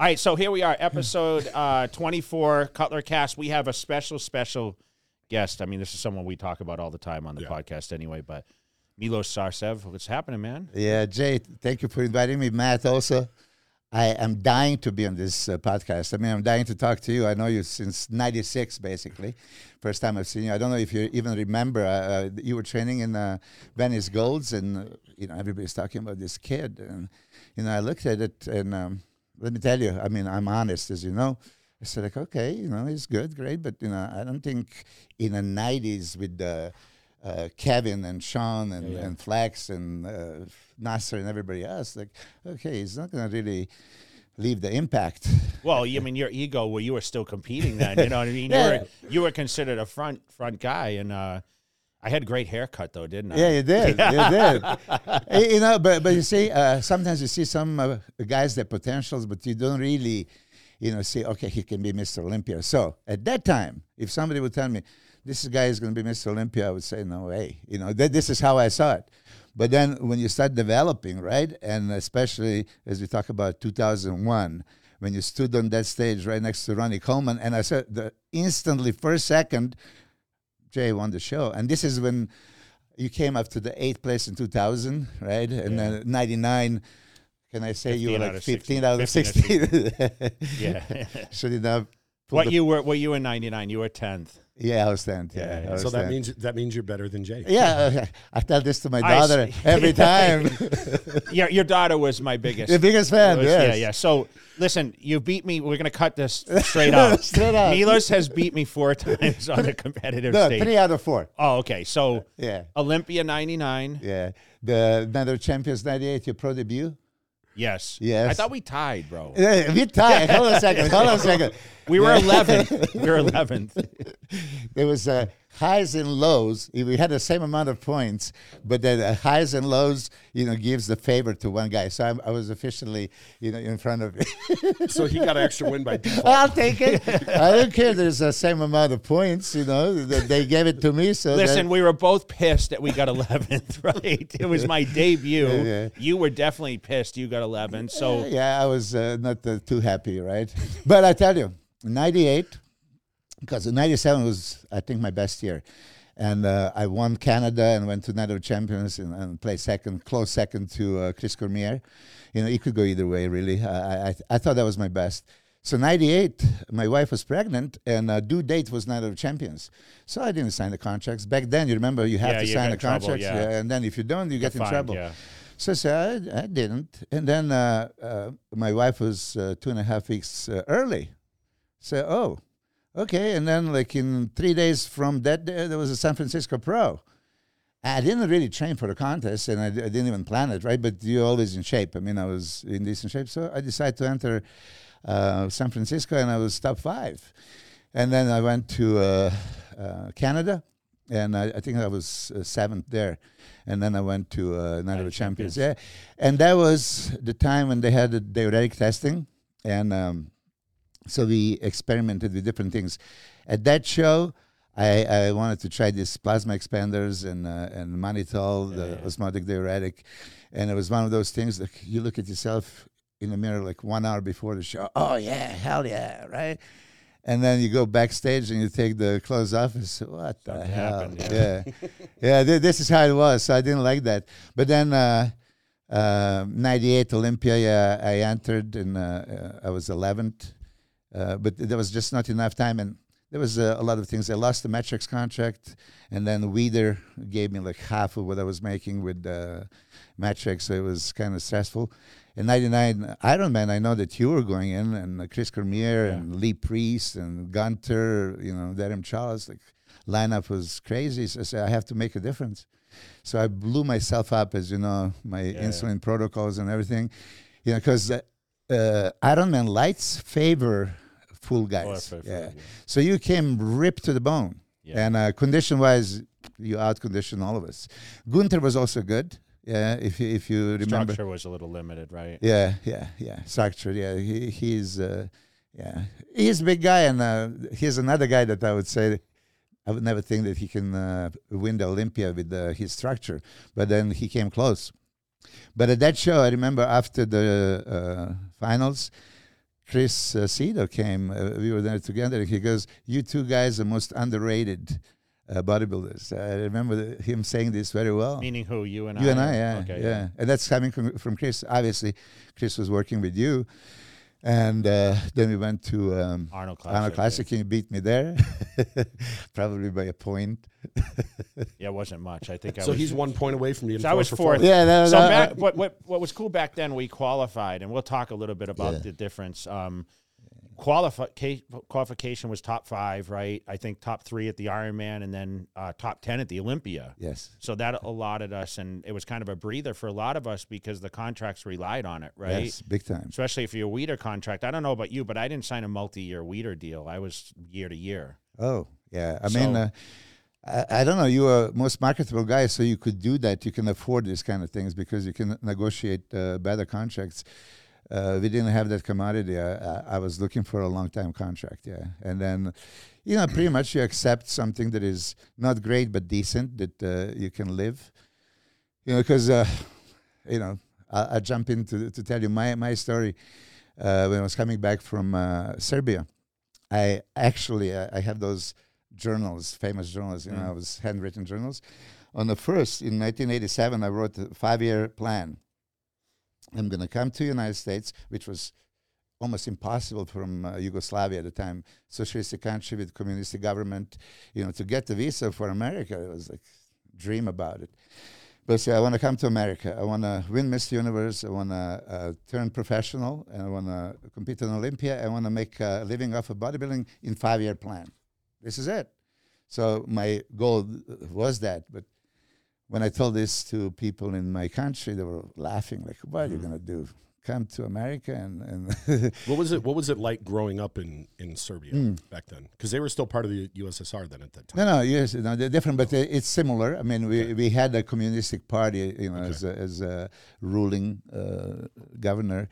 All right, so here we are, episode uh, 24, Cutler Cast. We have a special, special guest. I mean, this is someone we talk about all the time on the podcast anyway, but Milos Sarcev, What's happening, man? Yeah, Jay, thank you for inviting me. Matt, also, I am dying to be on this uh, podcast. I mean, I'm dying to talk to you. I know you since '96, basically. First time I've seen you. I don't know if you even remember. Uh, uh, you were training in uh, Venice Golds, and uh, you know everybody's talking about this kid, and you know I looked at it, and um, let me tell you. I mean, I'm honest, as you know. I said, like, okay, you know, he's good, great, but you know, I don't think in the '90s with the uh, Kevin and Shawn and, and Flex and uh, Nasser and everybody else, like, okay, he's not going to really leave the impact. Well, you I mean your ego where you were still competing then, you know what I mean? Yeah. You were you were considered a front front guy and uh I had great haircut though, didn't I? Yeah, you did. You did. You know, but but you see, uh, sometimes you see some uh, guys that potentials, but you don't really, you know, see. Okay, he can be Mr. Olympia. So at that time, if somebody would tell me this guy is going to be Mr. Olympia, I would say no way. You know, that this is how I saw it. But then when you start developing, right, and especially as we talk about 2001, when you stood on that stage right next to Ronnie Coleman, and I said the instantly first second, Jay won the show, and this is when you came up to the eighth place in 2000, right, and then uh, 99. Can I say you were 15 out like of 15 out of 16. 16? Yeah. Should put what you were what you were in 99, you were 10th. Yeah, I was 10th. Yeah, Yeah, yeah. Was So that 10th. means that means you're better than Jay. Yeah, I tell this to my daughter every time. Your your daughter was my biggest the biggest fan, was- yes. Yeah, yeah. So listen, you beat me. We're gonna cut this straight out. Straight up. Milos has beat me four times on the competitive No, stage. three out of four. Oh, okay. So Yeah, Olympia '99. yeah. The Night of Champions 98, your pro debut? Yes. Yes. I thought we tied, bro. Yeah, we tied. Hold on a second. Hold on a second. We were 11th. We were 11th. There was uh, highs and lows. We had the same amount of points, but the uh, highs and lows, you know, gives the favor to one guy. So I, I was officially, you know, in front of. So he got an extra win by default. I'll take it. I don't care. There's the same amount of points. You know, they gave it to me. So Listen, that, we were both pissed that we got 11th, right? It was my debut. Yeah. You were definitely pissed you got 11th. So yeah, I was uh, not uh, too happy, right? But I tell you, '98, because '97 was, I think, my best year, and uh, I won Canada and went to Night of Champions and, and played second, close second to uh, Chris Cormier. You know, it could go either way, really. I, I, I thought that was my best. So '98, my wife was pregnant, and uh, due date was Night of Champions. So I didn't sign the contracts. Back then, you remember, you have Yeah, to you sign the trouble, contracts, yeah. and then if you don't, you get in Fined, trouble. Yeah. So I I, I didn't. And then uh, uh, my wife was uh, two and a half weeks uh, early. So, oh, okay. And then, like, in three days from that day, there was a San Francisco Pro. I didn't really train for the contest, and I, I didn't even plan it, right? But you're always in shape. I mean, I was in decent shape. So I decided to enter uh, San Francisco, and I was top five. And then I went to uh, uh, Canada, and I, I think I was uh, seventh there. And then I went to uh, Night of the Champions. Yeah, and that was the time when they had the diuretic testing, and um, so we experimented with different things. At that show, I, I wanted to try these plasma expanders and uh, and mannitol, the osmotic diuretic, and it was one of those things that you look at yourself in the mirror like one hour before the show. Oh yeah, hell yeah, right. And then you go backstage and you take the clothes off and say, "What the Something hell?" happened, yeah, yeah. thi- this is how it was. So I didn't like that. But then, uh, uh, '98 Olympia, yeah, I entered and uh, uh, I was 11th. Uh, but there was just not enough time, and there was uh, a lot of things. I lost the Met-Rx contract, and then Weider gave me like half of what I was making with uh, Met-Rx, so it was kind of stressful. In '99 Ironman, I know that you were going in, and uh, Chris Cormier and Lee Priest and Gunter, you know, Darren Charles, like lineup was crazy. So I said, I have to make a difference. So I blew myself up, as you know, my insulin protocols and everything, you know, because uh, Ironman lights favor full guys. for- yeah. yeah. So you came ripped to the bone. Yeah. And uh, condition wise, you out conditioned all of us. Gunther was also good. Yeah, if you, if you remember. Structure was a little limited, right? Yeah, yeah, yeah. Structure. Yeah, he, he's uh, yeah, he's a big guy, and uh, he's another guy that I would say I would never think that he can uh, win the Olympia with uh, his structure, but then he came close. But at that show, I remember after the uh, finals, Chris uh, Cito came. Uh, we were there together. He goes, "You two guys are most underrated uh, bodybuilders." I remember the, him saying this very well. Meaning who? You and you I? and I, yeah, Okay, yeah, And that's coming from, from Chris. Obviously, Chris was working with you, and uh, then we went to um, Arnold Classic. Arnold Classic, and you beat me there, probably by a point. Yeah, it wasn't much. I think I So was. he's one point away from being So I was for fourth. Yeah, no, so no, back, uh, what, what what was cool back then? We qualified, and we'll talk a little bit about Yeah. the difference. Um, qualification qualification was top five, right? I think top three at the Ironman, and then uh, top ten at the Olympia. yes, So that allotted us, and it was kind of a breather for a lot of us because the contracts relied on it, right? yes, big time. Especially if you're a Weider contract. I don't know about you, but I didn't sign a multi-year Weider deal. I was year to year. Oh, yeah. I So- mean, uh, I, I don't know. You are most marketable guy, so you could do that. You can afford these kind of things because you can negotiate uh, better contracts. Uh, we didn't have that commodity. I, I, was looking for a long time contract, yeah. And then, you know, pretty much you accept something that is not great but decent that uh, you can live. You know, because, uh, you know, I, I jump in to to tell you my my story. Uh, when I was coming back from uh, Serbia, I actually I, I have those journals, famous journals. You know, Mm. I was handwritten journals. On the first in 1987, I wrote a five-year plan. I'm going to come to the United States, which was almost impossible from uh, Yugoslavia at the time, socialist country with communist government. You know, to get the visa for America, it was like dream about it. But say, I want to come to America. I want to win Miss Universe. I want to uh, turn professional, and I want to compete in Olympia. I want to make a living off of bodybuilding in five-year plan. This is it. So my goal was that, but when I told this to people in my country, they were laughing like, "What are you going to do? Come to America and and What was it? What was it like growing up in in Serbia Mm. back then? Because they were still part of the USSR then at that time. No, no, yes, no, they're different, but uh, it's similar. I mean, we, Okay. we had a communistic party, you know, Okay. as a, as a ruling uh, governor.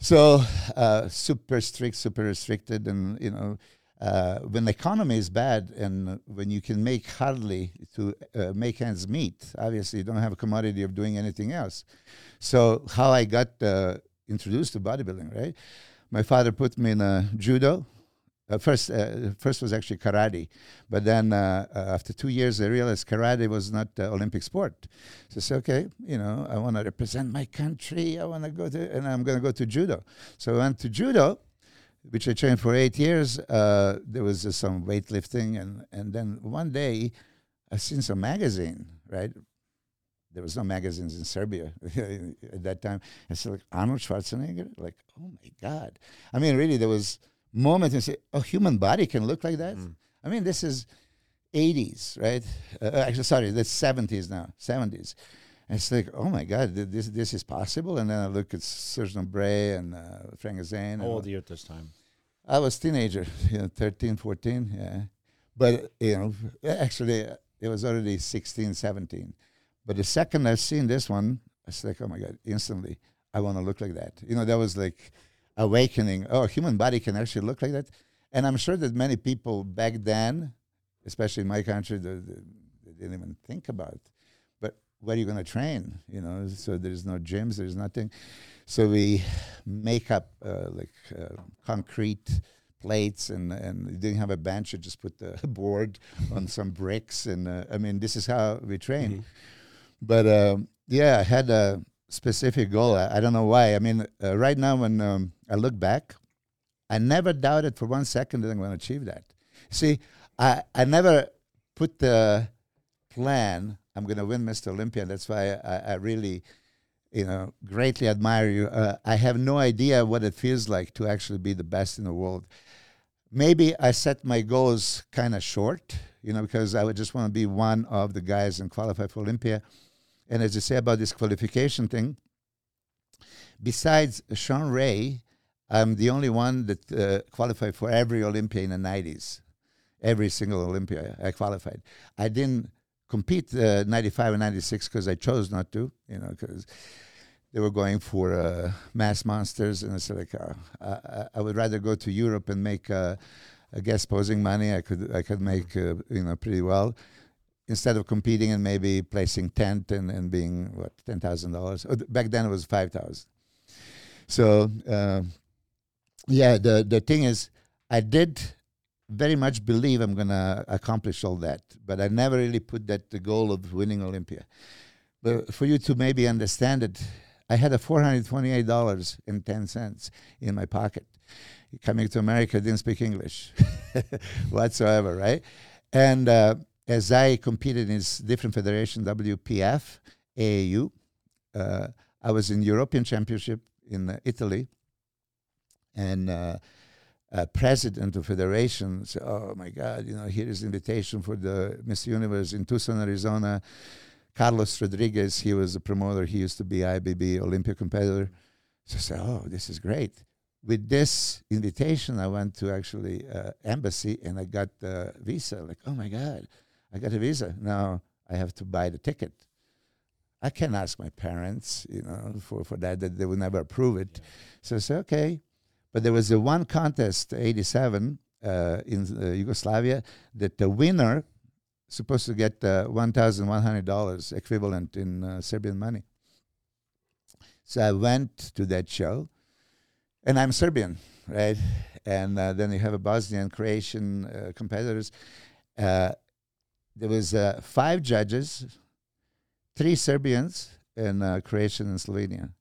So uh, super strict, super restricted, and you know, uh, when the economy is bad and when you can make hardly to uh, make ends meet, obviously you don't have a commodity of doing anything else. So how I got uh, introduced to bodybuilding, right? My father put me in judo. Uh, first, uh, first was actually karate, but then uh, after two years, I realized karate was not uh, Olympic sport. So I said, okay, you know, I want to represent my country. I want to go to, and I'm going to go to judo. So I went to judo, which I trained for eight years. Uh, there was uh, some weightlifting, and and then one day, I seen some magazine, right? There was no magazines in Serbia at that time. I said, like, Arnold Schwarzenegger? Like, oh my God. I mean, really, there was moment and say, oh, human body can look like that? Mm. I mean, this is 80s, right? Uh, actually, sorry, that's 70s now, 70s. And it's like, oh my God, th- this this is possible. And then I look at Serge Nubret and uh, Frank Zane. How old are you at this time? I was teenager, you know, 13, 14, yeah. But, you know, actually, uh, it was already 16, 17. But the second I've seen this one, I was like, oh my God, instantly, I want to look like that. You know, that was like awakening. Oh, human body can actually look like that. And I'm sure that many people back then, especially in my country, they, they, didn't even think about. But where are you going to train? You know, so there's no gyms, there's nothing. So we make up uh, like uh, concrete plates, and and you didn't have a bench. You just put the board on some bricks, and uh, I mean, this is how we train. Mhm. But um, yeah, I had a specific goal. I, I don't know why. I mean, uh, right now when um, I look back, I never doubted for one second that I'm going to achieve that. See, I I never put the plan. I'm going to win Mr. Olympia. That's why I, I really, you know, greatly admire you. Uh, I have no idea what it feels like to actually be the best in the world. Maybe I set my goals kind of short, you know, because I would just want to be one of the guys and qualify for Olympia. And as you say about this qualification thing, besides Shawn Ray, I'm the only one that uh, qualified for every Olympia in the 90s. Every single Olympia I qualified. I didn't compete uh, 95 and 96 because I chose not to, you know, because they were going for uh, mass monsters. And I said, like, uh, I, I would rather go to Europe and make uh, a guest posing money. I could, I could make, uh, you know, pretty well instead of competing and maybe placing 10th and, and being, what, $10,000. Oh, th- back then it was 5000 So, uh, yeah, the the thing is, I did very much believe I'm gonna accomplish all that, but I never really put that the goal of winning Olympia. But for you to maybe understand it, I had a four hundred twenty-eight dollars and ten cents in my pocket. Coming to America, didn't speak English whatsoever, right? And uh, as I competed in different federation, WPF, AAU, uh, I was in European Championship in uh, Italy, and uh, uh, president of federation said, "Oh my God, you know, here is invitation for the Miss Universe in Tucson, Arizona." Carlos Rodriguez, he was a promoter. He used to be IFBB Olympia competitor. So I said, "Oh, this is great." With this invitation, I went to actually uh, embassy and I got the visa. Like, oh my God, I got a visa. Now I have to buy the ticket. I can't ask my parents, you know, for, for that, that they would never approve it. So I said, okay. But there was a one contest, 87, uh, in uh, Yugoslavia, that the winner supposed to get uh, $1,100 equivalent in uh, Serbian money. So I went to that show, and I'm Serbian, right? And uh, then you have a Bosnian, Croatian competitors. There was five judges, three Serbians, and Croatian and Slovenian.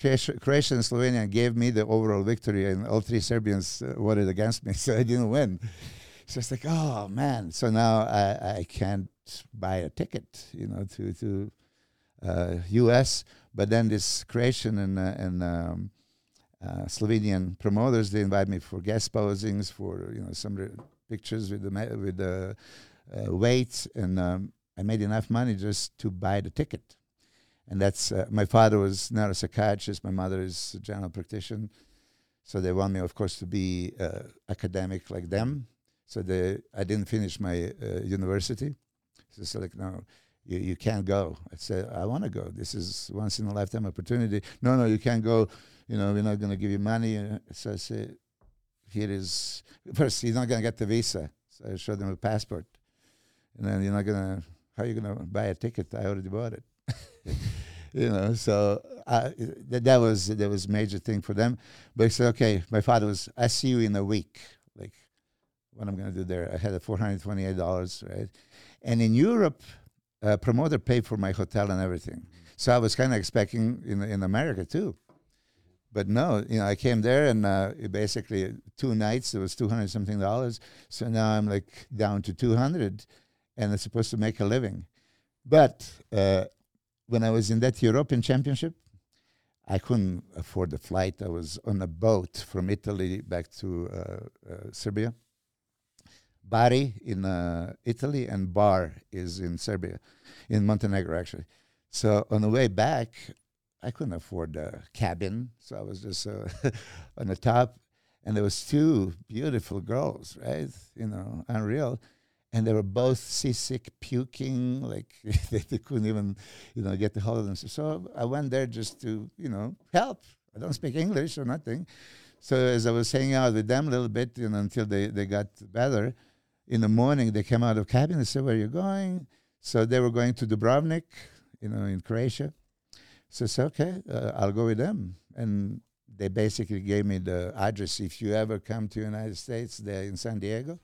Croatia, and Slovenia gave me the overall victory, and all three Serbians uh, voted against me, so I didn't win. So it's like, oh man! So now I, I can't buy a ticket, you know, to to uh, U.S. But then this Croatian and uh, and um, uh, Slovenian promoters they invite me for guest posings, for you know some re- pictures with the ma- with the uh, weights, and um, I made enough money just to buy the ticket. And that's uh, my father was not a psychiatrist. My mother is a general practitioner, so they want me, of course, to be uh, academic like them. So they, I didn't finish my uh, university. So it's like, no, you, you can't go. I said, I want to go. This is once in a lifetime opportunity. No, no, you can't go. You know, we're not going to give you money. Uh, So I said, here is first. You're not going to get the visa. So I showed them a passport, and then you're not going to. How are you going to buy a ticket? I already bought it. you know, so uh, that was that was major thing for them. But I said, okay, my father was. I see you in a week. Like, what I'm going to do there? I had a four hundred twenty-eight dollars, right? And in Europe, a promoter paid for my hotel and everything. So I was kind of expecting in in America too. But no, you know, I came there and uh, basically two nights it was two hundred something dollars. So now I'm like down to two hundred, and I'm supposed to make a living. But uh, when I was in that European Championship, I couldn't afford the flight. I was on a boat from Italy back to uh, uh, Serbia. Bari in uh, Italy and Bar is in Serbia, in Montenegro actually. So on the way back, I couldn't afford a cabin, so I was just uh, on the top, and there was two beautiful girls, right? You know, unreal, and they were both seasick, puking, like they, they couldn't even, you know, get the hold of themselves. So I went there just to, you know, help. I don't speak English or nothing. So as I was hanging out with them a little bit, you know, until they, they got better, in the morning they came out of cabin and said, "Where are you going?" So they were going to Dubrovnik, you know, in Croatia. So I said, "Okay, uh, I'll go with them." And they basically gave me the address. If you ever come to the United States, they're in San Diego.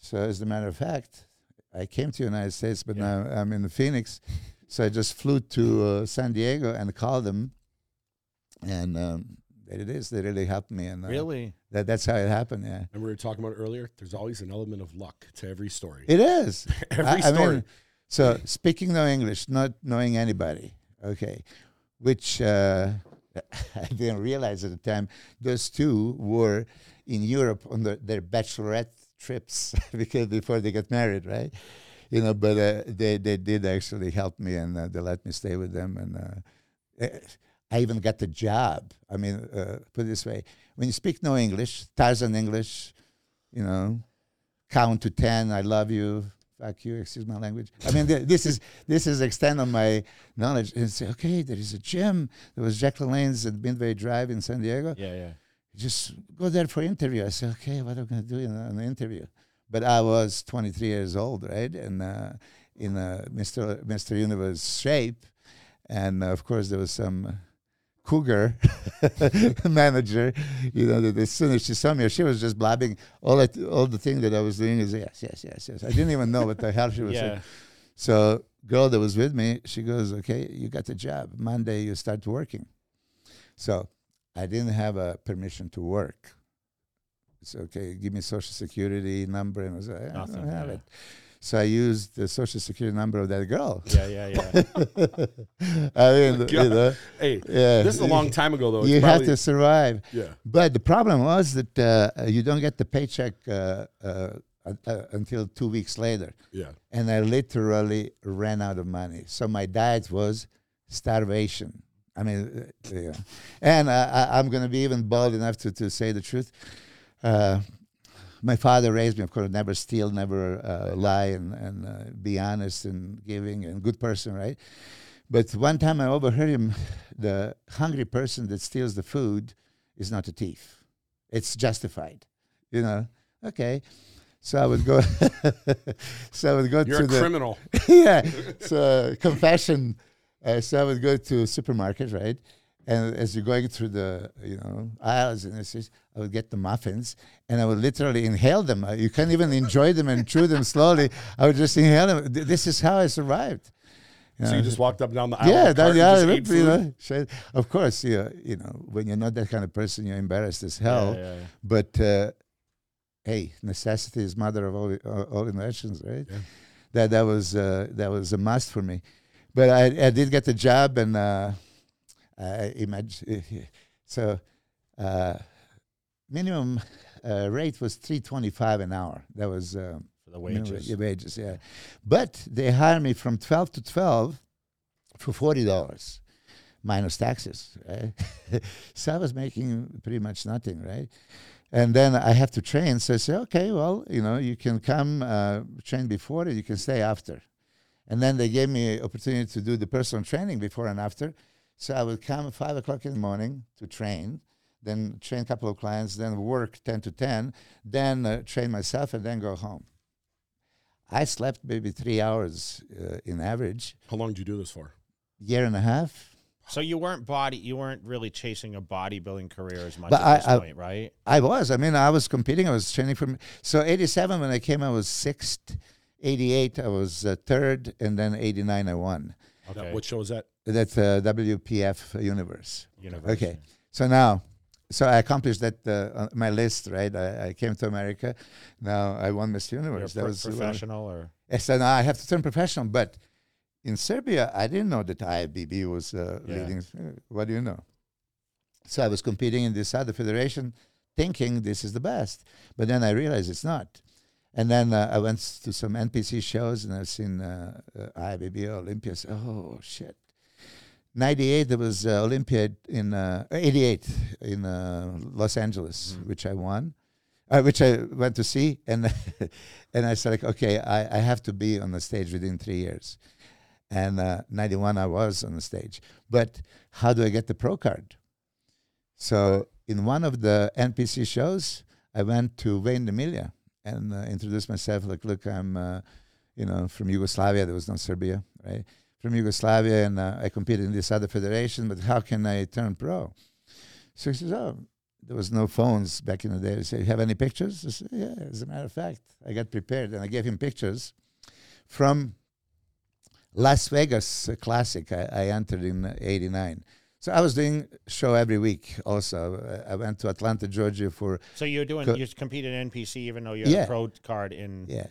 So as a matter of fact, I came to the United States, but Yeah. now I'm in Phoenix. So I just flew to uh, San Diego and called them, and um, there it is. They really helped me, and uh, Really? that that's how it happened. Yeah, And we were talking about earlier. There's always an element of luck to every story. it is. every I- I story. mean, so speaking no English, not knowing anybody, okay, which uh, I didn't realize at the time. Those two were in Europe on the, their bachelorette trips because before they get married, right? You know, but uh, they they did actually help me and uh, they let me stay with them and. Uh, eh, I even got the job. I mean, uh, put it this way: when you speak no English, Tarzan English, you know, count to ten. I love you. Fuck you. Excuse my language. I mean, th- this is this is extent of my knowledge. And say, okay, there is a gym. There was Jack LaLanne's at Midway Drive in San Diego. Yeah, yeah. Just go there for interview. I said, okay, what am I going to do in an interview? But I was 23 years old, right, and uh, in uh, Mr. Mr. Universe shape, and uh, of course there was some cougar manager, you know, that as soon as she saw me, she was just blabbing all that, all the thing that I was doing is yes, yes, yes, yes. I didn't even know what the hell she was saying. So girl that was with me, she goes, "Okay, you got the job. Monday you start working." So I didn't have a permission to work. It's okay. Give me social security number, and I was like, I Nothing, don't have yeah. it. So I used the social security number of that girl. Yeah, yeah, yeah. I mean, you know, Hey, yeah. this is a long time ago though. It's You have to survive. Yeah. But the problem was that uh, you don't get the paycheck uh, uh, uh, until two weeks later Yeah. and I literally ran out of money. So my diet was starvation. I mean, uh, yeah. and uh, I, I'm going to be even bold enough to, to say the truth. Uh, my father raised me, of course, never steal, never uh, lie, and, and uh, be honest and giving and good person, right? But one time I overheard him, the hungry person that steals the food is not a thief. It's justified, you know? Okay. So I would go, so I would go You're to a the, criminal. yeah. So confession. Uh, so I would go to supermarket, right? And as you're going through the, you know, aisles and this, is- I would get the muffins, and I would literally inhale them. Uh, You can't even enjoy them and chew them slowly. I would just inhale them. This is how I survived. So you just walked up and down the aisle. yeah, with a that, cart and yeah, you know, of course, you you know, when you're not that kind of person, you're embarrassed as hell. yeah, yeah, yeah. But uh, hey, necessity is mother of all all, inventions, right? Yeah. That that was uh, that was a must for me. But I, I did get the job, and uh, I imagine so. Uh, minimum uh, rate was three twenty five an hour. That was um, For the wages. wa- wages, yeah. But they hired me from twelve to twelve for forty dollars minus taxes, right? so I was making pretty much nothing, right? And then I have to train. So I say, okay, well, you know, you can come uh, train before and you can stay after. And then they gave me opportunity to do the personal training before and after. So I would come at five o'clock in the morning to train, then train a couple of clients, then work ten to ten, then uh, train myself, and then go home. I slept maybe three hours uh, in average, How long did you do this for? year and a half. So you weren't body, you weren't really chasing a bodybuilding career as much But at I- this I- point, right? I was. I mean, I was competing. I was training from. So '87 when I came, I was sixth. '88 I was uh, third, and then '89 I won. Okay. What show is that? That's uh, WPF Universe. Universe. Okay. So now, so I accomplished that uh, on my list, right? I, I came to America. Now I won Miss You're a Universe. that was one professional or I said, now I have to turn professional. But in Serbia, I didn't know that IFBB was uh, Yeah. leading. uh, What do you know? So I was competing in this other federation, thinking this is the best. But then I realized it's not. And then uh, I went to some NPC shows and I've seen uh, uh, IFBB Olympia. Oh, shit. 98, there was uh, Olympiad in uh, 88 in uh, Los Angeles, Mhm. which I won, uh, which I went to see. And and I said, like, okay, I, I have to be on the stage within three years. And uh, 91, I was on the stage. But how do I get the pro card? So in one of the NPC shows, I went to Wayne DeMilia and uh, myself. Like, look, I'm, uh, you know, from Yugoslavia. There was no Serbia, right? From Yugoslavia, and uh, I competed in this other federation. But how can I turn pro? So he says, oh, there was no phones back in the day. He said, you have any pictures? I said, yeah. As a matter of fact, I got prepared and I gave him pictures from Las Vegas Classic. I, I entered in '89. So I was doing show every week. Also, I went to Atlanta, Georgia for so you're doing Co- you competed in NPC even though you had Yeah. a pro card in yeah,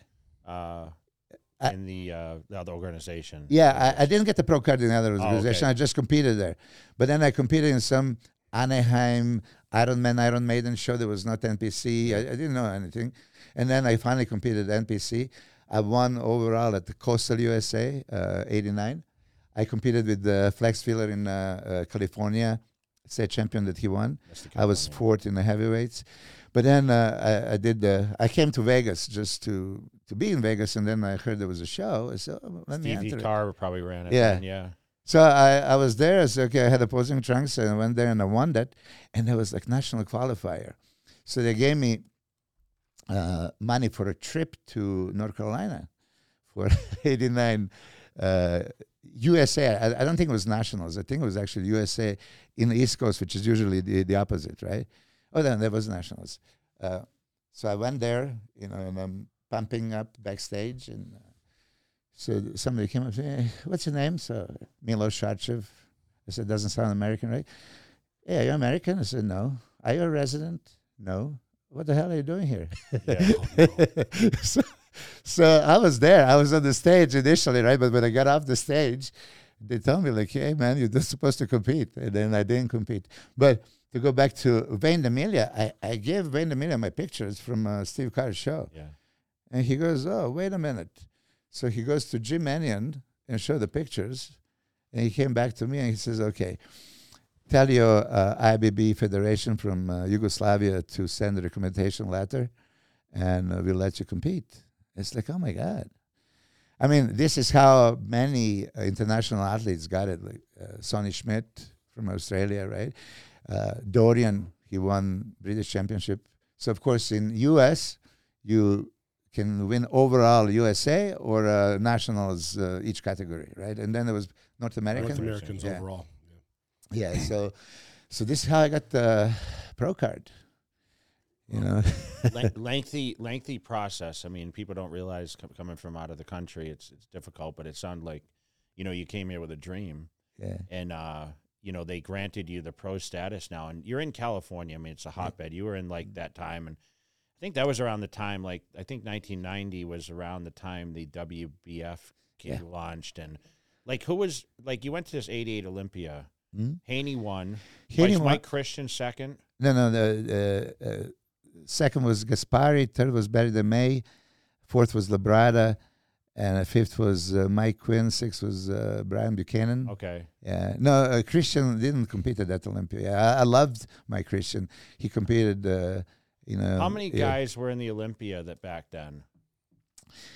uh I- in the uh the other organization. yeah. I, I didn't get the pro card in the other Oh, organization. okay. I just competed there, but then I competed in some Anaheim Iron Man Iron Maiden show. There was not NPC. I, I didn't know anything, and then I finally competed at NPC. I won overall at the Coastal USA uh, '89. I competed with uh, Flex Wheeler in uh, uh, California, state champion that he won. I was fourth in the heavyweights, but then uh, I, I did. Uh, I came to Vegas just to to be in Vegas, and then I heard there was a show. I said, oh, "Let me Stevie enter." Carr probably ran it. Yeah. then, yeah. So I, I was there. I said, okay, I had opposing trunks, and I went there and I won that, and there was like national qualifier. So they gave me uh, money for a trip to North Carolina for eighty nine uh, USA. I, I don't think it was nationals. I think it was actually USA in the East Coast, which is usually the, the opposite, right? Oh, then there was nationals. Uh, so I went there, you know, and I'm pumping up backstage, and uh, so somebody came up and said, "What's your name?" So Milos Sarcev. I said, "Doesn't sound American, right?" Yeah, you American? I said, "No." Are you a resident? No. What the hell are you doing here? Yeah. so, so I was there. I was on the stage initially, right? But when I got off the stage, they told me like, "Hey, man, you're just supposed to compete," and then I didn't compete. But to go back to Wayne DeMilia, I, I gave Wayne DeMilia my pictures from uh, Steve Carr's show, Yeah. and he goes, "Oh, wait a minute." So he goes to Jim Manion and show the pictures, and he came back to me and he says, "Okay." Tell your uh, IFBB Federation from uh, Yugoslavia to send a recommendation letter, and uh, we'll let you compete. It's like, oh my God. I mean, this is how many uh, international athletes got it. Like uh, Sonny Schmidt from Australia, right? Uh, Dorian, he won British Championship. So of course, in U.S., you can win overall USA or uh, nationals uh, each category, right? And then there was North American. North Americans Yeah. overall. Yeah. So, so this is how I got the pro card. You know. Len- lengthy, lengthy process. I mean, people don't realize com- coming from out of the country, it's it's difficult. But it sounded like, you know, you came here with a dream, yeah. and uh, you know, they granted you the pro status now, and you're in California. I mean, it's a hotbed. You were in like that time, and I think that was around the time, like I think 1990 was around the time the WBF came Yeah. launched, and like who was like you went to this '88 Olympia. Hmm? Haney won. Haney Mike, won- Mike Christian second. No, no. The uh, uh, second was Gaspari. Third was Berry DeMey. Fourth was Labrada, and fifth was uh, Mike Quinn. Sixth was uh, Brian Buchanan. Okay. Yeah. No, uh, Christian didn't compete at that Olympia. I, I loved Mike Christian. He competed. Uh, you know. How many yeah. guys were in the Olympia that back then?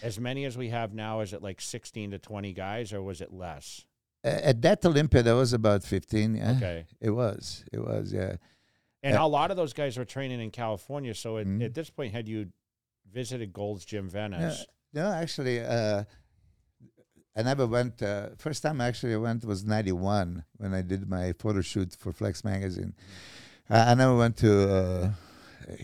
As many as we have now, is it like 16 to 20 guys or was it less? At that Olympia, there was about fifteen. Yeah. Okay. It was. It was. Yeah. And Uh, a lot of those guys were training in California. So at, Mhm. at this point, had you visited Gold's Gym Venice? No, actually, uh, I never went. Uh, first time I actually went was '91 when I did my photo shoot for Flex magazine. I, I never went to, uh,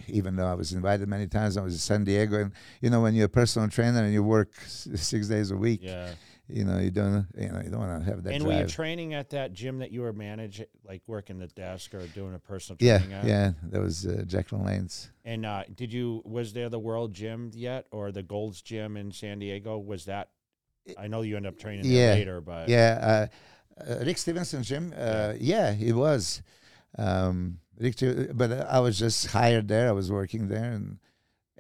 even though I was invited many times. I was in San Diego, and you know when you're a personal trainer and you work s- six days a week, Yeah. You know you don't, you know you don't want to have that And were you training at that gym that you were managing, like working the desk or doing a personal yeah, at? yeah, that was uh, Jack LaLanne's. And uh, did you, was there the World Gym yet or the Gold's Gym in San Diego? Was that, I know you ended up training there Yeah, later, but. Yeah, uh, uh, Rick Stevenson gym. Uh, yeah, it was. Um, Rick, but I was just hired there. I was working there, and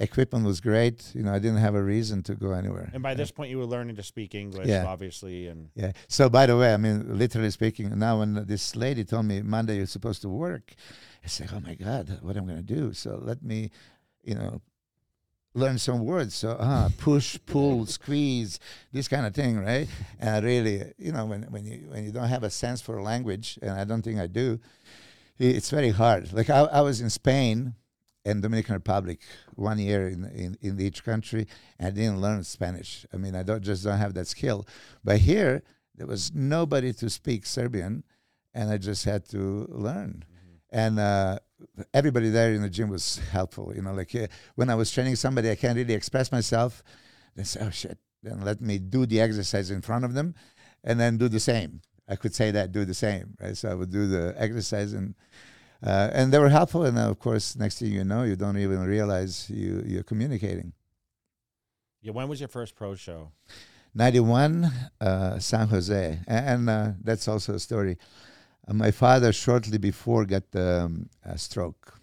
equipment was great. You know, I didn't have a reason to go anywhere. And by this point, you were learning to speak English, Yeah. obviously, and yeah. So, by the way, I mean, literally speaking, now when this lady told me Monday you're supposed to work, I said, "Oh my God, what am I going to do?" So let me, you know, learn some words. So, ah, push, pull, squeeze, this kind of thing, right? And I really, you know, when when you when you don't have a sense for language, and I don't think I do, it's very hard. Like I, I was in Spain and Dominican Republic one year in, in, in each country, and I didn't learn Spanish. I mean, I don't just don't have that skill. But here, there was nobody to speak Serbian, and I just had to learn. And uh, everybody there in the gym was helpful. You know, like uh, when I was training somebody, I can't really express myself. They say, "Oh shit!" Then let me do the exercise in front of them, and then do the same. I could say that, do the same, right? So I would do the exercise, and uh, and they were helpful. And of course, next thing you know, you don't even realize you you're communicating. yeah. When was your first pro show? 91, uh, San Jose. A- And, uh, that's also a story. Uh, my father, shortly before, got um, a stroke.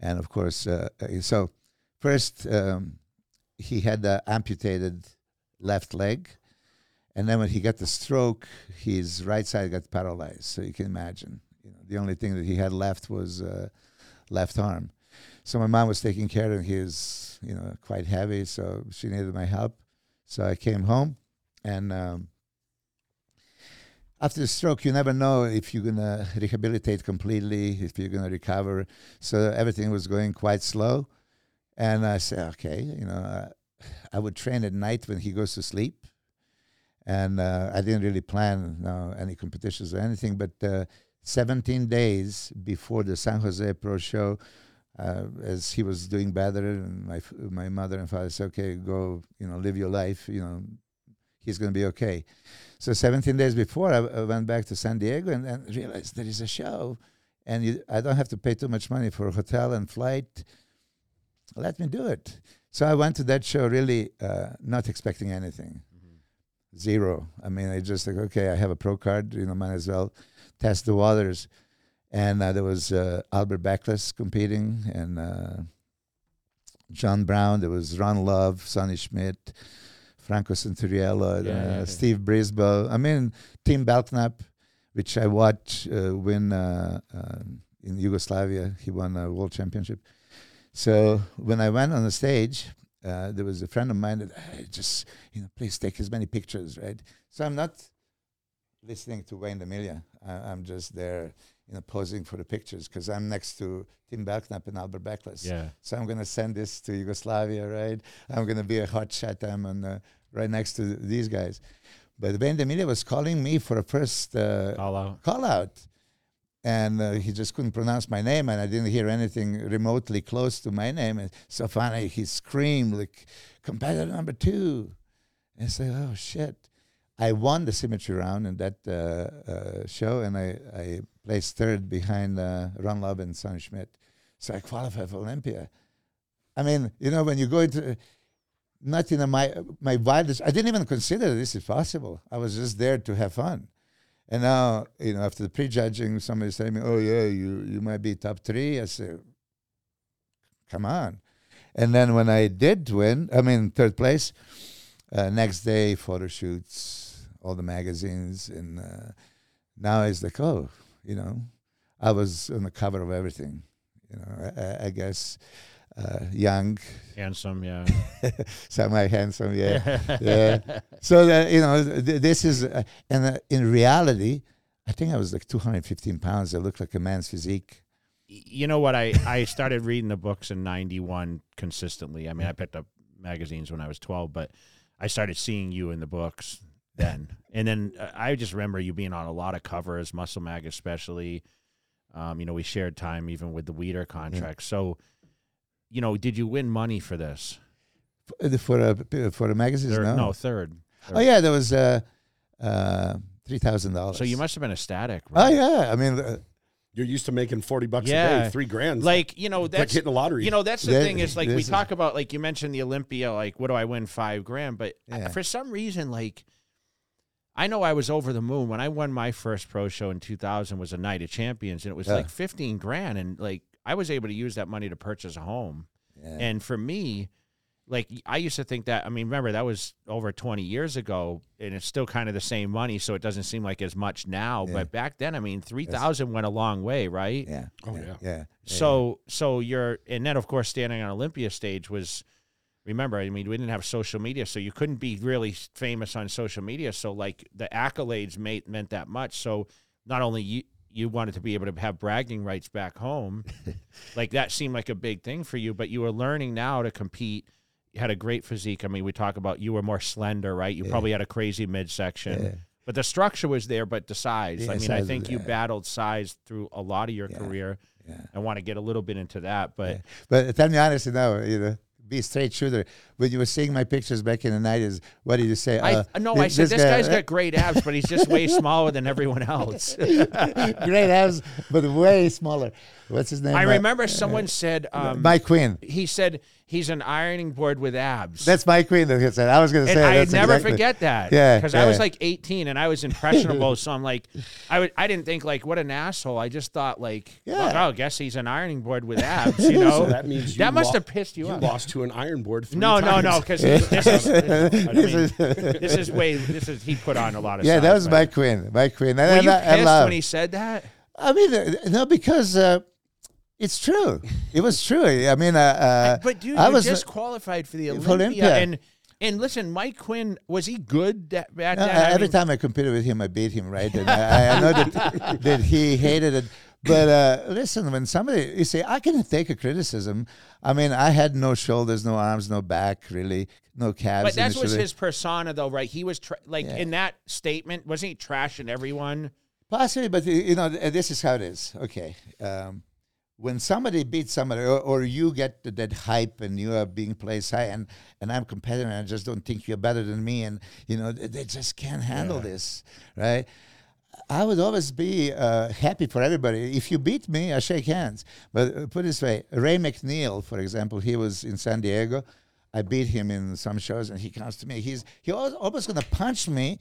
And of course, uh, uh, so first um, he had the amputated left leg. And then when he got the stroke, his right side got paralyzed. So you can imagine, you know, the only thing that he had left was uh, left arm. So my mom was taking care of him. He was, you know, quite heavy, so she needed my help. So I came home, and um, after the stroke, you never know if you're gonna rehabilitate completely, if you're gonna recover. So everything was going quite slow, and I said, okay, you know, uh, I would train at night when he goes to sleep, and uh, I didn't really plan no, any competitions or anything. But uh, 17 days before the San Jose Pro Show, uh, as he was doing better, and my f- my mother and father said, "Okay, go, you know, live your life. You know, he's going to be okay." So 17 days before, I, I went back to San Diego and, and realized there is a show, and you, I don't have to pay too much money for hotel and flight. Let me do it. So I went to that show really uh, not expecting anything, zero. I mean, I just like, okay, I have a pro card, you know, might as well test the waters. And uh, there was uh, Albert Beckles competing, and uh, John Brown. There was Ron Love, Sonny Schmidt, Franco Santoriello, Yeah, uh, yeah, yeah. Steve Brisbois. I mean, Tim Belknap, which I watched uh, win uh, in Yugoslavia. He won a world championship. So when I went on the stage, uh, there was a friend of mine that "Hey, just you know please take as many pictures, right? So I'm not listening to Wayne DeMilia. I, I'm just there, you know, posing for the pictures because I'm next to Tim Belknap and Albert Beckles. Yeah. So I'm gonna send this to Yugoslavia, right? I'm gonna be a hot shot. I'm on uh, right next to these guys. But Wayne DeMilia was calling me for a first uh, Call out. call out. And uh, he just couldn't pronounce my name, and I didn't hear anything remotely close to my name. And so finally, he screamed like, "Competitor number two. And I said, "Oh shit!" I won the symmetry round in that uh, uh, show, and I, I placed third behind uh, Ron Love and Sonny Schmidt. So I qualified for Olympia. I mean, you know, when you go into not in a, my my wildest, I didn't even consider this is possible. I was just there to have fun. And now, you know, after the prejudging, somebody said to me, "Oh yeah, you you might be top three. I said, "Come on!" And then when I did win, I mean third place. Uh, next day, photo shoots, all the magazines, and uh, now it's like, oh, you know, I was on the cover of everything. You know, I- I, I guess uh, young, Handsome, yeah. semi handsome, yeah yeah. So that you know, th- this is, uh, and uh, in reality, I think I was like 215 pounds. I looked like a man's physique. you know what? I, I started reading the books in 91 consistently. I mean, I picked up magazines when I was 12, but I started seeing you in the books then. and then uh, I just remember you being on a lot of covers, Muscle Mag especially. Um, you know, we shared time even with the Weider contract. So, you know, did you win money for this? For the for a for the magazines, Third, no. no, third. Oh yeah, there was uh, uh, three thousand dollars. So you must have been ecstatic. Oh yeah, I mean, uh, You're used to making 40 bucks a day, three grand. Like, you know, It's like that's hitting the lottery. You know, that's the That- thing is like we this is- talk about like you mentioned the Olympia, like what do I win five grand? But I- for some reason, like I know I was over the moon when I won my first pro show in 2000 was a night of champions and it was Yeah. like 15 grand and like I was able to use that money to purchase a home. yeah. And for me, like I used to think that I mean remember that was over 20 years ago and it's still kind of the same money so it doesn't seem like as much now, Yeah. but back then I mean 3000 went a long way, right? yeah. Oh, yeah. yeah. yeah. So so you're and then of course standing on Olympia stage was remember I mean we didn't have social media so you couldn't be really famous on social media. So like the accolades made, meant that much. So not only you you wanted to be able to have bragging rights back home like that seemed like a big thing for you but you were learning now to compete. You had a great physique. I mean we talk about you were more slender right? You Yeah. probably had a crazy midsection. Yeah. but the structure was there but the size. Yeah, I mean size I think you battled size through a lot of your career. Yeah. I want to get a little bit into that, but. But tell me honestly now, you know, be a straight shooter. When you were seeing my pictures back in the nineties, what did you say? I Uh, no, I said this guy- guy's got great abs, but he's just way smaller than everyone else. great abs, but way smaller. What's his name? I Uh, remember someone said um, Mike Quinn. he said he's an ironing board with abs. That's Mike Quinn that he said. I was going to say. I that's never exactly- forget that. Yeah, because I was like 18 and I was impressionable, so I'm like, I would, I didn't think like what an asshole. I just thought like, Yeah. well, I guess he's an ironing board with abs. You know, So that means you that must lo- have pissed you, you off. lost to an iron board. Three No, no, times. no, because this is, I mean, This is- this is way this is he put on a lot of. yeah, that was Mike Quinn. Mike Quinn. And, Were and you I, I pissed love. when he said that? I mean, uh, no, because uh, it's true. It was true. I mean, uh, uh, But dude, I was just qualified for the Olympia, Olympia. and and listen, Mike Quinn was he good that, back Uh, then? I every mean, time I competed with him, I beat him, right? And I, I know that that he hated it, but uh, listen, when somebody you say I can take a criticism. I mean, I had no shoulders, no arms, no back, really, no calves. But that was his persona, though, right? He was tra- like Yeah. in that statement, wasn't he trashing everyone? Possibly, but you- you know, this is how it is. Okay. Um, when somebody beats somebody, or, or you get th- that hype and you are being placed high, and, and I'm competitive, and I just don't think you're better than me, and you know, they, they just can't handle this, right? I would always be uh, happy for everybody. If you beat me, I shake hands. But uh, put it this way Ray McNeil, for example, he was in San Diego. I beat him in some shows, and he comes to me. He's he always, almost going to punch me.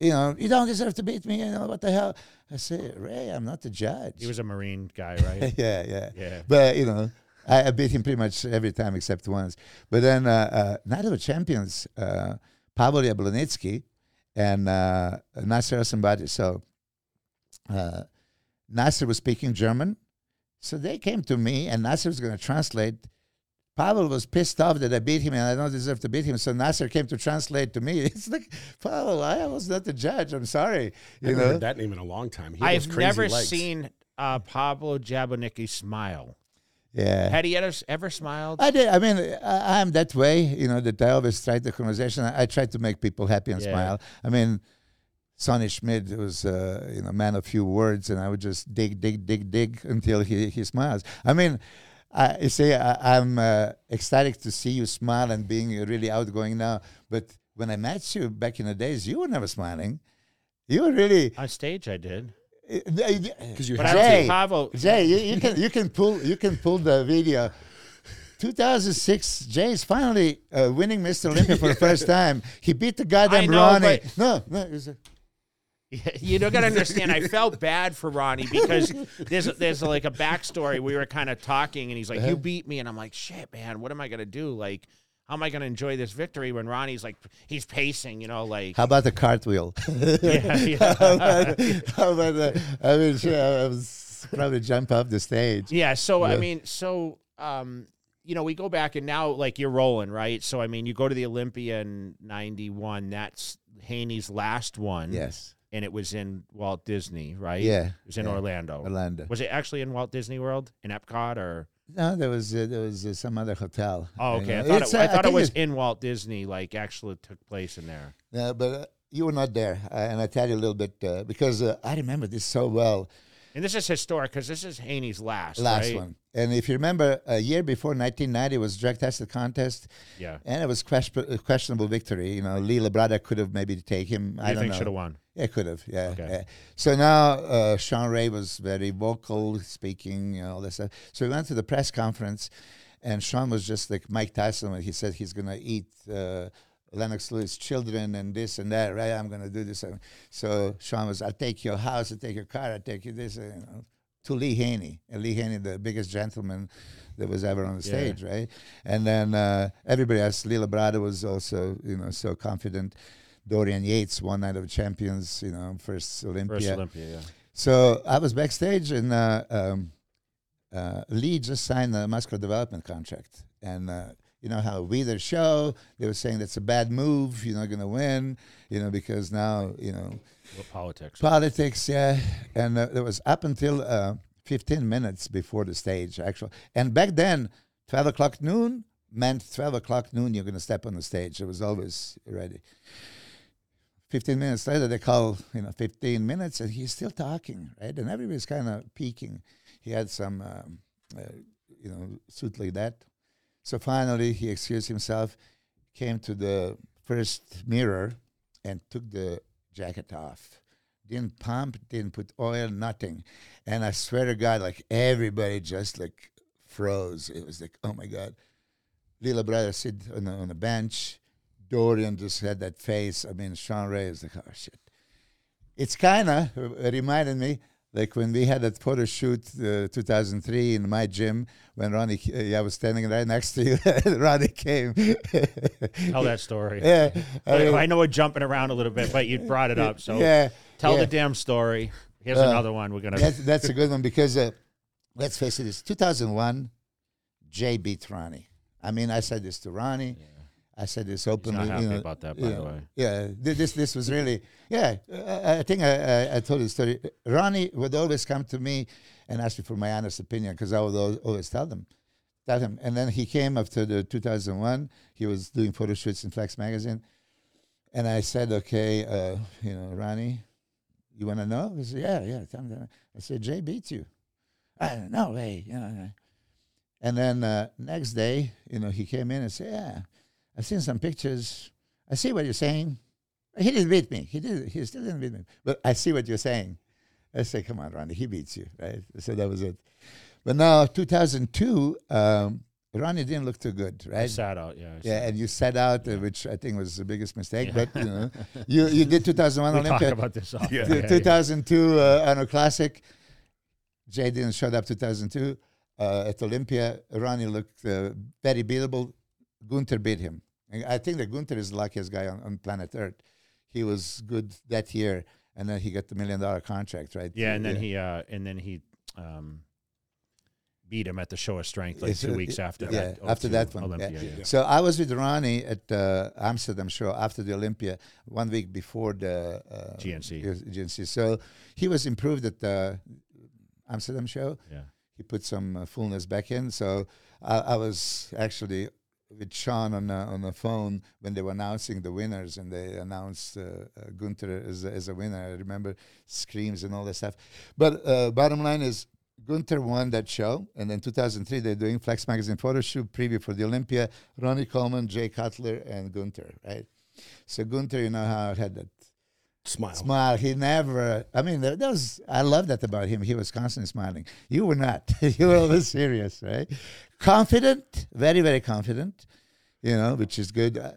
You know, you don't deserve to beat me. You know what the hell? I say, Ray, I'm not the judge. He was a Marine guy, right? yeah, yeah, Yeah. But you know, I, I beat him pretty much every time except once. But then uh, uh, Night of the Champions, uh, Pavel Jablonicky and uh, Nasser El Sonbaty. So uh, Nasser was speaking German, so they came to me, and Nasser was going to translate. Pavel was pissed off that I beat him and I don't deserve to beat him. So Nasser came to translate to me. It's like, Pavel, I was not the judge. I'm sorry. I You haven't know? heard that name in a long time. He I've crazy never legs. seen uh, Pablo Jabonicki smile. Yeah. Had he ever, ever smiled? I did. I mean, I, I'm that way, you know, that I always try the conversation. I, I try to make people happy and Yeah. smile. I mean, Sonny Schmidt was, uh, you know, man of few words, and I would just dig, dig, dig, dig until he, he smiles. I mean, I you see, I, I'm uh, ecstatic to see you smile and being really outgoing now. But when I met you back in the days, you were never smiling. You were really. On stage, I did. because you But I have don't Jay. think Pavel. Jay, you, you can you can pull you can pull the video. 2006, Jay is finally uh, winning Mr. Olympia for the first time. He beat the goddamn know, Ronnie. but- No, no, it was a- You don't got to understand. I felt bad for Ronnie because there's there's like a backstory. We were kind of talking, and he's like, "You beat me," and I'm like, "Shit, man, what am I gonna do? Like, how am I gonna enjoy this victory when Ronnie's like he's pacing? You know, like how about the cartwheel? yeah, yeah. how about, how about the, I mean, sure, I was probably jump off the stage. Yeah. So I mean, so um, you know, we go back and now like you're rolling, right? So I mean, you go to the Olympia in '91. That's Haney's last one. Yes. And it was in Walt Disney, right? Yeah. It was in yeah. Orlando. Orlando. Was it actually in Walt Disney World in Epcot or? No, there was uh, there was uh, some other hotel. Oh, okay. I thought it, I uh, thought it was in Walt Disney, like actually took place in there. Yeah, but uh, you were not there, uh, and I tell you a little bit uh, because uh, I remember this so well. And this is historic because this is Haney's last. last right? one. And if you remember, a year before 1990 was drug tested contest, Yeah. and it was question, questionable victory. You know, Lee Labrada could have maybe taken him. I don't think should have won? Yeah, could have. Yeah, Okay. yeah. So now uh, Shawn Ray was very vocal, speaking, you know, all this stuff. So we went to the press conference, and Shawn was just like Mike Tyson when he said he's going to eat uh, Lennox Lewis' children and this and that. Right? I'm going to do this. So Shawn was, I'll take your house, I'll take your car, I'll take you this. uh, You know, to Lee Haney. And Lee Haney, the biggest gentleman that was ever on the Yeah. stage, right? And then uh, everybody else, Lee Labrada was also, you know, so confident. Dorian Yates, one night of champions, you know, first Olympia. First Olympia, yeah. So I was backstage, and uh, um, uh, Lee just signed a muscular development contract. And uh, you know how we the show, they were saying that's a bad move. You're not going to win, you know, because now you know politics? politics. Yeah, and uh, there was up until uh, 15 minutes before the stage, actually. And back then, 12 o'clock noon meant 12 o'clock noon. You're going to step on the stage. It was always ready. 15 minutes later, they call, you know, 15 minutes, and he's still talking, right? And everybody's kind of peeking. He had some, um, uh, you know, suit like that. So finally, he excused himself, came to the first mirror, and took the jacket off. Didn't pump, didn't put oil, nothing. And I swear to God, like everybody just like froze. It was like, oh my God. Lila brother sit on the, on a bench. Dorian just had that face. I mean, Shawn Ray is like, oh shit. It's kind of uh, reminded me like when we had that photo shoot uh, 2003 in my gym when Ronnie, uh, yeah, I was standing right next to you. Ronnie came. Tell that story. yeah. I mean, I know we're jumping around a little bit, but you brought it up. So yeah. tell yeah. the damn story. Here's Uh, another one we're gonna. that's, that's a good one because uh, let's face it, it's 2001. Jay beat Ronnie. I mean, I said this to Ronnie. I said this He's openly. not happy you know, about that, by the know, way. Yeah, this this was really yeah. I think I, I, I told you the story. Ronnie would always come to me and ask me for my honest opinion because I would al- always tell them, tell him. And then he came after the 2001. He was doing photo shoots in Flex magazine, and I said, okay, uh, you know, Ronnie, you want to know? He said, yeah, yeah. Tell me. I said, Jay beats you. I no way, you know. And then uh, next day, you know, he came in and said, yeah, I've seen some pictures. I see what you're saying. He didn't beat me. He did. He still didn't beat me. But I see what you're saying. I say, come on, Ronnie, he beats you, right? So that was it. But now, 2002, um, Ronnie didn't look too good, I right? sat out. Yeah. I Yeah, sat- and you set out, uh, which I think was the biggest mistake. Yeah. But you know, you you did 2001 we talk Olympia, about this. Often. Yeah. Two- Yeah, yeah. 2002 uh, Arnold Classic. Jay didn't show up 2002 uh, at Olympia. Ronnie looked uh, very beatable. Gunther beat him. I think that Gunther is the luckiest guy on, on planet Earth. He was good that year, and then he got the million dollar contract, right? Yeah, and then he uh, and then he um, beat him at the show of strength like It's, two uh, weeks after yeah, that. after that one, Olympia. yeah. Yeah. So I was with Ronnie at uh, Amsterdam show after the Olympia, one week before the uh, GNC. GNC. So he was improved at the Amsterdam show. Yeah. He put some uh, fullness back in. So I, I was actually with Shawn on the, on the phone when they were announcing the winners, and they announced uh, uh, Gunther as a, as a winner. I remember screams and all that stuff. But uh, bottom line is. Gunther won that show, and then 2003 they're doing Flex Magazine photo shoot preview for the Olympia. Ronnie Coleman, Jay Cutler, and Gunther. Right. So Gunther, you know how had that Smile. smile. He never. I mean, that that was. I love that about him. He was constantly smiling. You were not. you were always serious, right? Confident, very, very confident. You know, which is good. Uh,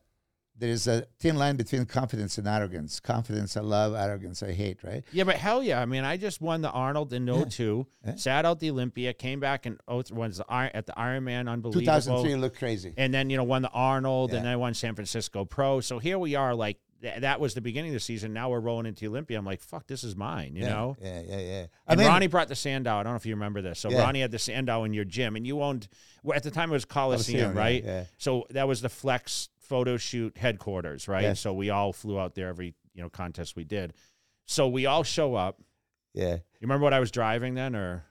there is a thin line between confidence and arrogance. Confidence I love, arrogance I hate. Right? Yeah, but hell yeah! I mean, I just won the Arnold in 02, Yeah. sat out the Olympia, came back and oh, was the Iron at the Ironman, unbelievable. 2003 looked crazy. and then you know won the Arnold, and then I won San Francisco Pro. So here we are, like th- that was the beginning of the season. Now we're rolling into Olympia. I'm like, fuck, this is mine, you yeah, know. Yeah, yeah, yeah. I And mean, Ronnie brought the Sandow. I don't know if you remember this. So Yeah. Ronnie had the Sandow in your gym, and you owned well, at the time it was Coliseum, right? yeah. So that was the Flex photo shoot headquarters, right? Yes. So we all flew out there every you know contest we did. So we all show up. yeah, You remember what I was driving then, or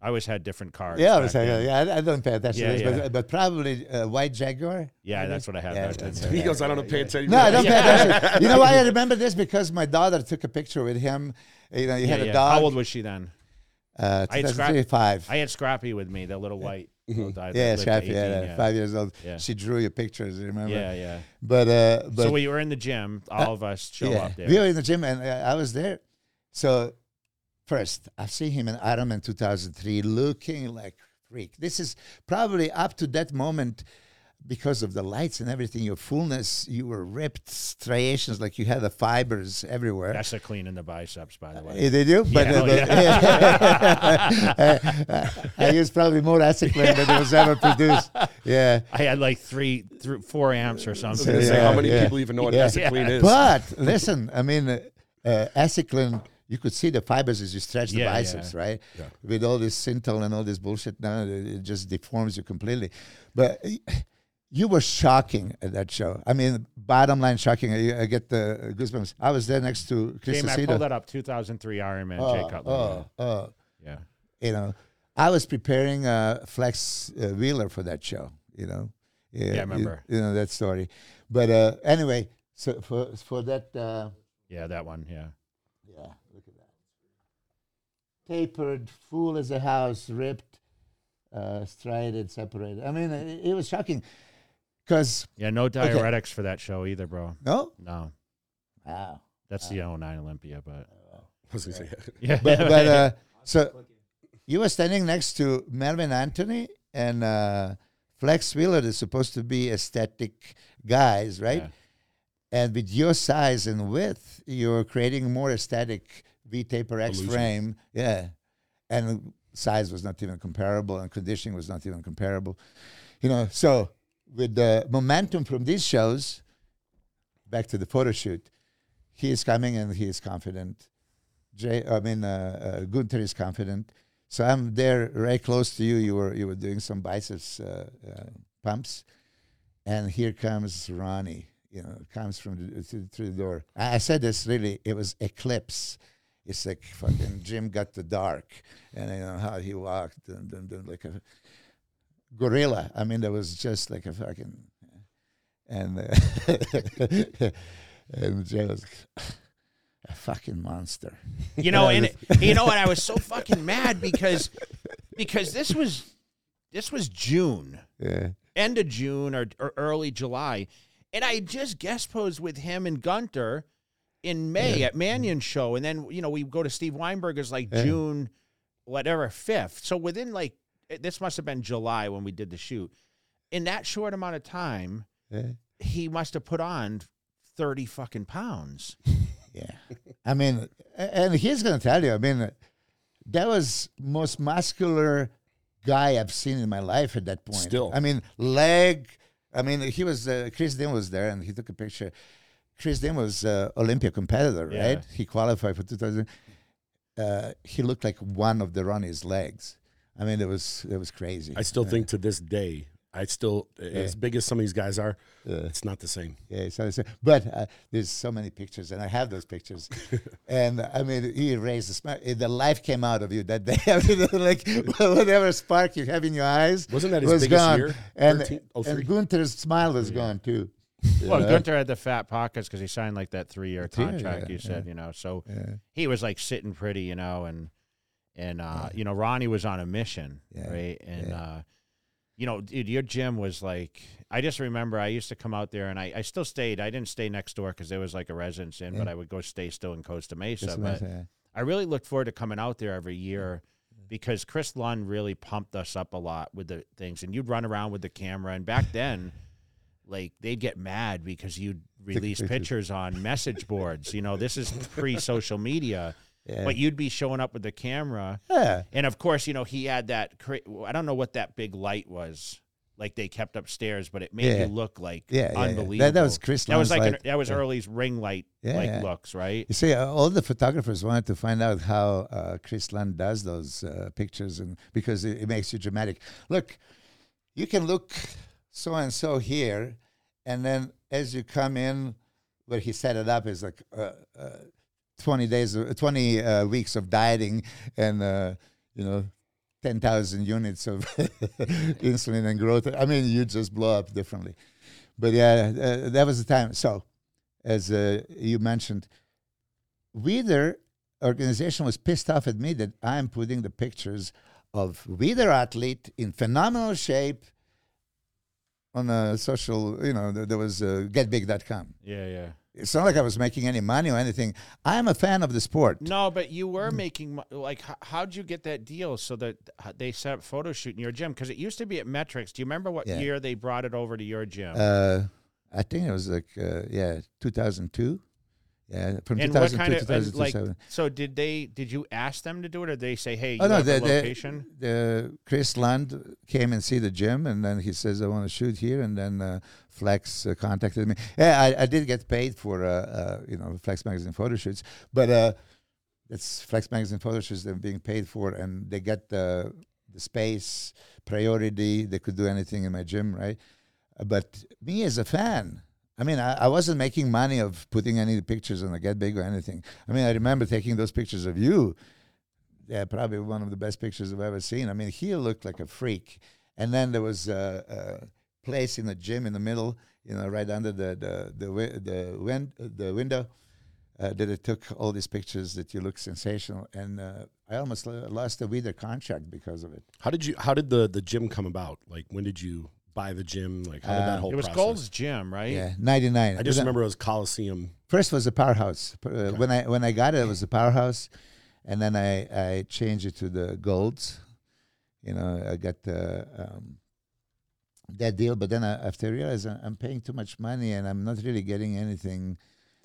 I always had different cars. yeah. I was like, then. yeah, I, I don't pay attention Yeah, to this, yeah. but, but probably uh, white Jaguar. Yeah, maybe? that's what I had Yeah, back then. that's too. right. He goes, I don't pay attention. No, I don't Yeah. pay attention. You know why I remember this? Because my daughter took a picture with him. You know, he Yeah, had a yeah. dog. How old was she then? Uh, I had 2003. I had Scrappy with me, the little white. little guy yeah, Scrappy, 18, yeah, yeah. five years old. Yeah. She drew your pictures. Remember? Yeah, yeah. But uh, but so we were in the gym. All of us show yeah, up there. we were in the gym, and uh, I was there. So first, I've seen him in Iron Man 2003, looking like freak. This is probably up to that moment. Because of the lights and everything, your fullness, you were ripped, striations, like you had the fibers everywhere. That's a clean in the biceps, by the way. Eh, Did you? But, Yeah, uh, oh, but- I used probably more acid acetylene than was ever produced. Yeah. I had like three, four amps or something. gonna say, Yeah, how many yeah. people even know what Yeah. Esiclene is? But listen, I mean, uh, uh, Esiclene, you could see the fibers as you stretch the Yeah, biceps, yeah. right? Yeah. With all this Synthol and all this bullshit now, it just deforms you completely. But uh, you were shocking at that show. I mean, bottom line, shocking. I, I get the goosebumps. I was there next to Chris Came, I pulled that up. 2003 Ironman. Oh, Jay Cutler. oh, oh. yeah. you know, I was preparing uh, Flex uh, Wheeler for that show. You know, yeah, I remember. You, you know that story. But uh, anyway, so for for that, uh, yeah, that one. Yeah. yeah, look at that. Tapered, full as a house, ripped, uh, striated, separated. I mean, it, it was shocking. Because Yeah, no diuretics for that show either, bro. no, No, wow. that's the 09 Olympia, but I was gonna say, yeah, But but uh, so you were standing next to Melvin Anthony and uh, Flex Wheeler. Is supposed to be aesthetic guys, right? Yeah. And with your size and width, you're creating more aesthetic V Taper X frame. Yeah. And size was not even comparable, and conditioning was not even comparable. You know, so with the momentum from these shows, back to the photo shoot, he is coming and he is confident. Jay, I mean, uh, uh, Gunther is confident. So I'm there, right close to you. You were you were doing some biceps uh, uh, pumps, and here comes Ronnie. You know, comes from the, through the door. I, I said this really. It was eclipse. It's like fucking Jim got the dark, and you know how he walked and, and, and like a gorilla. I mean, there was just like a fucking and uh, and was a fucking monster. You know, and you know what? I was so fucking mad because because this was this was June, Yeah, end of June or, or early July, and I just guest posed with him and Gunter in May at Manion show, and then you know we go to Steve Weinberger's like Yeah. June, whatever fifth. So within like this must have been July when we did the shoot. In that short amount of time, yeah, he must have put on thirty fucking pounds. yeah. I mean, and he's gonna tell you. I mean, that was most muscular guy I've seen in my life at that point. Still. I mean, leg. I mean, he was uh, Chris Dean was there, and he took a picture. Chris Dean was uh, Olympia competitor, Yeah. right? He qualified for 2000. Uh, he looked like one of the Ronnie's legs. I mean, it was it was crazy. I still think to this day, I still as big as some of these guys are, Uh, it's not the same. Yeah, it's not the same. But uh, there's so many pictures, and I have those pictures. and I mean, he raised the smile. The life came out of you that day. Like whatever spark you have in your eyes Wasn't that his was biggest gone. year? And 13 oh, and? Gunther's smile was gone too. Well? Gunter had the fat pockets because he signed like that three year contract. you said, you know, so he was like sitting pretty, you know, and and uh, you know, Ronnie was on a mission, right? And uh, you know, dude, your gym was like I just remember I used to come out there and I, I still stayed. I didn't stay next door because there was like a residence in, but I would go stay still in Costa Mesa. Just but like that. I really looked forward to coming out there every year because Chris Lund really pumped us up a lot with the things, and you'd run around with the camera. And back then, like they'd get mad because you'd release pictures. on message boards. You know, this is pre-social media, Yeah. but you'd be showing up with the camera, yeah. and of course, you know he had that. cra- I don't know what that big light was. Like they kept upstairs, but it made Yeah. you look like Yeah, yeah, yeah. unbelievable. That- that was Chris That was like light. an, that was early's ring light Yeah, like looks, right? You see, uh, all the photographers wanted to find out how uh, Chris Lund does those uh, pictures, and because it, it makes you dramatic. Look, you can look so and so here, and then as you come in, where he set it up is like uh, uh, twenty days, of- twenty uh, weeks of dieting, and uh, you know. 10,000 units of insulin and growth. I mean, you just blow up differently. But yeah, uh, that was the time. So, as uh, you mentioned, Weider organization was pissed off at me that I'm putting the pictures of Weider athlete in phenomenal shape on a social, you know, there, there was uh, getbig.com. Yeah, yeah. It's not like I was making any money or anything. I'm a fan of the sport. No, but you were making mo- like how, how'd you get that deal so that they set up photo shoot in your gym because it used to be at Met-Rx. Do you remember what Yeah. year they brought it over to your gym? Uh, I think it was like, uh, yeah, 2002. Yeah, from and 2002 kind to of and, like? 2007. So did they? Did you ask them to do it, or did they say, "Hey, you Oh no, have the, a location"? the Chris Lund came and see the gym, and then he says, "I want to shoot here." And then uh, Flex uh, contacted me. Yeah, I, I did get paid for uh, uh, you know Flex magazine photo shoots, but uh, it's Flex magazine photo shoots they're being paid for, and they get the the space priority. They could do anything in my gym, right? But me as a fan. I mean, I, I wasn't making money of putting any pictures on the Get Big or anything. I mean, I remember taking those pictures of you yeah, probably one of the best pictures I've ever seen. I mean, he looked like a freak. And then there was a, a place in the gym in the middle, you know, right under the the the wi- the, win- the window, uh, that it took all these pictures that you look sensational. And uh, I almost lo- lost the Weider contract because of it. How did you? How did the the gym come about? Like when did you buy the gym? Like how did Uh, that whole It was process? Gold's Gym, right? Yeah, ninety nine. I just remember it was Coliseum. First was a powerhouse. P- Uh, When I when I got it, it was a powerhouse, and then I I changed it to the golds. You know, I got the um, that deal, but then I, after I realized I'm paying too much money and I'm not really getting anything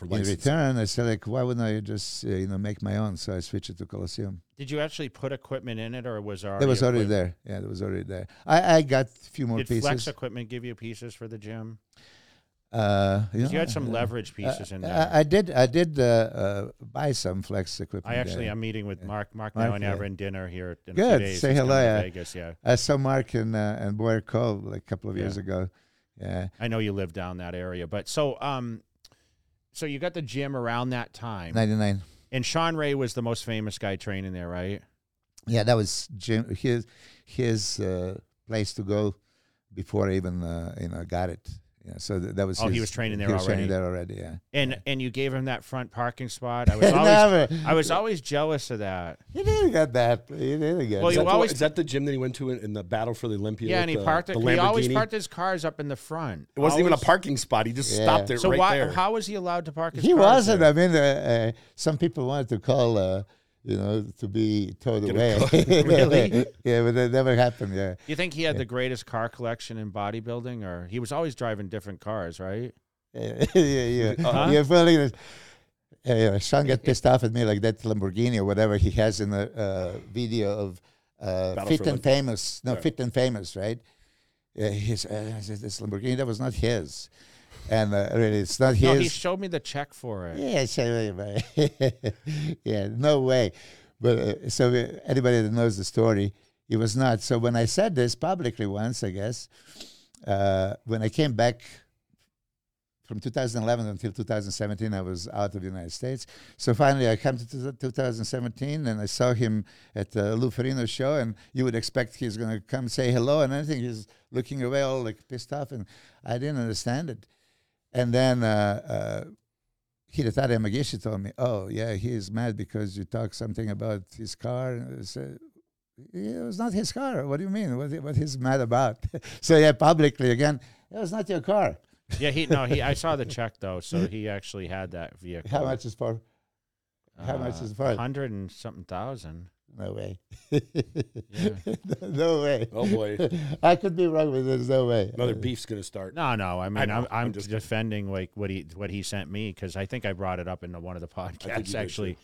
For in licensing. return. I said like, why wouldn't I just uh, you know make my own? So I switched it to Coliseum. Did you actually put equipment in it, or was already That was already equipment? there. Yeah, that was already there. I, I got a few more pieces. Did pieces. Flex Equipment give you pieces for the gym? uh, 'Cause you know, had some uh, leverage pieces in uh, there. I, I did. I did uh, uh, buy some Flex equipment. I actually there. am meeting with Mark. Mark, Mark, now and yeah. having dinner here in a Good. few days. Say He's hello, to yeah. Vegas, yeah. I saw Mark and uh, and Boyer Coe like a couple of years ago. Yeah. I know you live down that area, but so um, so you got the gym around that time, 99. And Shawn Ray was the most famous guy training there, right? Yeah, that was Jim, his his uh, place to go before I even uh, you know got it. Yeah, so th- that was. Oh, he was training there he was Training already. there already. Yeah. And and you gave him that front parking spot. I was always Never. I was always jealous of that. He didn't get that. He didn't get Well, Is you that, the, always- is that the gym that he went to in, in the battle for the Olympia? Yeah, and he the, parked it. the He always parked his cars up in the front. It wasn't even a parking spot. He just Yeah. stopped it So right why? there. How was he allowed to park his? Car? He cars wasn't. there? I mean, uh, uh, some people wanted to call, uh, you know, to be towed Get away. Really? yeah, but that never happened. Yeah. You think he had the greatest car collection in bodybuilding, or he was always driving different cars, right? yeah, yeah, yeah. Huh? yeah well, you know, yeah, yeah. Shawn got pissed off at me like that Lamborghini or whatever he has in the uh, video of uh, Fit and Famous. No, Yeah. Fit and Famous, right? Yeah, he's, uh, this Lamborghini that was not his, and uh, really, it's not No, his. he showed me the check for it. Yeah, yeah, no way. But uh, so uh, anybody that knows the story, it was not. So when I said this publicly once, I guess, uh, when I came back from 2011 until 2017, I was out of the United States. So finally, I came to two- 2017, and I saw him at the Lou Ferrigno show, and you would expect he's going to come say hello, and I think he's looking away, all like pissed off, and I didn't understand it. And then uh, uh, Hidetada Yamagishi told me, "Oh, yeah, he is mad because you talk something about his car." And I said, "It was not his car. What do you mean? What what he's mad about?" so yeah, publicly again, it was not your car. Yeah, he no, he. I saw the check though, so he actually had that vehicle. How much is for? how much is for? Hundred and something thousand. No way. Yeah. no way. Oh boy, I could be wrong, but there's no way. another beef's gonna start. No, no. I mean, know, I am I'm, I'm just- defending like what he what he sent me because I think I brought it up in one of the podcasts actually.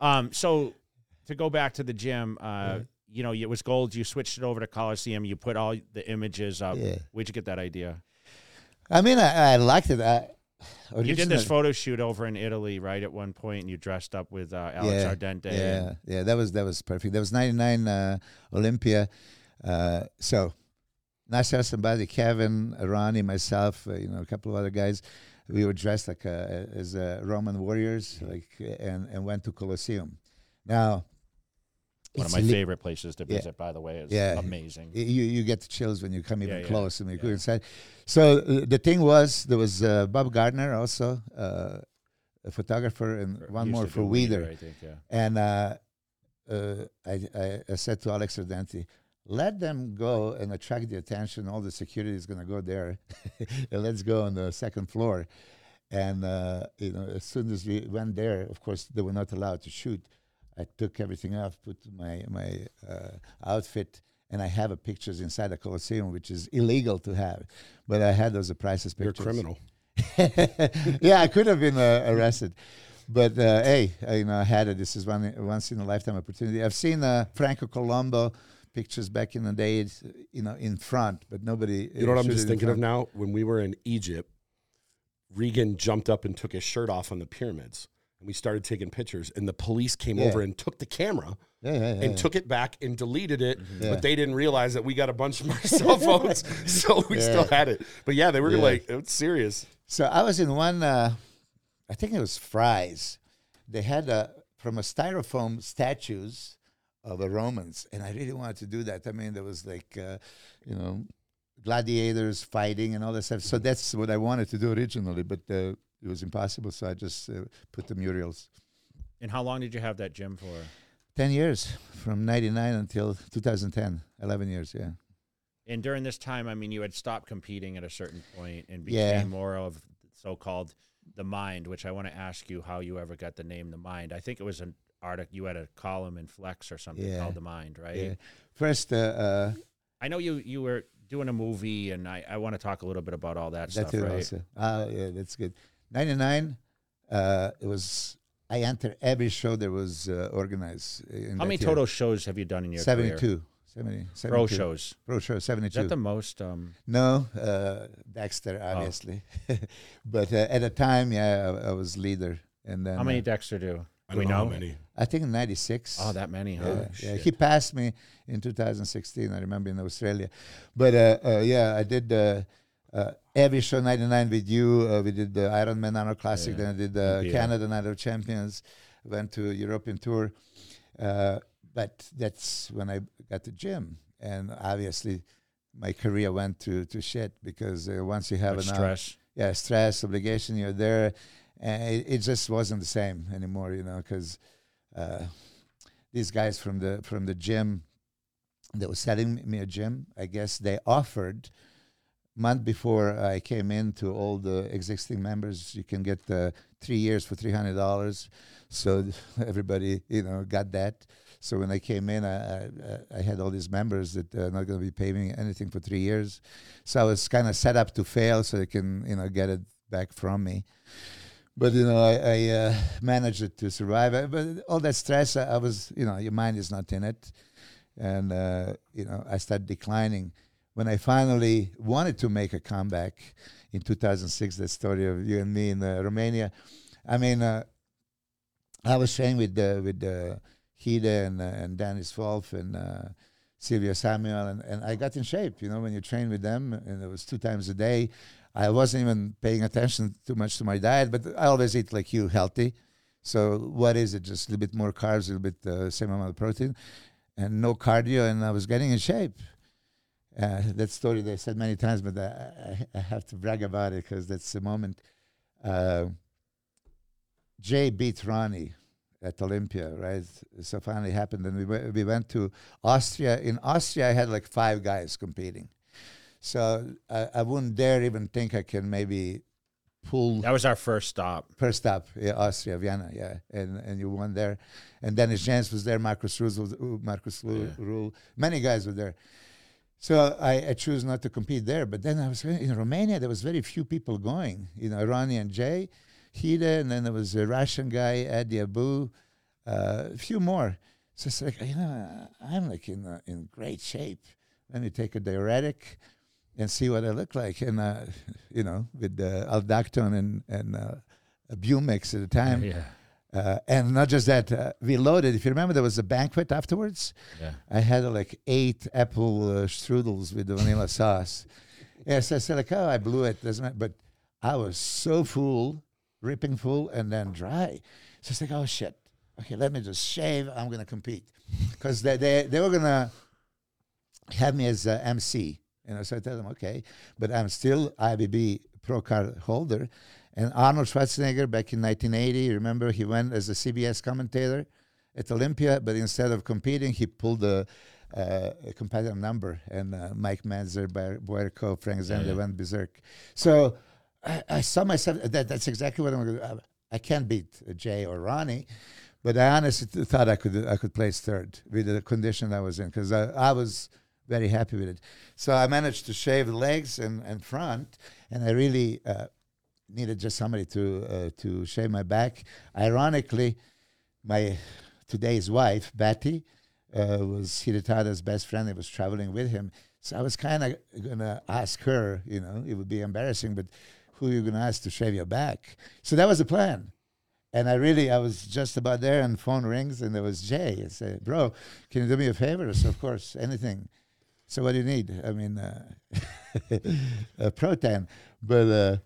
Um, so to go back to the gym, uh, you know, it was gold. You switched it over to Coliseum. You put all the images up. Yeah. Where'd you get that idea? I mean, I, I liked it. I, You did this photo shoot over in Italy, right? At one point, and you dressed up with uh, Alex Yeah, Ardenti. Yeah, and- yeah, that was that was perfect. That was '99 uh, Olympia. Uh, so, Nasser El Sonbaty, Kevin, Ronnie, myself, uh, you know, a couple of other guys. We were dressed like uh, as uh, Roman warriors, like, and and went to Colosseum. Now, One of my li- favorite places to Yeah. visit, by the way. It's Yeah. amazing. you you get the chills when you come even Yeah, yeah, close and we go yeah. inside. So uh, the thing was, there was uh, Bob Gardner also, uh, a photographer, and one more for Weider. I think. Yeah. And uh, uh, I, I, I said to Alex Ardenti, let them go and attract the attention. All the security is going to go there. and let's go on the second floor. And, uh, you know, as soon as we went there, of course, they were not allowed to shoot. I took everything off, put my, my uh, outfit, and I have a pictures inside the Colosseum, which is illegal to have. But I had those priceless You're a pictures. criminal. yeah, I could have been uh, arrested, but uh, hey, I, you know, I had it. This is one once in a lifetime opportunity. I've seen uh, Franco Columbu pictures back in the days, you know, in front, but nobody. You know what I'm just in thinking of now? When we were in Egypt, Regan jumped up and took his shirt off on the pyramids. And we started taking pictures, and the police came Yeah. over and took the camera Yeah, yeah, and took it back and deleted it. Yeah. But they didn't realize that we got a bunch of our cell phones, so we still had it. But yeah, they were like, it's serious. So I was in one. Uh, I think it was Fry's. They had uh, from a styrofoam statues of the Romans, and I really wanted to do that. I mean, there was like, uh, you know, gladiators fighting and all that stuff. So that's what I wanted to do originally, but uh, it was impossible. So I just uh, put the murals. And how long did you have that gym for? 10 years from 99 until 2010 11 years yeah And during this time, I mean, you had stopped competing at a certain point and became Yeah. more of so-called the mind, which I want to ask you how you ever got the name the mind. I think it was an article you had a column in Flex or something Yeah. called the mind, right? yeah first uh, uh I know you you were doing a movie, and I, I want to talk a little bit about all that, that stuff, right? also ah yeah that's good 99 uh it was i entered every show that was uh, organized in How many year. total shows have you done in your 72 career? 70, Pro shows. pro show Is that the most? Um, no uh dexter Oh. obviously but uh, at the time yeah I, I was leader and then how many uh, Dexter do? I Do we don't know know? how many. i think 96 Oh, that many, huh? Yeah, yeah. He passed me in 2016. I remember in Australia, but uh, uh, yeah, I did uh, uh, every show 99 with you. Uh, we did the Ironman Arnold Classic. Yeah. Then I did the Yeah. Canada Night of Champions. went to European tour. Uh, but that's when I got the gym, and obviously my career went to, to shit because uh, once you have Much enough stress. yeah stress obligation you're there and it, it just wasn't the same anymore you know because uh, these guys from the from the gym that was selling me a gym i guess they offered month before i came in to all the existing members you can get the three years for $300 so everybody you know got that so when I came in, I, I, I had all these members that are not going to be paying anything for three years. So I was kind of set up to fail, so they can you know get it back from me. But you know, I, I uh, managed to survive. Uh, But all that stress, I, I was you know, your mind is not in it, and uh, you know, I started declining. When I finally wanted to make a comeback in 2006, that story of you and me in uh, Romania, I mean, uh, I was training with the with Hida and uh, and Dennis Wolf and uh, Silvio Samuel, and, and I got in shape. You know, when you train with them, and it was two times a day. I wasn't even paying attention too much to my diet, but I always eat like you, healthy. So what is it? Just a little bit more carbs, a little bit uh, same amount of protein, and no cardio, and I was getting in shape. Uh, that story they said many times, but I, I, I have to brag about it because that's the moment. Uh, Jay beat Ronnie at Olympia, right? So finally happened, and we we we went to Austria. In Austria, I had like five guys competing, so I, I wouldn't dare even think I can maybe pull That was our first stop. first stop, yeah, Austria, Vienna, yeah, and and you won there, and Dennis James was there, Markus Rühl, Markus Rühl, Rühl, many guys were there. So I, I choose not to compete there, but then I was in Romania. There was very few people going, you know, and Jay, Hida, and then there was a Russian guy, Adi Abu, uh, a few more. So it's like you know, I'm like in uh, in great shape. Let me take a diuretic and see what I look like. And uh, you know, with uh, Aldactone and and uh, Bumex at the time, Yeah. Uh, and not just that, uh, we loaded. If you remember, there was a banquet afterwards. Yeah. I had uh, like eight apple uh, strudels with the vanilla sauce. Yes, I said like, oh, I blew it. Doesn't matter. But I was so full, ripping full, and then dry. So it's like, oh shit. Okay, let me just shave. I'm gonna compete because they, they they were gonna have me as MC. You know, so I tell them, okay, but I'm still IFBB Pro Card holder. And Arnold Schwarzenegger back in 1980, remember he went as a CBS commentator at Olympia, but instead of competing, he pulled a, uh, a competitive number, and uh, Mike Mentzer, Boyarko, Frank Zane, they went berserk. So I, I saw myself. That, that's exactly what I'm going to. I can't beat uh, Jay or Ronnie, but I honestly thought I could I could place third with the condition I was in because I, I was very happy with it. So I managed to shave the legs and, and front, and I really uh, needed just somebody to uh, to shave my back. Ironically, my today's wife Betty uh, was Hidetada's best friend. I was traveling with him, so I was kind of gonna ask her. You know, it would be embarrassing, but who are you gonna ask to shave your back? So that was the plan. And I really, I was just about there, and phone rings, and there was Jay. I said, "Bro, can you do me a favor?" So of course, anything. So what do you need? I mean, uh, a protein, but uh,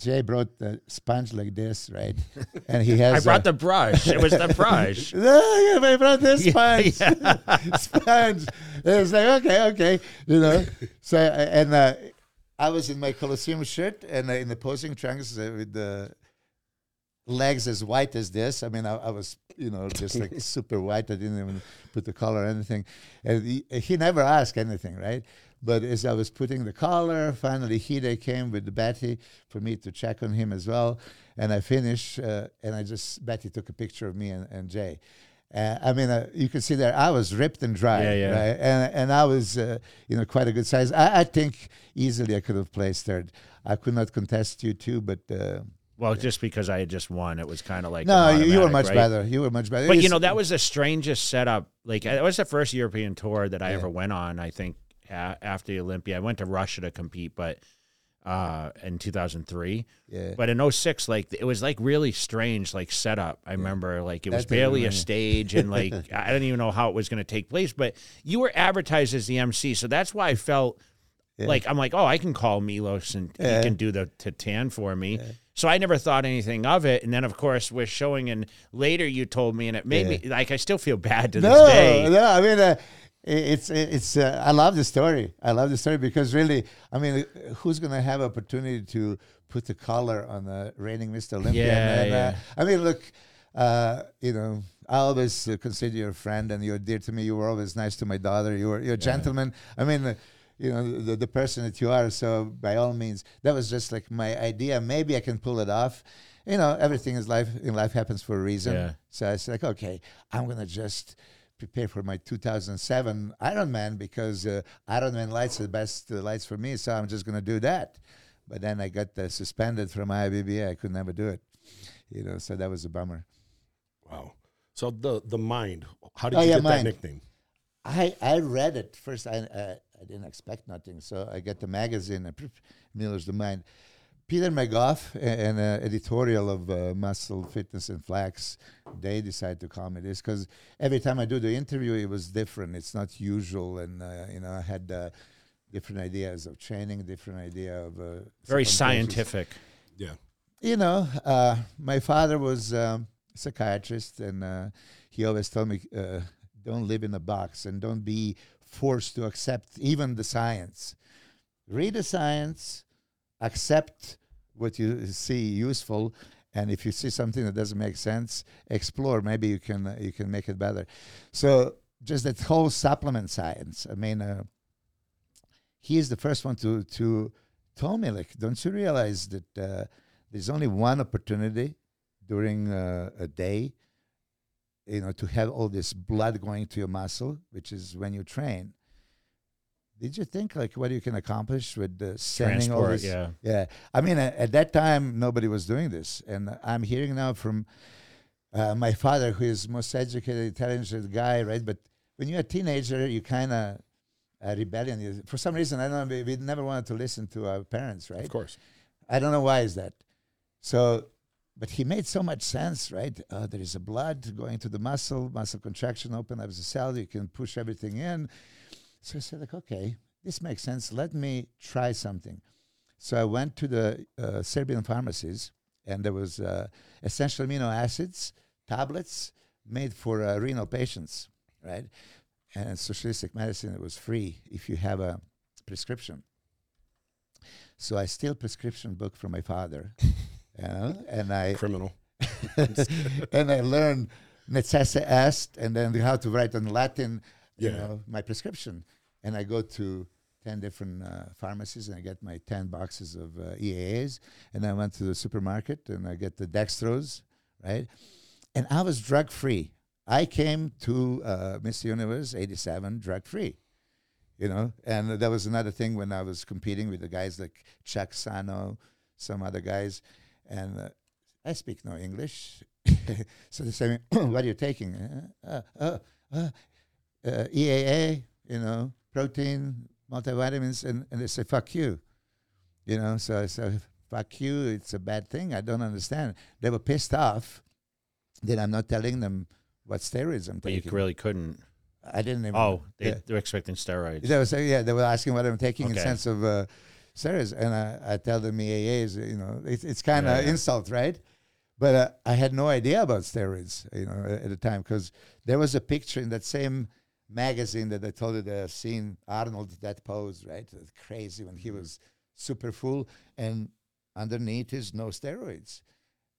Jay brought the sponge like this, right? And he has. I brought the brush. It was the brush. Look, I brought this Yeah, sponge. sponge. And it's like, okay, okay. You know. So, uh, and uh, I was in my Colosseum shirt and uh, in the posing trunks uh, with the legs as white as this. I mean, I, I was, you know, just like super white. I didn't even put the collar or anything. And he, he never asked anything, right? But as I was putting the collar, finally Hide came with the Betty for me to check on him as well. And I finished, uh, and I just, Betty took a picture of me and, and Jay. Uh, I mean, uh, you can see there, I was ripped and dry, Yeah, yeah. right? And, and I was, uh, you know, quite a good size. I, I think easily I could have placed third. I could not contest you two, but uh, Well, just because I had just won, it was kind of like no, you, were much right? better. You were much better. But you know that was the strangest setup. Like it was the first European tour that I Yeah. ever went on. I think a- after the Olympia, I went to Russia to compete, but uh, in 2003. yeah. But in 06, like it was like really strange, like setup. I remember like it was barely a stage, and like I didn't even know how it was going to take place. But you were advertised as the MC, so that's why I felt Yeah. like I'm like, oh, I can call Milos and Yeah. he can do the Titan for me. So I never thought anything of it. And then, of course, we're showing, and later you told me, and it made me like I still feel bad to no, this day. no. I mean, uh, it's it's. Uh, I love the story. I love the story because really, I mean, uh, who's going to have opportunity to put the collar on the reigning Mr. Olympia? Yeah, and, uh, yeah. I mean, look, uh, you know. I always uh, consider you a friend, and you're dear to me. You were always nice to my daughter. You were you're a gentleman. I mean, uh, you know the, the person that you are. So by all means, that was just like my idea. Maybe I can pull it off. You know, everything is life in life happens for a reason. Yeah. So I was like, okay, I'm gonna just prepare for my 2007 Ironman because uh, Ironman lights are the best uh, lights for me. So I'm just gonna do that. But then I got uh, suspended from IBBA. I could never do it. You know, so that was a bummer. Wow. So the the mind. How did Oh, you yeah, get mind. that nickname? I I read it first. I I didn't expect nothing, so I get the magazine. and Milos the Mind. Peter McGough, a- an uh, editorial of uh, Muscle Fitness and Flex, they decided to call me this because every time I do the interview, it was different. It's not usual, and uh, you know I had uh, different ideas of training, different idea of uh, Very scientific. Yeah. you know, uh, my father was um, a psychiatrist, and uh, he always told me, uh, "Don't live in a box, and don't be forced to accept even the science. Read the science, accept what you see useful, and if you see something that doesn't make sense, explore. Maybe you can uh, you can make it better." So just that whole supplement science. I mean, uh, he is the first one to to told me like, "Don't you realize that?" Uh, there's only one opportunity during uh, a day you know to have all this blood going to your muscle which is when you train did you think like what you can accomplish with uh, sending all Transport, this yeah. yeah i mean at, at that time nobody was doing this and i'm hearing now from uh, my father who is most educated talented guy right but when you're a teenager you kind of uh, rebellion you- for some reason i don't know we, we never wanted to listen to our parents right Of course. I don't know why is that. So, but he made so much sense, right? Uh, there is a blood going to the muscle, muscle contraction, open up the cell, you can push everything in. So I said, like, okay, this makes sense. Let me try something. So I went to the uh, Serbian pharmacies, and there was uh, essential amino acids tablets made for uh, renal patients, right? And socialistic medicine, it was free if you have a prescription. So I steal prescription book from my father, you know, and I Criminal. and I learned necesse est, and then how to write in Latin, you know, my prescription. And I go to ten different uh, pharmacies, and I get my ten boxes of uh, EAAs. And I went to the supermarket, and I get the dextrose, right? And I was drug free. I came to uh, Mr. Universe '87 drug free you know. And that was another thing when I was competing with the guys like Chuck Sano, some other guys, and uh, I speak no English, so they say, "What are you taking?" Uh, uh, uh, EAA, you know, protein, multivitamins, and, and they say, "Fuck you," you know. So I said, "Fuck you! It's a bad thing. I don't understand." They were pissed off that I'm not telling them what steroids I'm But you really couldn't. I didn't even. Oh, they, yeah. they're expecting steroids. They were saying, yeah, they were asking what I'm taking in Okay. sense of uh, steroids, and I, I tell them EAAs, you know, it's, it's kind of Yeah, yeah. insult, right? But uh, I had no idea about steroids, you know, at the time because there was a picture in that same magazine that I told you that I've seen Arnold that pose, right? It's crazy when Mm-hmm. he was super full, and underneath is no steroids.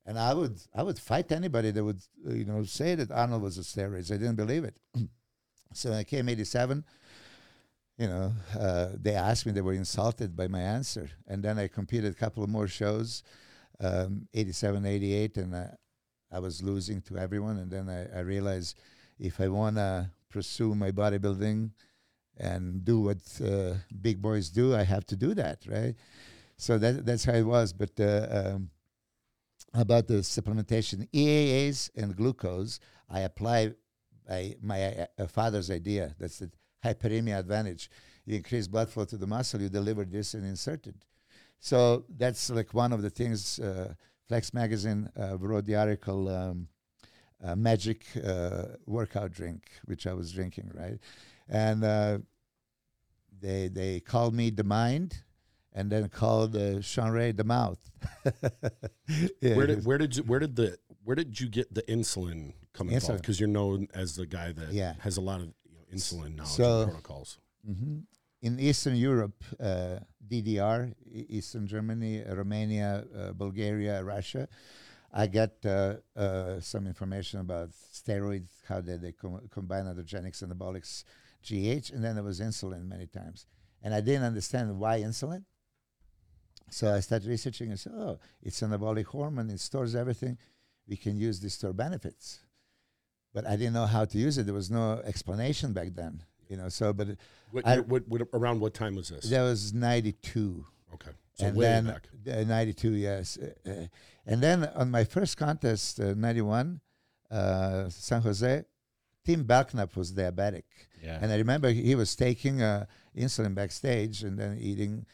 And I would I would fight anybody that would uh, you know say that Arnold was a steroids. I didn't believe it. so when I came '87, you know, uh, they asked me, they were insulted by my answer. And then I competed a couple of more shows, um, 87, 88, and uh, I was losing to everyone. And then I, I realized if I want to pursue my bodybuilding and do what uh, big boys do, I have to do that, right? So that, that's how it was. But uh, um, about the supplementation, EAAs and glucose, I apply by my uh, father's idea. That's the hyperemia advantage. You increase blood flow to the muscle, you deliver this and insert it. So that's like one of the things. Uh, Flex Magazine uh, wrote the article um, uh, "Magic uh, Workout Drink," which I was drinking, right? And uh, they they called me the Mind, and then called uh, Shawn Ray the mouth. yeah, where did where did you, where did the where did you get the insulin involved? Insulin. Because you're known as the guy that Yeah. has a lot of you know, insulin knowledge So- and protocols. Mhm. In Eastern Europe, uh, DDR, Eastern Germany, Romania, uh, Bulgaria, Russia, I got uh, uh, some information about steroids, how did they com- combine androgenics, and anabolics, GH, and then there was insulin many times. And I didn't understand why insulin. So I started researching and said, oh, it's an anabolic hormone, it stores everything. We can use this to our benefits. But I didn't know how to use it. There was no explanation back then. You know, so but What, I- what, what around what time was this? that was 92 Okay, so and way then back. uh, 92 yes Uh, uh, and then on my first contest uh, 91 uh, san jose tim belknap was diabetic Yeah. and i remember he was taking uh, insulin backstage and then eating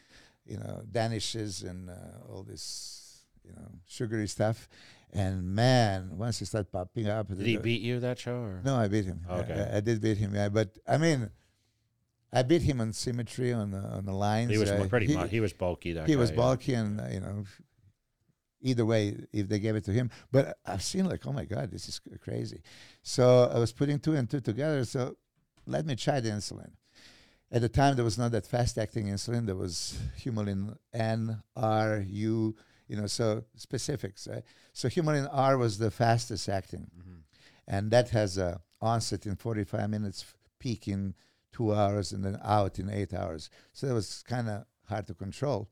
you know danishes and uh, all this you know sugary stuff and man once he started popping up Did he beat you that show? Or? no i beat him Okay. I, I did beat him yeah but i mean I beat him on symmetry on the on the lines. He was uh, pretty he- much. He was bulky. That he guy, was yeah. bulky and uh, you know either way if they gave it to him but i've seen like oh my god this is crazy so i was putting two and two together so let me try the insulin at the time there was not that fast acting insulin there was humulin n r u you know so specifics right? so humulin r was the fastest acting Mhm. and that has a onset in 45 minutes peak in two hours and then out in eight hours so that was kind of hard to control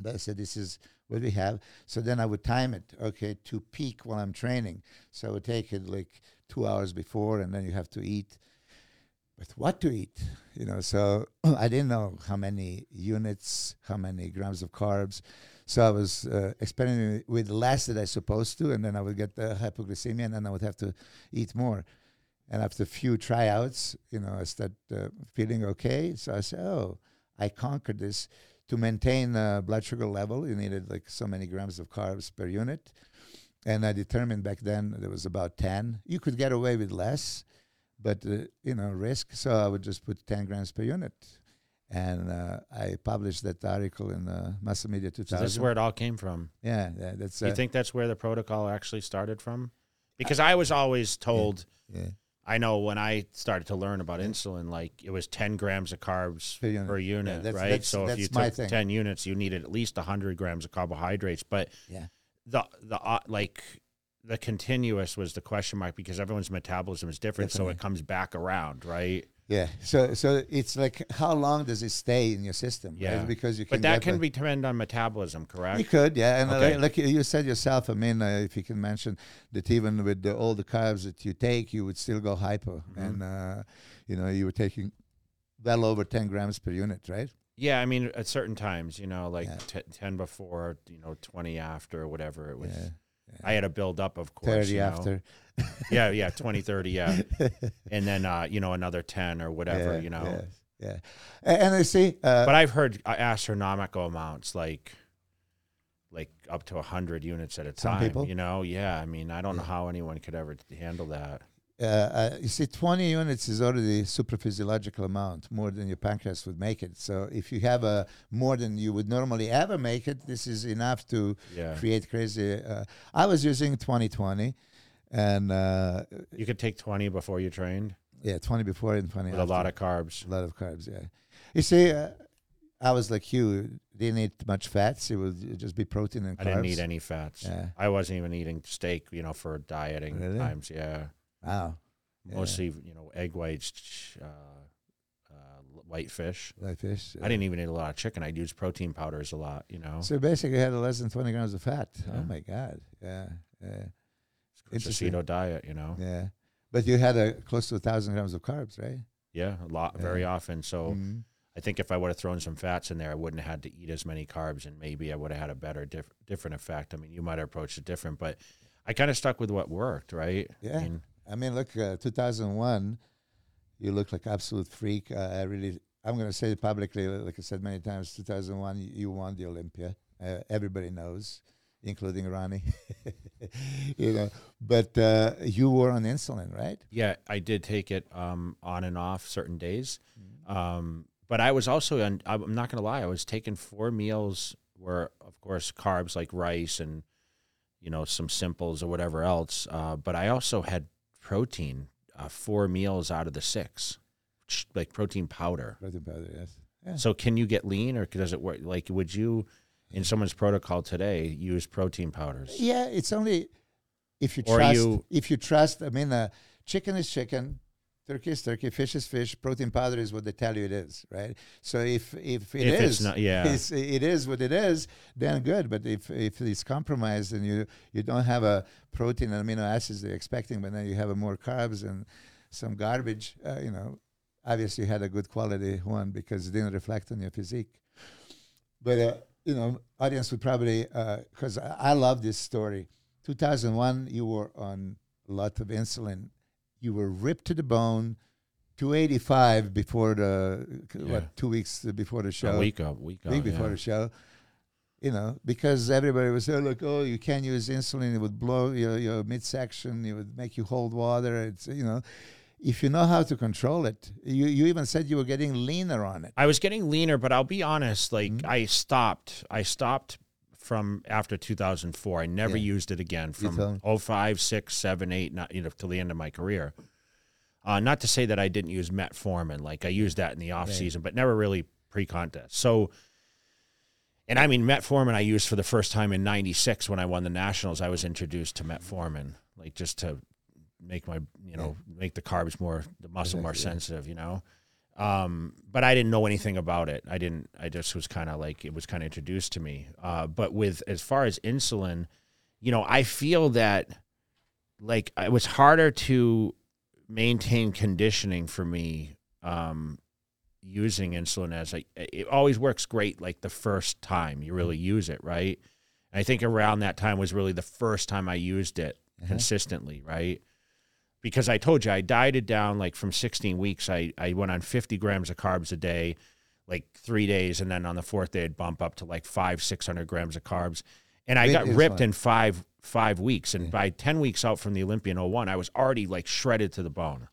but I said, this is what we have. So then I would time it, okay, to peak while I'm training. So I would take it like two hours before, and then you have to eat. But what to eat? You know, so I didn't know how many units, how many grams of carbs. So I was uh, experimenting with less than I supposed to, and then I would get the hypoglycemia, and then I would have to eat more. And after a few tryouts, you know, I started uh, feeling okay. So I said, oh, I conquered this to maintain uh, blood sugar level, you needed like so many grams of carbs per unit. And I determined back then there was about 10. You could get away with less, but, uh, you know, risk. So I would just put 10 grams per unit. And uh, I published that article in uh, Muscle Media So 2000. this is where it all came from. yeah, that- that's. You uh, think that's where the protocol actually started from? Because I was always told. yeah. I know when I started to learn about insulin, like it was 10 grams of carbs Per unit. per unit, that's- right? that's- so if you that's took thing. 10 units, you needed at least 100 grams of carbohydrates. But Yeah. the the uh, like the continuous was the question mark because everyone's metabolism is different, so it comes back around, right? Yeah. So so it's like how long does it stay in your system? right? Yeah. Because you can. But that can be depend on metabolism, correct? You could, yeah, and uh, Okay. like, like you said yourself, I mean, uh, if you can mention that even with the, all the carbs that you take, you would still go hypo, Mhm. and uh, you know you were taking well over ten grams per unit, right? Yeah, I mean at certain times, you know, like Yeah. t- 10 before, you know, 20 after, whatever it was. yeah, I had a build up, of course. thirty you know. after. Yeah, yeah, 20, 30, yeah. and then uh, you know another 10 or whatever Yeah, you know yes, yeah, and I see. Uh, but i've heard uh, astronomical amounts like like up to 100 units at a time people? you know yeah i mean i don't know how anyone could ever handle that uh, uh, you see, 20 units is already super physiological amount, more than your pancreas would make it. So if you have a more than you would normally ever make it, this is enough to yeah create crazy. Uh, I was using 2020, and uh, you could take 20 before you trained yeah, 20 before and 20 with a lot of carbs a lot of carbs. Yeah, you see, uh, I was like you, didn't eat much fats. It would just be protein and carbs. i didn't need any fats Yeah. i wasn't even eating steak you know for dieting Really? times yeah Wow, Yeah. mostly you know egg whites uh, uh, white fish like fish. i didn't even eat a lot of chicken i'd use protein powders a lot you know So basically, I had less than 20 grams of fat. Yeah. Oh my god. Yeah, yeah, it's a keto diet you know yeah. But you had a close to a thousand grams of carbs, right? Yeah, a lot, Yeah. very often. So Mhm. I think if I would have thrown some fats in there, I wouldn't have had to eat as many carbs, and maybe I would have had a better, diff- different effect. I mean, you might have approached it different, but I kind of stuck with what worked, right? Yeah. I mean, I mean, look, uh, 2001, you look like absolute freak. Uh, I really, I'm going to say it publicly, like I said many times, 2001, you, you won the Olympia. Uh, everybody knows, including Ronnie. you know, but uh, you were on insulin, right? yeah, I did take it um, on and off certain days. Um, but I was also, on, I'm not going to lie, I was taking four meals were, of course, carbs like rice and, you know, some simples or whatever else. Uh, but I also had protein, uh, four meals out of the six, like protein powder. Protein powder, yes. Yeah. So can you get lean or does it work? Like, would you, in someone's protocol today, use protein powders? Yeah, it's only if you Or trust. you- if you trust, I mean, uh, chicken is chicken, turkey is turkey, fish is fish. Protein powder is what they tell you it is, right? So if if it If is, not- yeah. it's, it is what it is, then good. But if if it's compromised and you you don't have a protein and amino acids they're expecting, but then you have a more carbs and some garbage, uh, you know, obviously you had a good quality one because it didn't reflect on your physique. But uh, you know, audience would probably because I, I love this story. 2001, you were on a lot of insulin. You were ripped to the bone. 285 before the Yeah. what two weeks before the show A week up, week up. week before yeah. the show. You know, because everybody was there, like, oh, you can't use insulin; it would blow your your midsection, it would make you hold water. It's you know, if you know how to control it, you you even said you were getting leaner on it. I was getting leaner, but I'll be honest, like Mhm. I stopped. I stopped from after 2004. I never Yeah. used it again from told- 05, 6, 7, 8, not, you know, till the end of my career. Uh, not to say that I didn't use metformin. Like I used that in the off Right. season, but never really pre-contest. So, and I mean, metformin I used for the first time in 96 when I won the nationals. I was introduced to metformin, like just to make my, you know, make the carbs more, the muscle more yeah. sensitive, you know? Um, but I didn't know anything about it. I didn't, I just was kind of like, it was kind of introduced to me. Uh, but with, as far as insulin, you know, I feel that like it was harder to maintain conditioning for me, um, using insulin as I, it always works great. Like the first time you really use it, right? And I think around that time was really the first time I used it Uh-huh. consistently, right? Because I told you I dieted down like from 16 weeks. I, I went on 50 grams of carbs a day, like three days, and then on the fourth day I'd bump up to like five, 600 grams of carbs, and I With got ripped in five five weeks. And Yeah. by 10 weeks out from the Olympia 01, I was already like shredded to the bone.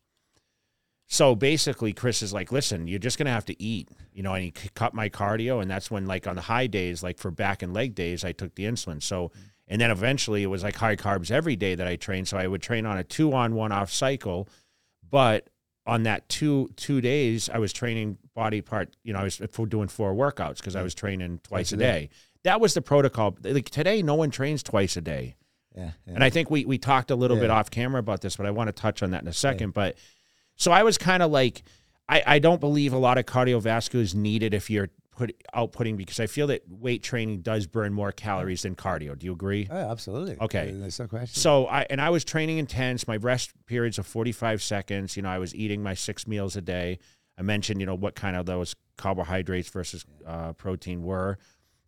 So basically, Chris is like, listen, you're just going to have to eat, you know, and he cut my cardio. And that's when, like, on the high days, like for back and leg days, I took the insulin. So, mm. And then eventually it was like high carbs every day that I trained. So I would train on a two on, one off cycle. But on that two two days, I was training body part, you know, I was doing four workouts because I was training twice Twice a a day. That was the protocol. Like today, no one trains twice a day. Yeah, yeah. And I think we we talked a little bit off camera about this, but I want to touch on that in a second. But so I was kind of like, I, I don't believe a lot of cardiovascular is needed if you're put outputting because I feel that weight training does burn more calories than cardio. Do you agree? oh, absolutely. Okay. there's no question. So I and I was training intense. My rest periods of 45 seconds. You know, I was eating my six meals a day. I mentioned, you know, what kind of those carbohydrates versus uh, protein were.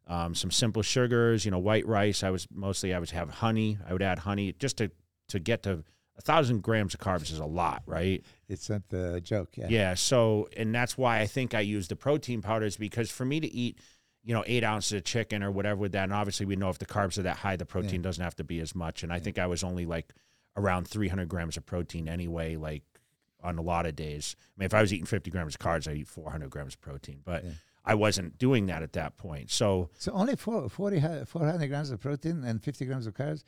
Um, some simple sugars, you know, white rice. I was mostly I would have honey. I would add honey just to to get to a thousand grams of carbs is a lot, right? it's not the joke. Yeah. Yeah. So, and that's why I think I use the protein powders because for me to eat, you know, eight ounces of chicken or whatever with that, and obviously we know if the carbs are that high, the protein doesn't have to be as much. And I think I was only like around 300 grams of protein anyway, like on a lot of days. I mean, if I was eating 50 grams of carbs, I eat 400 grams of protein, but Yeah. I wasn't doing that at that point. So, So only four, 40, 400 grams of protein and 50 grams of carbs.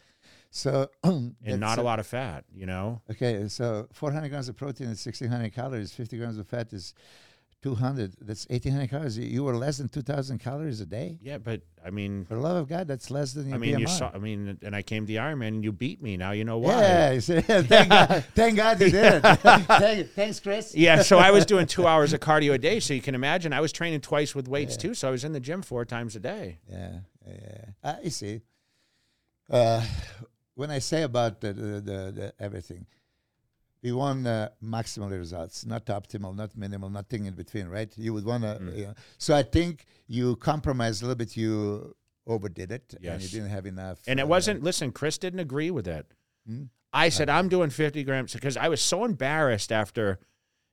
So and not a lot of fat, you know? Okay, so 400 grams of protein is 1600 calories. 50 grams of fat is 200. That's 1800 calories. You- were less than 2000 calories a day. Yeah. But I mean, For the love of God, that's less than your I mean, you saw, I mean, and I came to the Ironman and you beat me. Now you know why. Yeah, see, thank, God, thank God you did it. Thank- thanks, Chris. Yeah, so I was doing two hours of cardio a day. So you can imagine I was training twice with weights too. So I was in the gym four times a day. Yeah, yeah. Uh, you see, uh, when I say about the, the, the, the everything, we want uh, maximal results, not optimal, not minimal, nothing in between, right? You would want to. Mm. You know, so I think you compromised a little bit. You overdid it, and you didn't have enough. And it uh, wasn't, listen, Chris didn't agree with that. Hmm? I said, I'm doing 50 grams because I was so embarrassed after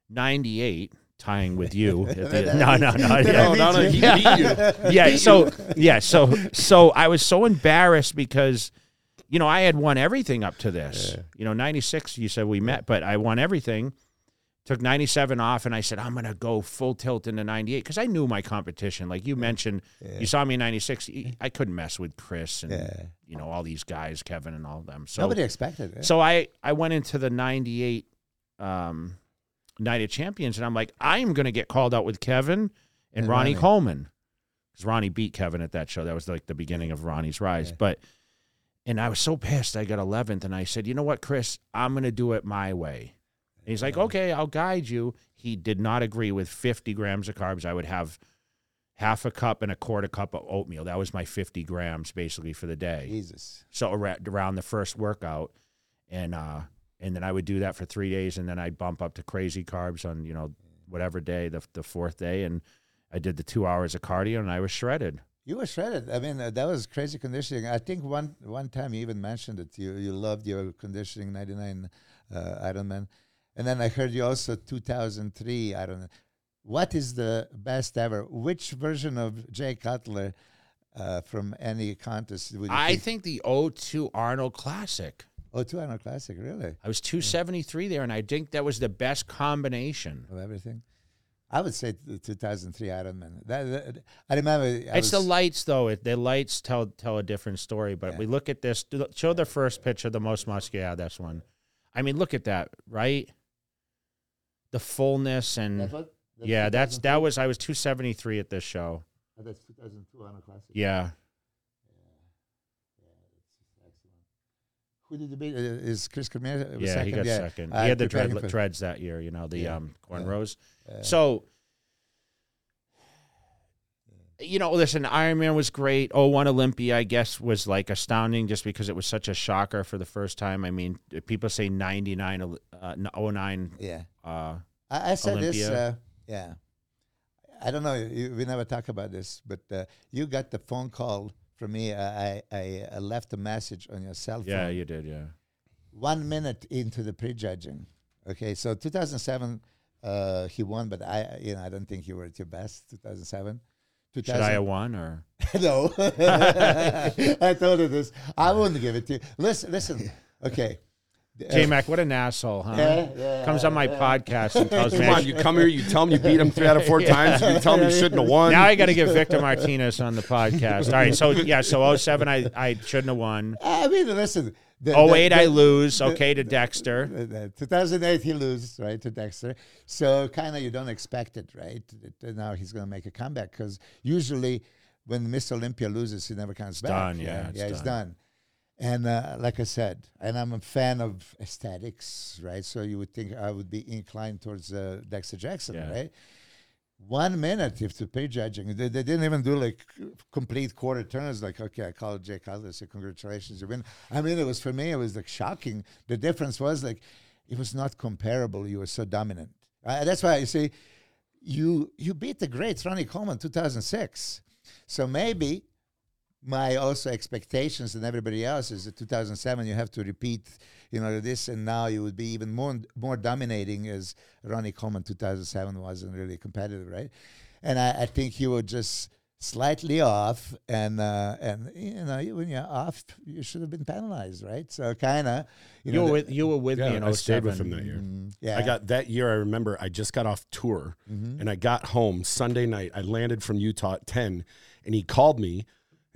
98 tying with you. the- no, no, no. Yeah. No, no, no, he beat you. yeah so yeah so so i was so embarrassed because you know i had won everything up to this you know 96 you said we met but i won everything took 97 off and I said, I'm going to go full tilt into 98 because I knew my competition. Like you mentioned, you saw me in 96. I couldn't mess with Chris and, Yeah. you know, all these guys, Kevin and all of them. So, Nobody expected it. so I, I went into the 98 um, Night of Champions and I'm like, I'm going to get called out with Kevin and, And Ronnie, Ronnie. Coleman. Because Ronnie beat Kevin at that show. That was like the beginning of Ronnie's rise. Yeah. But, and I was so pissed. I got 11th and I said, you know what, Chris, I'm going to do it my way. And he's like, okay, I'll guide you. He did not agree with 50 grams of carbs. I would have half a cup and a quarter cup of oatmeal. That was my 50 grams basically for the day. Jesus. So around the first workout, and uh, and then I would do that for three days, and then I'd bump up to crazy carbs on you know whatever day the the fourth day, and I did the two hours of cardio, and I was shredded. You were shredded. I mean, uh, that was crazy conditioning. I think one one time you even mentioned it. You you loved your conditioning 99 uh, Ironman. And then I heard you also 2003 Ironman. What is the best ever? Which version of Jay Cutler uh, from any contest would you I think? think the O2 Arnold Classic. Oh, two Ironman Classic, really? I was 273 there, and I think that was the best combination. Of everything? I would say the 2003 Ironman. That, that- I remember. I it's the lights, though. It, the lights tell tell a different story. But Yeah. we look at this. Show the first picture, the most muscular. Yeah, that's one. I mean, look at that, right? The fullness and That's what- that's yeah, that's that was I was 273 at this show. Oh, that's 2002 a Classic. Yeah, Who did you beat? Uh, Is Chris Cormier? uh, yeah, he got second. Uh, he had the dread, for- dreads that year. You know the Yeah, um yeah. cornrows. uh, So, you know, listen, Iron Man was great. Oh, one Olympia, I guess, was like astounding just because it was such a shocker for the first time. I mean, people say 99, uh, 09. yeah. Uh, I, I said this. Uh, yeah. I don't know. You, we never talk about this, but uh, you got the phone call from me. I, I, I left a message on your cell phone. yeah, you did, yeah. One minute into the prejudging. Okay, so 2007, uh, he won, but I, you know, I don't think you were at your best. 2007. Should I have won or? no, I told you this. I wouldn't give it to you. Listen, listen. Okay. J Mac, what an asshole, huh? Yeah, yeah, Comes on my podcast and tells me. Come on, you come here, you tell him you beat him three out of four times, you tell him you shouldn't have won. now I got to get Victor Martinez on the podcast. All right, so yeah, so 07, I, I shouldn't have won. I mean, listen. The, 08, the- I the- lose. Okay, to Dexter. Uh, uh, 2008 he loses right to Dexter, so kind of you don't expect it, right? Now he's going to make a comeback because usually when Miss Olympia loses, he never comes back. done, yeah, it's yeah, it's done. done. And uh, like I said, and I'm a fan of aesthetics, right? So you would think I would be inclined towards uh, Dexter Jackson, Yeah. right? One minute if to prejudging, they, they didn't even do like complete quarter turns. Like, okay, I called Jay Cutler, say congratulations, you win. I mean, it was for me, it was like shocking. The difference was like, it was not comparable. You were so dominant. Uh, that's why you see, you you beat the great Ronnie Coleman 2006. So maybe my also expectations and everybody else is that 2007 you have to repeat you know this and now you would be even more more dominating as Ronnie Coleman 2007 wasn't really competitive right and I, I think you were just slightly off and uh, and you know when you're off you should have been penalized right so kind of you, You know were with you were with Yeah, me in I stayed with him that year. Mm, yeah I got that year. I remember I just got off tour Mhm. and I got home Sunday night. I landed from Utah at 10 and he called me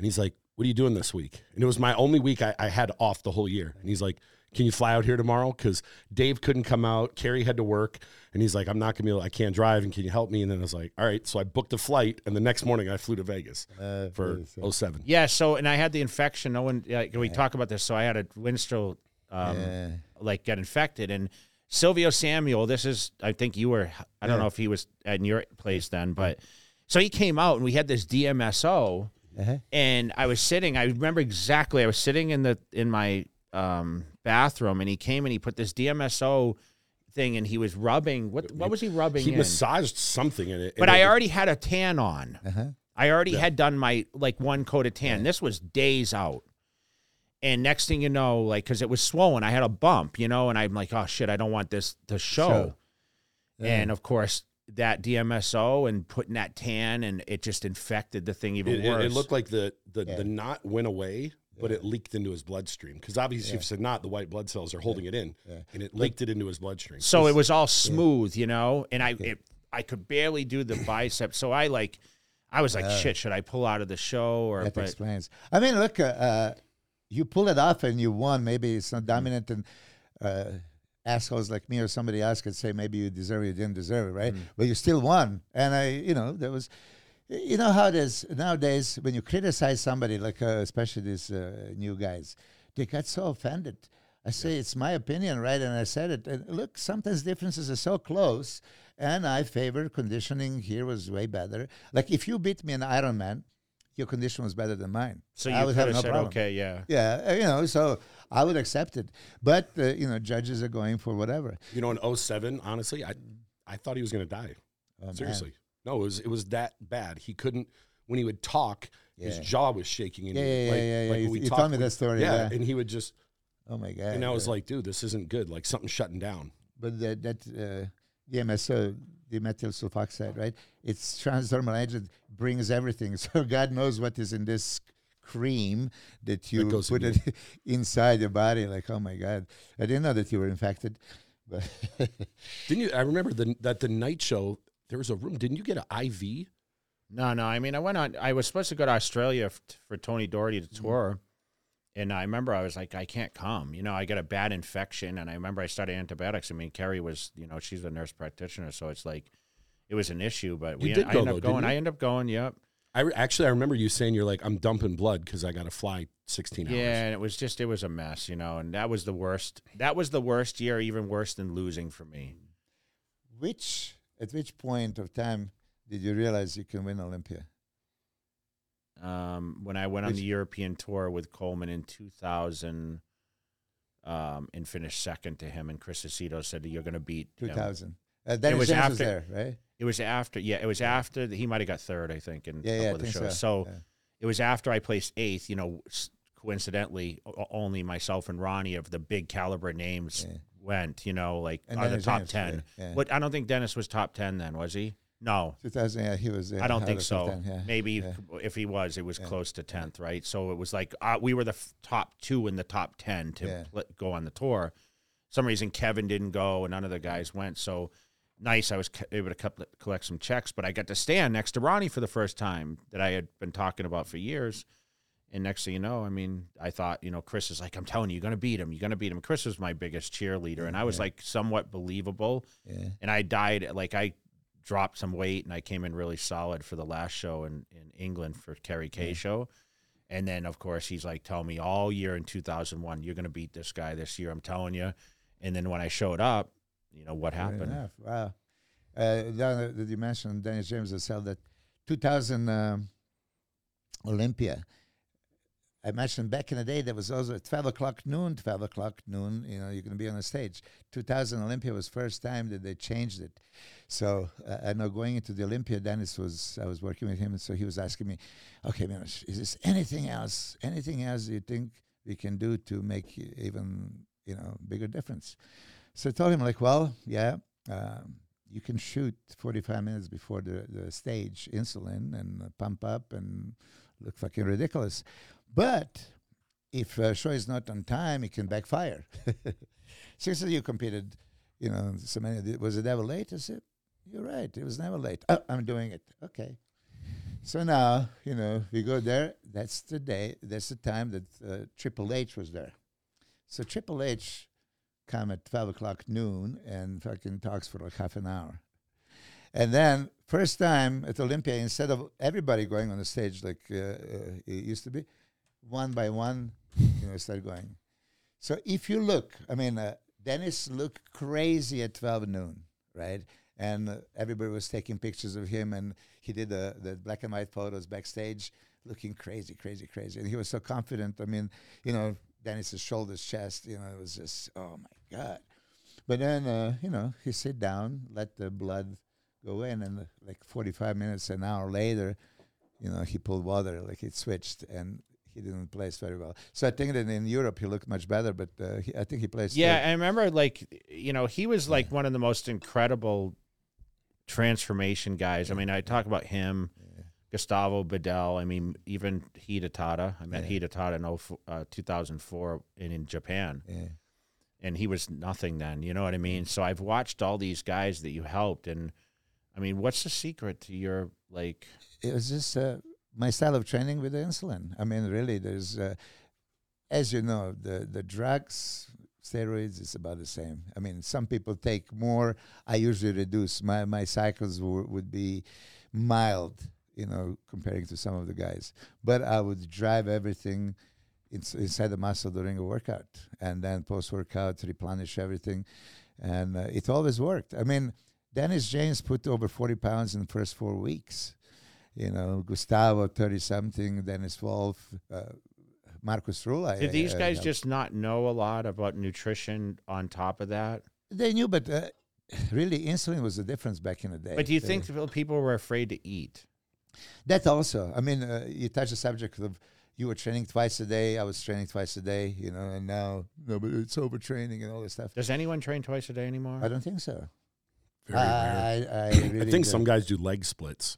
and he's like, What are you doing this week? And it was my only week I, I had off the whole year. And he's like, Can you fly out here tomorrow? Because Dave couldn't come out. Carrie had to work. And he's like, I'm not going to be able, I can't drive. And can you help me? And then I was like, All right. So I booked a flight. And the next morning I flew to Vegas uh, for so- 07. Yeah, so and I had the infection. No one like we talk about this. So I had a windstroke um yeah. like get infected and Silvio Samuel, this is I think you were I don't Yeah. know if he was at your place then, but so he came out and we had this DMSO Uh-huh. and I was sitting. I remember exactly. I was sitting in the in my um, bathroom, and he came and he put this DMSO thing, and he was rubbing. What what was he rubbing? He in? massaged something in it. but I it- already had a tan on. Uh-huh. I already had done my like one coat of tan. This was days out. And next thing you know, like, because it was swollen, I had a bump, you know, and I'm like, oh shit, I don't want this to show. Show. Yeah. And of course, that DMSO and putting that tan, and it just infected the thing even It, it- worse. it looked like the the, Yeah. the knot went away, but it leaked into his bloodstream because obviously if it's not, the white blood cells are holding it in, and it leaked it into his bloodstream. So it was all smooth, you know, and I it, I could barely do the bicep. So I like, I was like, shit, should I pull out of the show or? That But explains. I mean, look, uh, uh, you pull it off and you won. Maybe it's not dominant, and uh, assholes like me or somebody else could say maybe you deserve it, you didn't deserve it, right? But you still won. And I, you know, there was, you know how it is nowadays when you criticize somebody, like uh, especially these uh, new guys, they get so offended. I say it's my opinion, right? And I said it. And look, sometimes differences are so close, and I favor conditioning here was way better. Like if you beat me in Ironman, your condition was better than mine. so you I would could have have no said, problem. okay, yeah. Yeah, uh, you know, so I would accept it. But uh, you know, judges are going for whatever. You know, in 07, honestly, I I thought he was going to die. Oh, man. Seriously, no, it was it was that bad. He couldn't when he would talk, his jaw was shaking. And Yeah, yeah, like, yeah, yeah, yeah. Like You- you talked, told me that story, Yeah, yeah. and he would just, Oh my god! and I was like, dude, this isn't good. Like something's shutting down. but that that uh, DMSO, the dimethyl sulfoxide, right? It's transdermal agent brings everything. So God knows what is in this cream that you goes in put it inside your body. Like, oh my God, I didn't know that you were infected. But Didn't you? I remember the, that the night show. There was a room. Didn't you get an IV? No, no. I mean, I went on. I was supposed to go to Australia f- for Tony Doherty to mm-hmm. tour, and I remember I was like, I can't come. You know, I got a bad infection, and I remember I started antibiotics. I mean, Carrie was, you know, she's a nurse practitioner, so it's like, it was an issue. But You we, did I go, ended though, up didn't going. I ended up going. Yep. I re- actually I remember you saying you're like I'm dumping blood because I got to fly 16 hours. Yeah, and it was just it was a mess, you know, and that was the worst. That was the worst year, even worse than losing for me. which at which point of time did you realize you can win Olympia? um, when I went on the European tour with Coleman in 2000 um, and finished second to him. And Chris Aceto said, You're going to beat Two him." thousand. Uh, Dennis was James was after- there, right? It was after, yeah, it was after he might have got third, I think, in Yeah, a couple yeah, of the shows. so. So, Yeah. it was after I placed eighth, you know, coincidentally, only myself and Ronnie of the big caliber names Yeah. went, you know, like And are the top James, 10. yeah. But I don't think Dennis was top 10 then, was he? No. 2000. Yeah, he was. there. I don't think so. 10, yeah. Maybe yeah. if he was, it was close to tenth, right? So it was like uh, we were the f- top two in the top ten to Yeah. pl- go on the tour. some reason Kevin didn't go, and none of the guys went. So nice, I was able to collect some checks, but I got to stand next to Ronnie for the first time that I had been talking about for years. And next thing you know, I mean, I thought, you know, Chris is like, I'm telling you, you're going to beat him. You're going to beat him. Chris was my biggest cheerleader, and I was like somewhat believable. Yeah. And I died, like, I dropped some weight and I came in really solid for the last show in, in England for Kerry Kayes show. And then, of course, he's like, tell me all year in 2001, you're going to beat this guy this year. I'm telling you. And then when I showed up, you know, what Fair happened? enough. Wow. Uh, that you mentioned Dennis James held that 2000 um, Olympia. I mentioned back in the day there was also 12 o'clock noon, 12 o'clock noon, you know, you're going to be on the stage. 2000 Olympia was first time that they changed it. So uh, I know going into the Olympia, Dennis was, I was working with him, and so he was asking me, okay, Miloš, is this anything else, anything else you think we can do to make even, you know, bigger difference? So I told him, like, well, yeah, um, you can shoot 45 minutes before the, the stage insulin and uh, pump up and look fucking ridiculous. But if a show is not on time, it can backfire. Seriously, you competed, you know, so many. Was it ever late? I said, you're right. It was never late. Oh, I'm doing it. Okay. So now, you know, we go there. That's the day. That's the time that uh, Triple H was there. So Triple H come at 12 o'clock noon and fucking talks for like half an hour. And then, first time at Olympia, instead of everybody going on the stage like uh, uh, it used to be, one by one, you know, start going. So if you look, I mean, uh, Dennis looked crazy at 12 noon, right? And uh, everybody was taking pictures of him, and he did the, the black and white photos backstage, looking crazy, crazy, crazy. And he was so confident. I mean, you know, Dennis's shoulders, chest, you know, it was just, oh my God. But then, uh, you know, he sit down, let the blood go in, and uh, like 45 minutes, an hour later, you know, he pulled water, like it switched, and he didn't place very well. So I think that in Europe he looked much better, but uh, he, I think he placed. Yeah. I remember like you know he was like one of the most incredible transformation guys. I mean, I talk about him Gustavo Badell. I mean, even Hidetada. I met Yeah. Hidetada in 04 uh, 2004 in, in Japan, Yeah. and he was nothing then. You know what I mean? So I've watched all these guys that you helped, and I mean, what's the secret to your like? it was just uh, my style of training with the insulin. I mean, really, there's, uh, as you know, the the drugs, steroids is about the same. I mean, some people take more. I usually reduce. My my cycles w- would be mild, you know, comparing to some of the guys. But I would drive everything ins- inside the muscle during a workout, and then post workout replenish everything, and uh, it always worked. I mean. Dennis James put over 40 pounds in the first four weeks you know, Gustavo, 30 something, Dennis Wolf, uh, Markus Rühl. Did these uh, guys uh, just not know a lot about nutrition on top of that? They knew, but uh, really, insulin was the difference back in the day. But do you Uh, think people were afraid to eat? That also? I mean, uh, you touch the subject of you were training twice a day, I was training twice a day, you know, and now, no, but it's overtraining and all this stuff. Does anyone train twice a day anymore? I don't think so. Very rare. I, I, I really think don't. some guys do leg splits.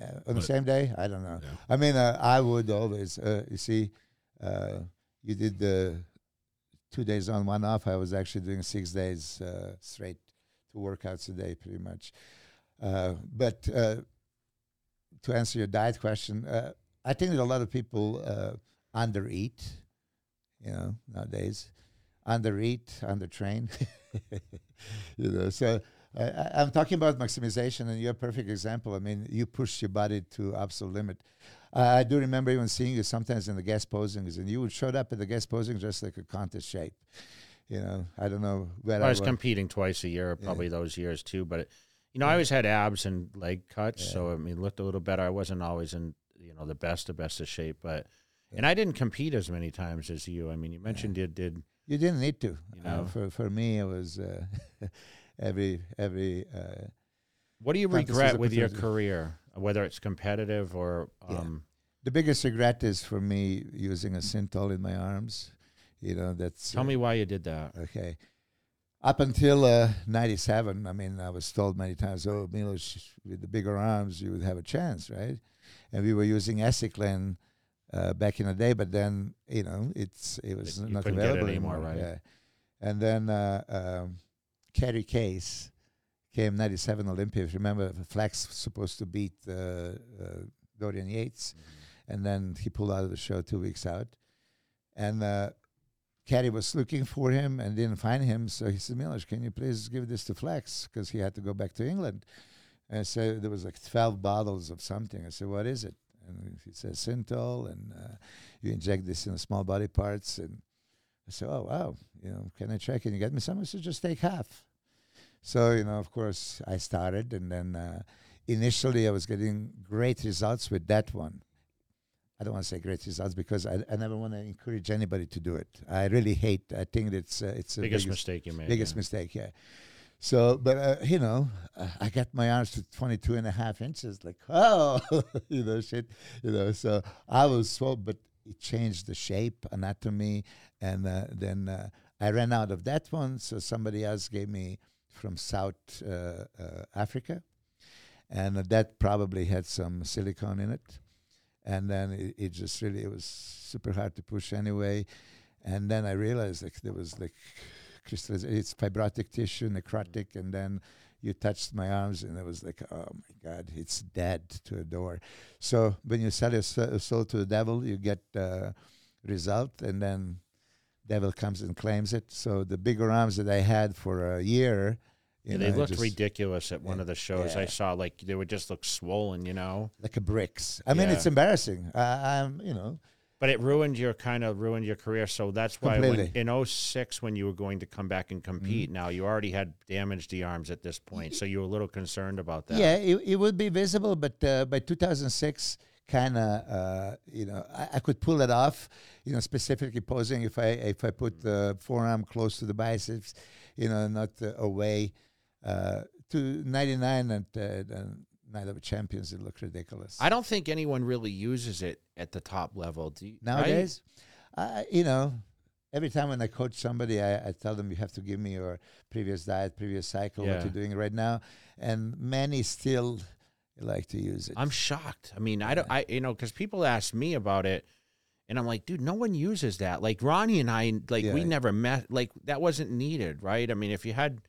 Uh, on the same day? I don't know. Yeah. I mean, uh, I would always, uh, you see, uh, you did the two days on, one off. I was actually doing six days uh, straight, two workouts a day, pretty much. Uh, but uh, to answer your diet question, uh, I think that a lot of people uh, undereat, you know, nowadays. Undereat, undertrain. you know, so I, I- I'm talking about maximization, and you're a perfect example. I mean, you push your body to absolute limit. Uh, I do remember even seeing you sometimes in the guest posings, and you would show up at the guest posing just like a contest shape. You know, I don't know where I I was was. competing twice a year, probably those years too. But you know, I always had abs and leg cuts, Yeah. so I mean, looked a little better. I wasn't always in you know the best of best of shape, but and I didn't compete as many times as you. I mean, you mentioned you did. you didn't need to. You Uh, know. for for me, it was uh, every every. Uh, What do you regret with your career, whether it's competitive or? Yeah. Um, the biggest regret is for me using a Synthol in my arms. You know, that's Tell uh, me why you did that. Okay. Up until uh, 97, I mean, I was told many times, oh, Milos, with the bigger arms, you would have a chance, right? And we were using Esiclene uh, back in the day, but then, you know, it's it was You not couldn't get it available anymore, anymore. right? Yeah. And then uh, um, Kerry Kayes came 97 Olympics. Remember, Flex was supposed to beat uh, uh, Dorian Yates, and then he pulled out of the show two weeks out. And uh, Caddy was looking for him and didn't find him. So he said, Milos, can you please give this to Flex? Because he had to go back to England. And so there was like 12 bottles of something. I said, what is it? And he said, Synthol, and uh, you inject this in small body parts. And I said, oh, wow, you know, can I try? Can you get me some? I said, just take half. So, you know, of course, I started. And then uh, initially I was getting great results with that one. I don't want to say great results because I, I never want to encourage anybody to do it. I really hate. I think it's uh, it's Biggest, biggest, mistake you made. biggest yeah. mistake. Yeah. So, but uh, you know, uh, I got my arms to 22 and a half inches. Like, oh, you know, shit. You know, so I was so, but it changed the shape, anatomy, and uh, then uh, I ran out of that one. So somebody else gave me from South uh, uh, Africa, and uh, that probably had some silicone in it and then it, it just really it was super hard to push anyway. And then i realized like there was like crystallization it's fibrotic tissue necrotic and then you touched my arms and it was like oh my god it's dead to a door. So when you sell your soul to the devil you get uh, result and then devil comes and claims it. So the bigger arms that i had for a year you Yeah, know, they looked just- ridiculous at one yeah, of the shows. I saw like they would just look swollen, you know. like a bricks i mean Yeah. it's embarrassing I, i'm you know But it ruined your kind of ruined your career. So that's why when, in 06 when you were going to come back and compete, now you already had damaged the arms at this point. So you were a little concerned about that. Yeah, it, it would be visible, but uh, by 2006, kind of, uh, you know, I, I could pull it off. You know, specifically posing if I if I put the forearm close to the biceps, you know, not uh, away. Uh, to 99 and uh, the Night of Champions, it looked ridiculous. I don't think anyone really uses it at the top level. Do you, right? Nowadays, I, you know, every time when I coach somebody, I, I tell them you have to give me your previous diet, previous cycle, what you're doing right now, and many still, like to use it. I'm shocked. I mean, I don't, I, you know, because people ask me about it, and I'm like, dude, no one uses that. Like Ronnie and I, like we Yeah. never met. Like that wasn't needed, right? I mean, if you had,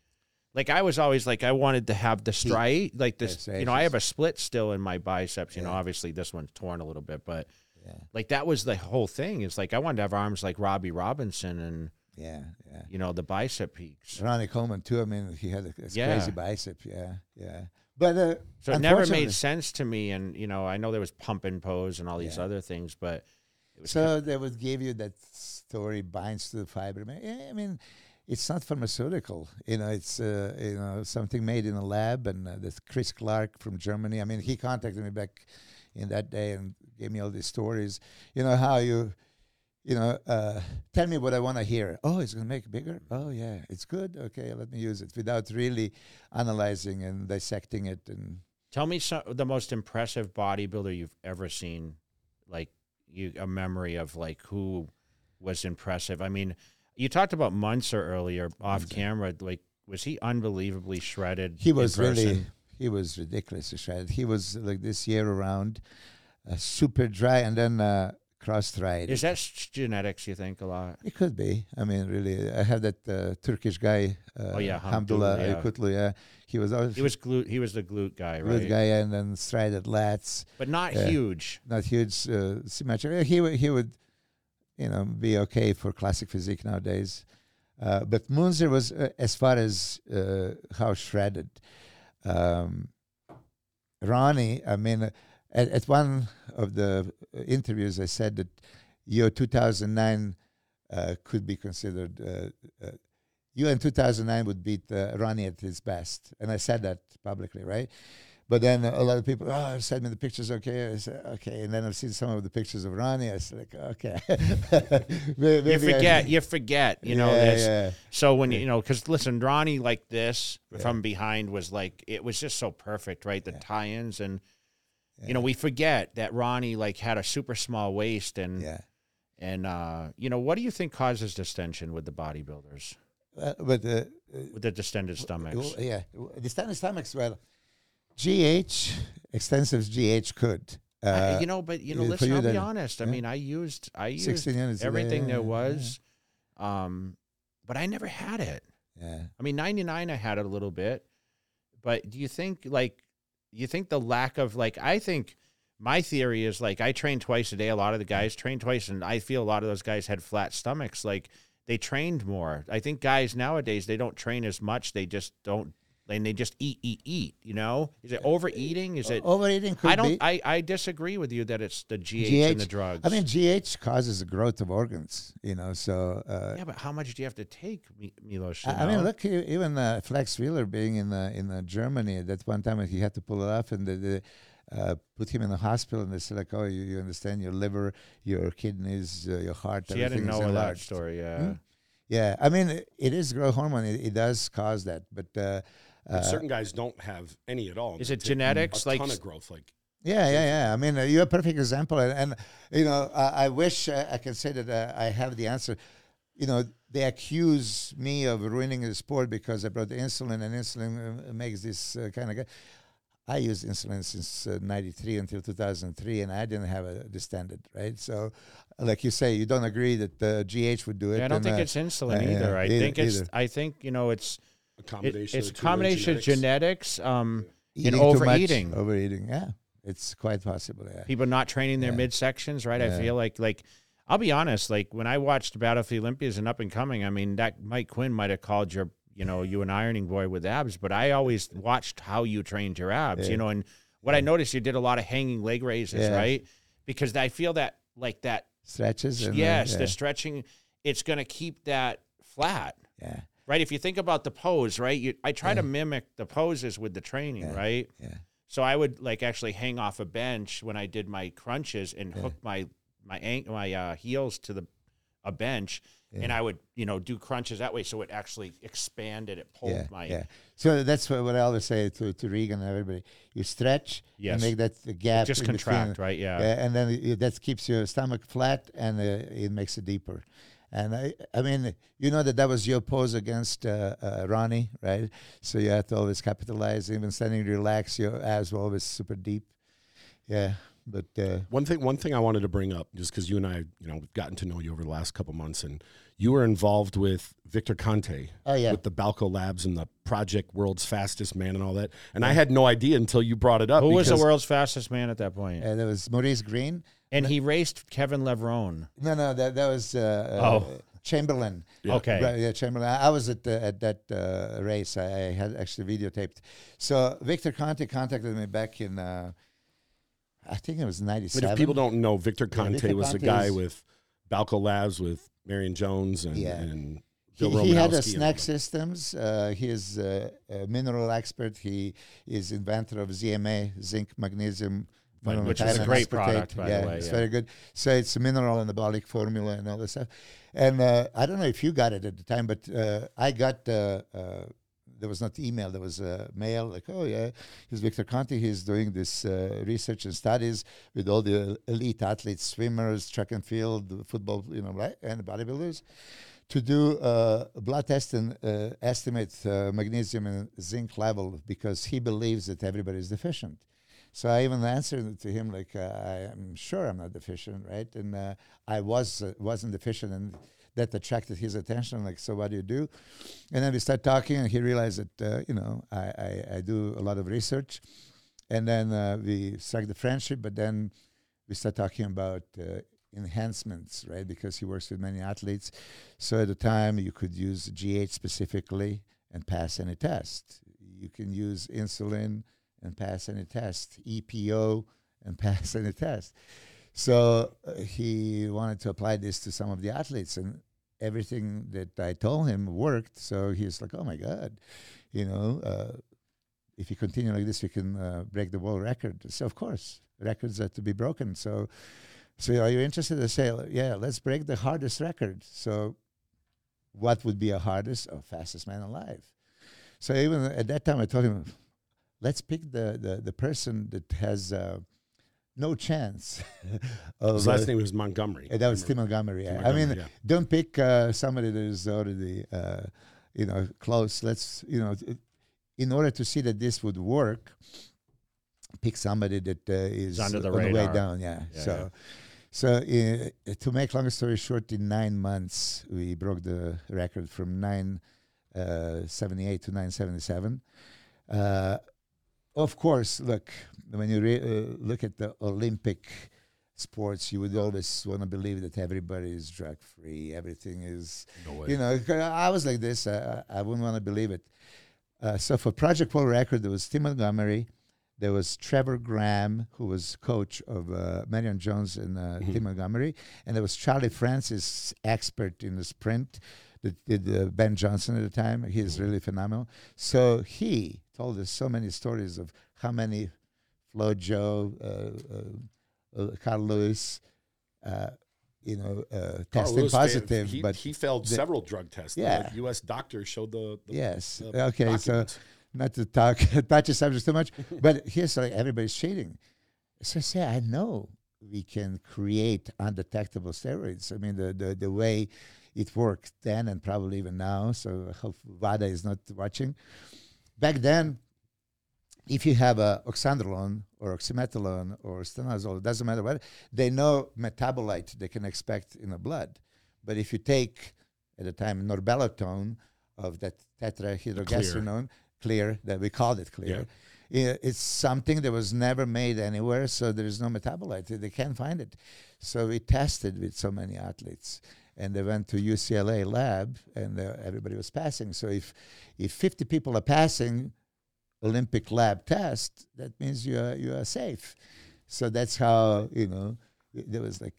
like, I was always like, I wanted to have the stride, like this. You know, I have a split still in my biceps. You know, obviously this one's torn a little bit, but yeah, like that was the whole thing. It's like I wanted to have arms like Robbie Robinson and yeah, yeah. you know the bicep peaks. Ronnie Coleman too. I mean, he had a, a Yeah. crazy bicep. Yeah, yeah. But uh, So it never made sense to me. And you know, I know there was pump and pose and all these Yeah. other things, but it was So they would give you that story binds to the fiber. Yeah, I mean, it's not pharmaceutical. You know, it's uh, you know something made in a lab. And uh, this Chris Clark from Germany. I mean, he contacted me back in that day and gave me all these stories. You know how you, you know, uh, tell me what I want to hear. Oh, it's gonna make it bigger. Oh yeah, it's good. Okay, let me use it without really analyzing and dissecting it and Tell me some, the most impressive bodybuilder you've ever seen, like you a memory of like who was impressive. I mean, you talked about Munzer earlier off camera. Like, was he unbelievably shredded? He was really, he was ridiculously shredded. He was like this year around, uh, super dry, and then uh, cross-dried. Is that genetics? You think a lot? It could be. I mean, really, I have that uh, Turkish guy. Uh, Oh, yeah, Hamdullah yeah. Aykutlu, yeah. He was always He was glute. He was the glute guy, right? guy, and then strided lats, But not Yeah. huge. not huge uh, symmetric. He would he would, you know, be okay for classic physique nowadays. Uh, but Munzer was uh, as far as uh, how shredded. Um, Ronnie, I mean, at, at one of the uh, interviews, I said that your 2009 uh, could be considered. Uh, you in 2009 would beat Ronnie at his best, and I said that publicly, right? But then a lot of people, oh, send me the pictures, okay? I said, okay. And then I've seen some of the pictures of Ronnie. I said, like, okay. You maybe I- forget. You forget. You know Yeah, this. yeah. So when you you know, because listen, Ronnie like this Yeah. from behind was like it was just so perfect, right? The Yeah. tie-ins and you know we forget that Ronnie like had a super small waist and Yeah. and uh you know what do you think causes distension with the bodybuilders Uh, but uh, with the distended stomachs? Yeah, the standard stomachs. Well, GH extensive GH could. I- Uh, you know, but you know, for listen, you I'll be honest. I yeah. mean, I used I used 16 units everything yeah, there yeah, was, um, but I never had it. yeah. I mean, 99, I had it a little bit. But do you think, like, you think the lack of, like, I think my theory is, like, I train twice a day. A lot of the guys train twice, and I feel a lot of those guys had flat stomachs. Like, they trained more. I think guys nowadays, they don't train as much. They just don't, and they just eat, eat, eat, you know? Is it overeating? Is it, overeating could I don't, be. I, I disagree with you that it's the GH, and the drugs. I mean, GH causes the growth of organs. You know, so. Uh, yeah, but how much do you have to take, Milos? I I mean, look, even uh, Flex Wheeler being in uh, in uh, Germany at that one time, he had to pull it off, and they, they uh, put him in the hospital, and they said like, "Oh, you, you understand your liver, your kidneys, uh, your heart, See, I didn't is know that enlarged." story. Yeah. Hmm? Yeah, I mean, it, it is growth hormone. It, it does cause that, but uh, But uh, certain guys don't have any at all. Is it take genetics? A Like ton of growth. Like Yeah, yeah, yeah. I mean, uh, you're a perfect example, and, and you know, I, I wish uh, I can say that uh, I have the answer. You know, they accuse me of ruining the sport because I brought the insulin, and insulin uh, makes this uh, kind of. Guy. I used insulin since '93 until 2003, and I didn't have a distended, right? So, like you say, you don't agree that the GH would do it. Yeah, I don't and, think uh, it's insulin uh, yeah, either. I either- think it's. either. I think you know it's. A It, it's a of the combination of genetics. Um, eating and too much, overeating. overeating. Yeah, it's quite possible. Yeah. people not training their Yeah. midsections, right? I feel like like. I'll be honest. Like when I watched Battle for the Olympias and Up and Coming, I mean that Mike Quinn might have called your, you know, you an ironing boy with abs, but I always watched how you trained your abs, Yeah. you know, and what I noticed you did a lot of hanging leg raises, Yeah. right? Because I feel that like that Stretches. And, yes, yeah. the stretching, it's going to keep that flat, yeah. Right? If you think about the pose, right? You, I try to mimic the poses with the training, Yeah. right? Yeah. So I would like actually hang off a bench when I did my crunches and Yeah. hook my my ank- my uh, heels to the a bench, and I would you know do crunches that way, so it actually expanded. It pulled yeah, my yeah. So that's what, what I always say to, to Regan and everybody. You stretch Yes. and make that the gap. just between. contract, right? Yeah. Yeah, and then it, that keeps your stomach flat and uh, it makes it deeper. And I, I mean, you know that that was your pose against uh, uh, Ronnie, right? So you had to always capitalize. Even standing relaxed, your abs were always super deep. Yeah, but uh, One thing, one thing I wanted to bring up, just because you and I, you know, we've gotten to know you over the last couple months, and you were involved with Victor Conte oh yeah, with the Balco Labs and the Project World's Fastest Man and all that. And I had no idea until you brought it up. Who was the world's fastest man at that point? and there was Maurice Greene. And he raced Kevin Levrone. No, no, that that was uh, uh, Oh. Chamberlain. Yeah. Okay. Right, yeah, Chamberlain. I I was at the, at that uh, race. I, I had actually videotaped. So Victor Conte contacted me back in, uh, I think it was But '97. if people don't know, Victor Conte Victor was a Conte guy is- with Balco Labs with Marion Jones and, Yeah. and he, he had a SNAC systems. Uh, he is uh, a mineral expert. He is inventor of ZMA, zinc, magnesium. Right, which is a great product, by the yeah, way, It's yeah. very good. So it's a mineral and anabolic formula and all this stuff. And uh, I don't know if you got it at the time, but uh, I got. Uh, uh, there was not email. There was a mail. Like, oh yeah, he's Victor Conte. He's doing this uh, research and studies with all the elite athletes, swimmers, track and field, football, you know, right, and bodybuilders to do uh, a blood test and uh, estimate uh, magnesium and zinc level because he believes that everybody is deficient. So I even answered to him like, uh, I am sure I'm not deficient, right? And uh, I was uh, wasn't deficient, and that attracted his attention. Like, so what do you do? And then we start talking, and he realized that uh, you know I, I I do a lot of research, and then uh, we struck the friendship. But then we start talking about uh, enhancements, right? Because he works with many athletes. So at the time, you could use GH specifically and pass any test. You can use insulin and pass any test, EPO and pass any test. So uh, he wanted to apply this to some of the athletes, and everything that I told him worked. So he's like, "Oh my God, you know, uh, if you continue like this, you can uh, break the world record." So of course, records are to be broken. So, so are you interested? I say, "Yeah, let's break the hardest record." So, what would be a hardest? Oh, fastest man alive. So even at that time, I told him, let's pick the the, the person that has uh, no chance of. His last uh, name was Montgomery. that was Tim. Montgomery. Tim yeah. I mean, Montgomery, don't pick uh, somebody that is already, uh, you know, close. Let's, you know, in order to see that this would work, pick somebody that uh, is under the on the way down. Yeah. Yeah, so, so uh, to make long story short, in nine months we broke the record from nine uh, seventy eight to nine seventy seven. Uh, of course, look when you re- uh, look at the Olympic sports, you would always want to believe that everybody is drug free, everything is No way. you know. I was like this. I, I wouldn't want to believe it. Uh, so for Project World Record, there was Tim Montgomery, there was Trevor Graham, who was coach of uh, Marion Jones and uh, Mhm. Tim Montgomery, and there was Charlie Francis, expert in the sprint, that did uh, Ben Johnson at the time. He's Mhm. really phenomenal. So he told us so many stories of how many Flo-Jo, uh, uh, uh, Carl Lewis, uh, you know, uh, testing Lewis positive, he, but he failed the- several drug tests. The Yeah. U.S. doctor showed the, the yes. the okay, so not to talk touch the subject too much, but here's like everybody's cheating. So say I know we can create undetectable steroids. I mean the the, the way it worked then and probably even now. So I hope WADA is not watching. Back then, if you have a oxandrolone or oxymetholone or stanozolol, it doesn't matter what, they know metabolite they can expect in the blood. But if you take at the time norbolethone of that tetrahydrogestrinone, clear, that we called it clear. i- It's something that was never made anywhere, so there is no metabolite. They can't find it. So we tested with so many athletes, and they went to UCLA lab, and uh, everybody was passing. So if if 50 people are passing Olympic lab test, that means you are you are safe. So that's how you know there was like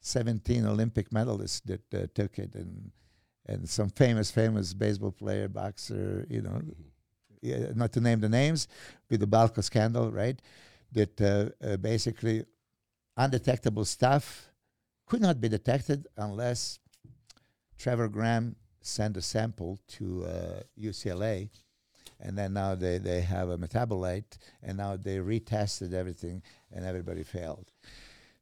17 Olympic medalists that uh, took it, and and some famous famous baseball player, boxer, you know, yeah, not to name the names, with the Balco scandal, right? That uh, uh, basically undetectable stuff could not be detected unless Trevor Graham sent a sample to uh, UCLA, and then now they, they have a metabolite, and now they retested everything, and everybody failed.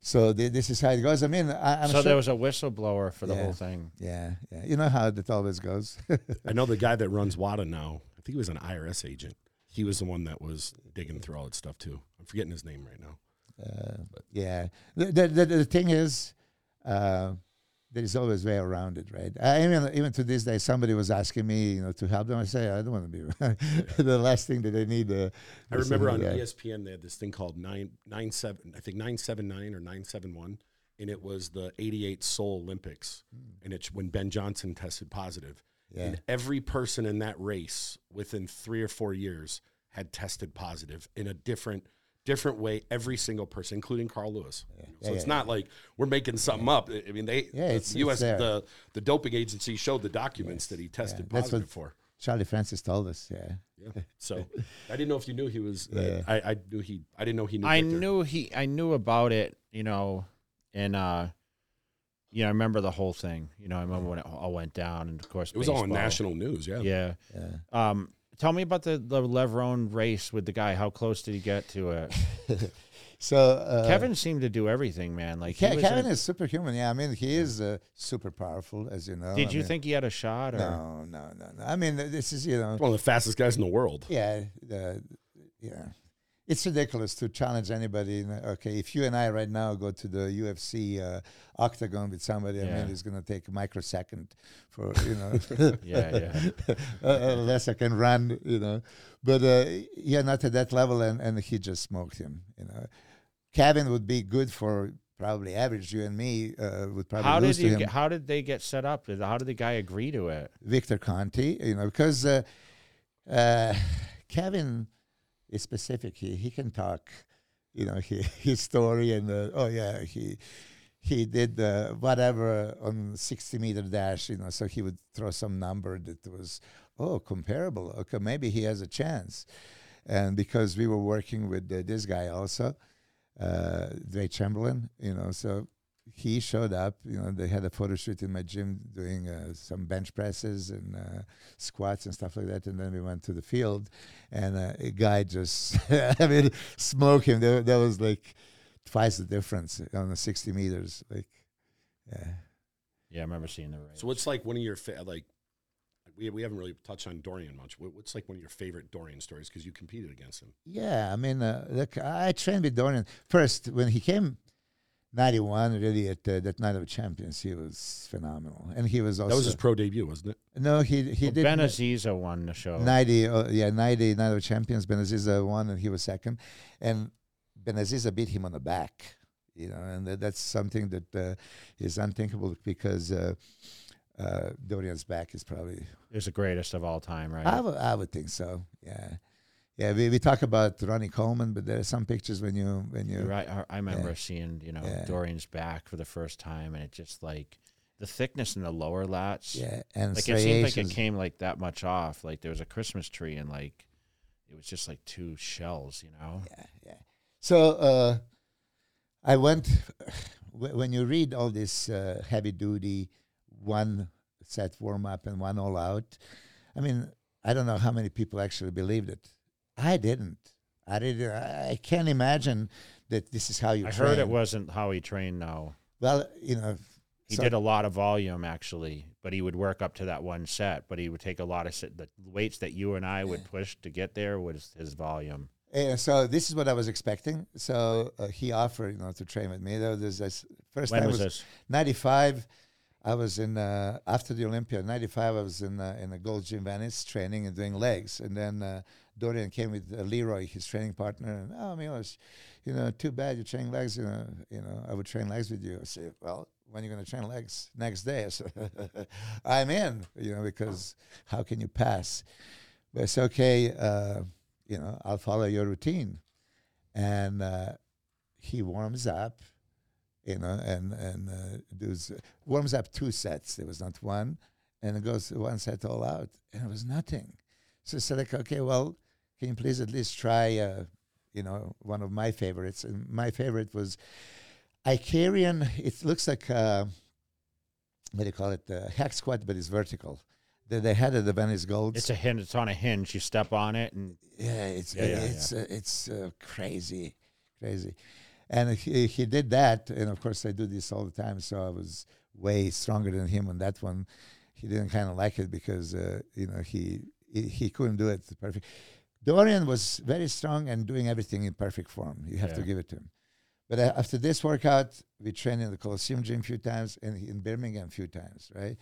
So thi- this is how it goes. I mean, I, I'm so sure. there was a whistleblower for the Yeah. whole thing. yeah, yeah. You know how it always goes. I know the guy that runs WADA now. I think he was an IRS agent. He was the one that was digging through all that stuff too. I'm forgetting his name right now. Uh, yeah. The, the, the, the thing is, uh, there is always way around it, right? I mean, even to this day, somebody was asking me, you know, to help them. I say, I don't want to be the last thing that they need. Uh, I remember on E ESPN they had this thing called nine nine seven I think nine seven nine or nine seven one, and it was the eighty eight Seoul Olympics, and it's when Ben Johnson tested positive, Yeah. and every person in that race within three or four years had tested positive in a different different way. Every single person, including Carl Lewis. So Yeah, it's yeah, not like we're making something up. I mean, they Yeah, the it's- it's U.S. there. the the doping agency showed the documents that he tested That's positive for. Charlie Francis told us, yeah. Yeah. So I didn't know if you knew he was. Uh, Yeah. I, I knew he. I didn't know he knew. I Victor. knew he. I knew about it. You know, and uh, you know, I remember the whole thing. You know, I remember when it all went down, and of course, It was all on national news. Yeah. Yeah. Yeah. Um, tell me about the the Levrone race with the guy. How close did he get to it? So uh, Kevin seemed to do everything, man. Like Ke- Kevin in- is superhuman. Yeah, I mean, he is uh, super powerful, as you know. Did I you mean- think he had a shot? Or No, no, no, no. I mean, this is you know, One of the fastest guys in the world. yeah, uh, yeah. It's ridiculous to challenge anybody. Okay, if you and I right now go to the UFC uh, octagon with somebody, I mean, it's going to take a microsecond for you know. Yeah, yeah. uh, unless I can run, you know. But uh, yeah, not at that level, and, and he just smoked him. You know, Kevin would be good for probably average. You and me uh, would probably How lose did to him. Get, how did they get set up? How did the guy agree to it? Victor Conte, you know, because uh, uh, Kevin is specific. He he can talk, you know, he, his story and uh, oh yeah, he he did uh, whatever on sixty meter dash, you know. So he would throw some number that was oh comparable. Okay, maybe he has a chance. And because we were working with uh, this guy also, uh, Dre Chamberlain, you know, so he showed up. You know, they had a photo shoot in my gym doing uh, some bench presses and uh, squats and stuff like that. And then we went to the field, and uh, a guy just, I mean, smoke him. There, that was like twice the difference on the 60 meters. Like, yeah. Yeah, I remember seeing the race. So what's like one of your fa- like? We, we haven't really touched on Dorian much. What's like one of your favorite Dorian stories because you competed against him? Yeah, I mean, uh, look, I trained with Dorian first when he came. 91 really at uh, that night of champions he was phenomenal and he was also That was his pro debut, wasn't it? no he he well, did Ben Aziza won the show. 90 uh, yeah 90 night of champions Benaziza won and he was second and Benaziza beat him on the back you know and that, that's something that uh, is unthinkable because uh, uh, Dorian's back is probably It was the greatest of all time, right? I I would think so yeah yeah we, we talk about Ronnie Coleman but there are some pictures when you when you right. I- I remember seeing you know Yeah. Dorian's back for the first time, and it just like the thickness in the lower lats. yeah and like it seemed like it came like that much off. Like there was a Christmas tree, and like it was just like two shells. You know. yeah, yeah. So uh, I went when you read all this uh, heavy duty one set warm up and one all out. I mean, I don't know how many people actually believed it. I didn't. I didn't. I I can't imagine that this is how you. I train. heard it wasn't how he trained. Now, Well, you know, he so- did a lot of volume actually, but he would work up to that one set. But he would take a lot of set, the weights that you and I would push to get there was his volume. Yeah, so this is what I was expecting. So uh, he offered, you know, to train with me. Was this first When time was was 95 i was in uh, after the olympia 95 i was in uh, in a gold gym venice training and doing legs and then uh, dorian came with uh, leroy his training partner and oh Milos, you know too bad you're training legs you know you know i would train legs with you. I said well when are you going to train legs? Next day. I said, i'm in you know because how can you pass? But it's okay uh, you know i'll follow your routine. And uh, he warms up you know, and and uh, does warms up two sets. There was not one, and it goes one set all out, and it was nothing. So I said, like, okay, well, can you please at least try, uh, you know, one of my favorites? And my favorite was Icarian. It looks like uh, what do you call it? The hack squat, but it's vertical. They, they had at the Venice Golds. It's a hinge. It's on a hinge. You step on it, and Yeah, it's Yeah, yeah, it's Uh, it's uh, crazy, crazy. And he, he did that, and of course I do this all the time. So I was way stronger than him on that one. He didn't kind of like it because uh, you know he, he he couldn't do it perfect. Dorian was very strong and doing everything in perfect form. You have to give it to him. But uh, after this workout, we trained in the Coliseum gym a few times and in Birmingham a few times, right?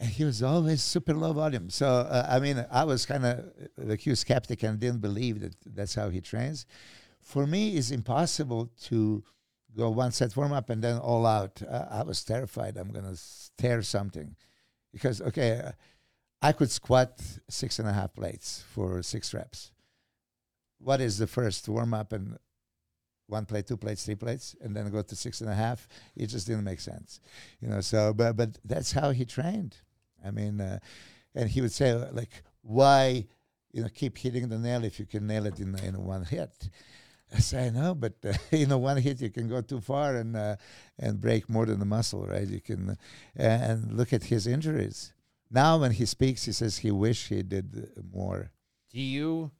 And he was always super low volume. So uh, I mean, I was kind of like he was skeptic and didn't believe that that's how he trains. For me, it's impossible to go one set warm up and then all out. Uh, I was terrified. I'm gonna tear something because okay, uh, I could squat six and a half plates for six reps. What is the first warm up and one plate, two plates, three plates, and then go to six and a half? It just didn't make sense, you know. So, but but that's how he trained. I mean, uh, and he would say like, why, you know, keep hitting the nail if you can nail it in in one hit. I say no, but uh, you know, one hit you can go too far and uh, and break more than the muscle, right? You can, uh, and look at his injuries. Now, when he speaks, he says he wish he did more. Do you?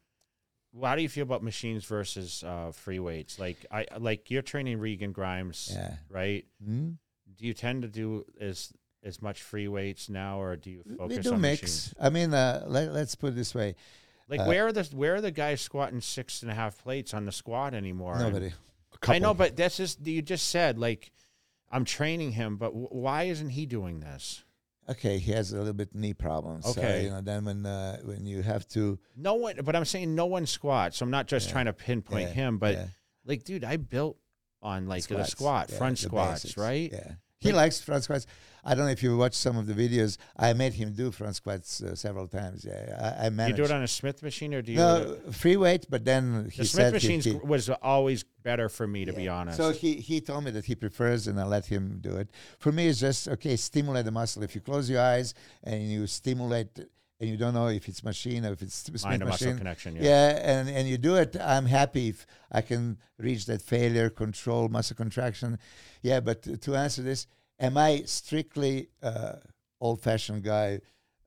Well, How do you feel about machines versus uh, free weights? Like I like you're training Regan Grimes, Yeah. right? Hmm? Do you tend to do as as much free weights now, or do you focus we do on mix. machines? I mean, uh, let, let's put it this way: Like Uh, where are the where are the guys squatting six and a half plates on the squat anymore? Nobody. I know, but that's just you just said like I'm training him, but w- why isn't he doing this? Okay, he has a little bit knee problems. So, Okay. you know, then when uh, when you have to, No one, but I'm saying no one squats. So I'm not just Yeah. trying to pinpoint Yeah, him, but yeah. like, dude, I built on like the Squats, squat, yeah, front the squats, basics, right? Yeah. He Like- likes front squats. I don't know if you watched some of the videos. I made him do front squats uh, several times. Yeah, I, I Do you do it on a Smith machine or do you? no free weight, but then he the said Smith machine he, was always better for me, to be honest. So he, he told me that he prefers, and I let him do it. For me, it's just okay. Stimulate the muscle. If you close your eyes and you stimulate, and you don't know if it's machine or if it's Smith Mind machine, connection. Yeah. yeah, and and you do it. I'm happy if I can reach that failure, control muscle contraction. Yeah, but to answer this, am I strictly uh, old-fashioned guy,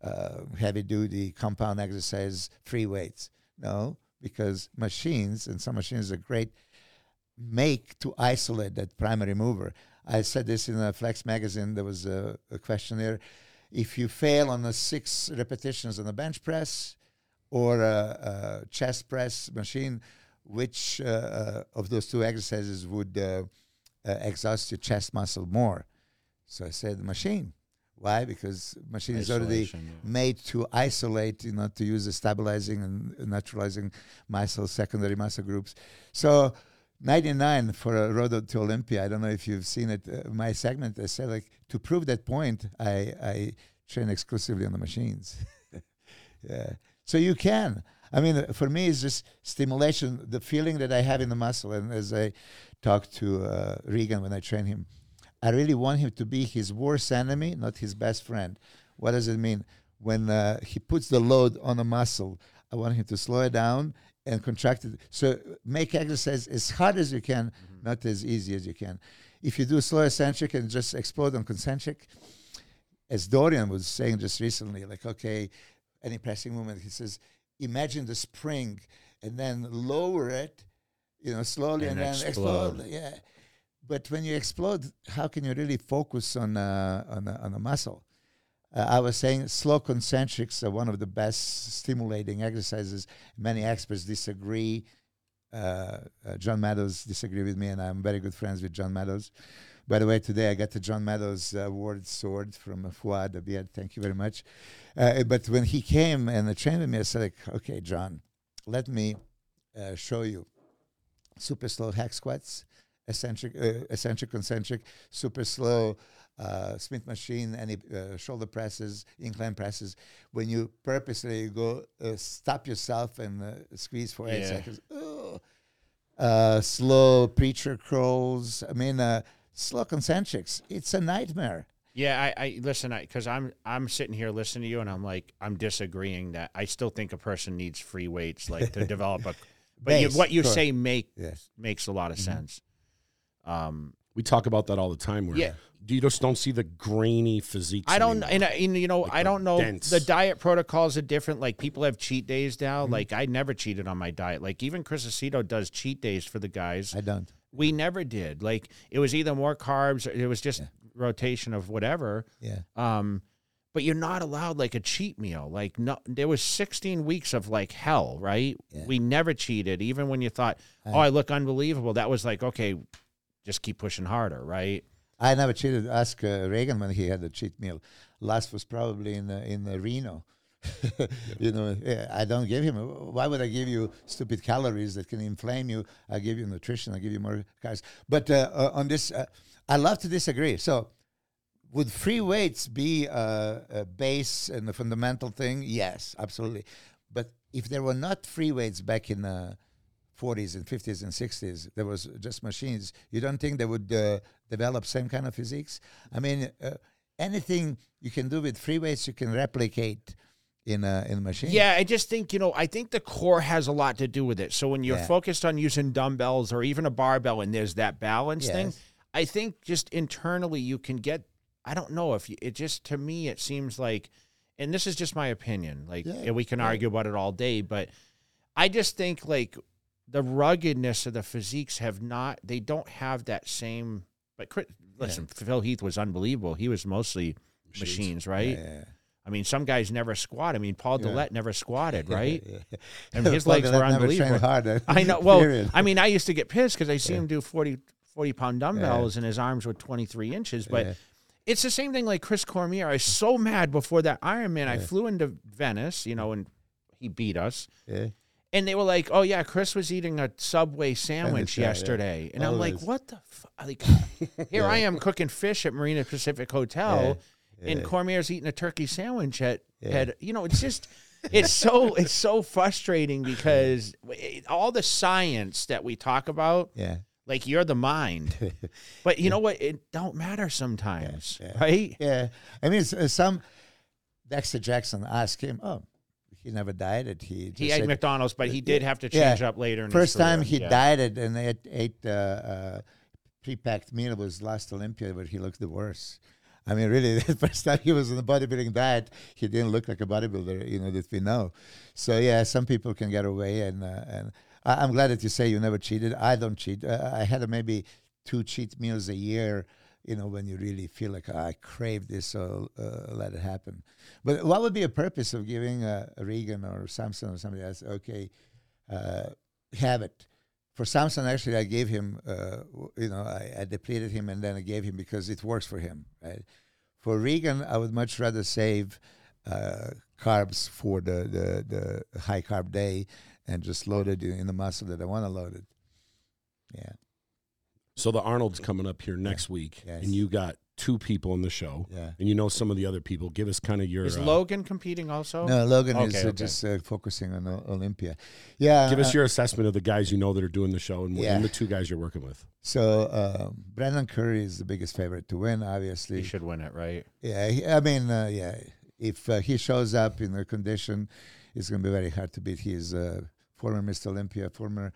uh, heavy-duty compound exercise, free weights? No, because machines and some machines are great make to isolate that primary mover. I said this in a Flex magazine. There was a, a questionnaire. If you fail on the six repetitions on the bench press or a, a chest press machine, which uh, uh, of those two exercises would uh, uh, exhaust your chest muscle more? So I said machine. Why? Because machine is already yeah. made to isolate, you know, to use the stabilizing and neutralizing muscle, secondary muscle groups. So, 99 for a road to Olympia. I don't know if you've seen it. Uh, my segment, I said, like, to prove that point, I, I train exclusively on the machines. yeah. So you can. I mean, uh, for me, it's just stimulation, the feeling that I have in the muscle. And as I talked to uh, Regan when I train him, I really want him to be his worst enemy, not his best friend. What does it mean? When uh, he puts the load on a muscle, I want him to slow it down and contract it. So make exercise as hard as you can, not as easy as you can. If you do slow eccentric and just explode on concentric, as Dorian was saying just recently, like, okay, any pressing movement, he says, imagine the spring and then lower it, you know, slowly and, And then explode. explode. Yeah. But when you explode, how can you really focus on uh, on, a, on a muscle? Uh, I was saying slow concentrics are one of the best stimulating exercises. Many experts disagree. Uh, uh, John Meadows disagree with me, and I'm very good friends with John Meadows. By the way, today I got the John Meadows uh, Award sword from uh, Fuad Abiyad. Thank you very much. Uh, but when he came and trained with me, I said, like, okay, John, let me uh, show you super slow hack squats, eccentric, uh, eccentric, concentric, super slow uh, Smith machine, any uh, shoulder presses, incline presses. When you purposely go uh, stop yourself and uh, squeeze for eight Yeah. seconds. Uh, slow preacher curls. I mean, uh, slow concentrics. It's a nightmare. Yeah, I, I listen because I'm I'm sitting here listening to you, and I'm like I'm disagreeing that I still think a person needs free weights like to develop a. But you, what you say make Yes. makes a lot of sense. Um, We talk about that all the time. Where Yeah. you just don't see the grainy physique. I don't, and, and you know, Like I don't know. dense. The diet protocols are different. Like people have cheat days now. Mm-hmm. Like I never cheated on my diet. Like even Chris Aceto does cheat days for the guys. I don't. We never did. Like it was either more carbs, or it was just rotation of whatever. Yeah. Um, but you're not allowed like a cheat meal. Like no, there was 16 weeks of like hell, right? Yeah. We never cheated, even when you thought, oh, I look unbelievable. That was like, okay, just keep pushing harder, right? I never cheated. Ask uh, Regan when he had a cheat meal. Last was probably in uh, in uh, Reno. you know, I don't give him. Why would I give you stupid calories that can inflame you? I give you nutrition. I give you more carbs. But uh, uh, on this, uh, I love to disagree. So, would free weights be a base and a fundamental thing? Yes, absolutely. But if there were not free weights back in the 40s and 50s and 60s, there was just machines. You don't think they would uh, develop same kind of physics I mean, uh, anything you can do with free weights, you can replicate in a in a machine. Yeah, I just think, you know, I think the core has a lot to do with it. So when you're Yeah. focused on using dumbbells or even a barbell and there's that balance thing, I think just internally you can get I don't know if you, it just to me it seems like and this is just my opinion. Like Yeah, we can yeah. argue about it all day, but I just think like the ruggedness of the physiques have not they don't have that same but Chris, listen, Phil Heath was unbelievable. He was mostly Machines. machines, right? Yeah. I mean, some guys never squat. I mean, Paul Yeah. Dillett never squatted, right? Yeah. And his legs were unbelievable. hard, I know. Well, period. I mean, I used to get pissed because I see him do 40, 40 pound dumbbells and his arms were 23 inches. But Yeah. it's the same thing like Chris Cormier. I was so mad before that Ironman. I flew into Venice, you know, and he beat us. Yeah. And they were like, "Oh yeah, Chris was eating a Subway sandwich yeah, yeah. yesterday," and I'm like. "What the? Fu-? Like, here I am cooking fish at Marina Pacific Hotel, and Cormier's eating a turkey sandwich at at you know, it's just." It's so it's so frustrating because it- all the science that we talk about, Yeah. like you're the mind, but you know what? It don't matter sometimes, right? Yeah. I mean, some Dexter Jackson asked him, oh, he never dieted. He He ate said- McDonald's, but he did have to Yeah. change up later. In his First time he Yeah. dieted and ate, ate uh, uh, pre-packed meal it was last Olympia, but he looked the worst. I mean, really, the first time he was on the bodybuilding diet, he didn't look like a bodybuilder, you know, that we know. So yeah, some people can get away, and uh, and I, I'm glad that you say you never cheated. I don't cheat. Uh, I had maybe two cheat meals a year. You know, when you really feel like "Ah, I crave this, so uh, let it happen. But what would be a purpose of giving uh, Regan or Samson or somebody else? Okay, uh, have it. For Samson, actually, I gave him, uh, you know, I, I depleted him and then I gave him because it works for him, right? For Regan, I would much rather save uh, carbs for the, the, the high carb day and just load it in the muscle that I want to load it. Yeah, So the Arnold's coming up here next week, Yes. and you got two people in the show, yeah. and you know some of the other people. Give us kind of your. Is uh, Logan competing also? No, Logan is Okay, uh, okay. just uh, focusing on O- Olympia. Yeah. Give us uh, your assessment of the guys you know that are doing the show, and, Yeah. and the two guys you're working with. So um, Brandon Curry is the biggest favorite to win, obviously. He should win it, right? Yeah, he, I mean, uh, yeah. If uh, he shows up in the condition, it's going to be very hard to beat. He's a former Mr. Olympia, former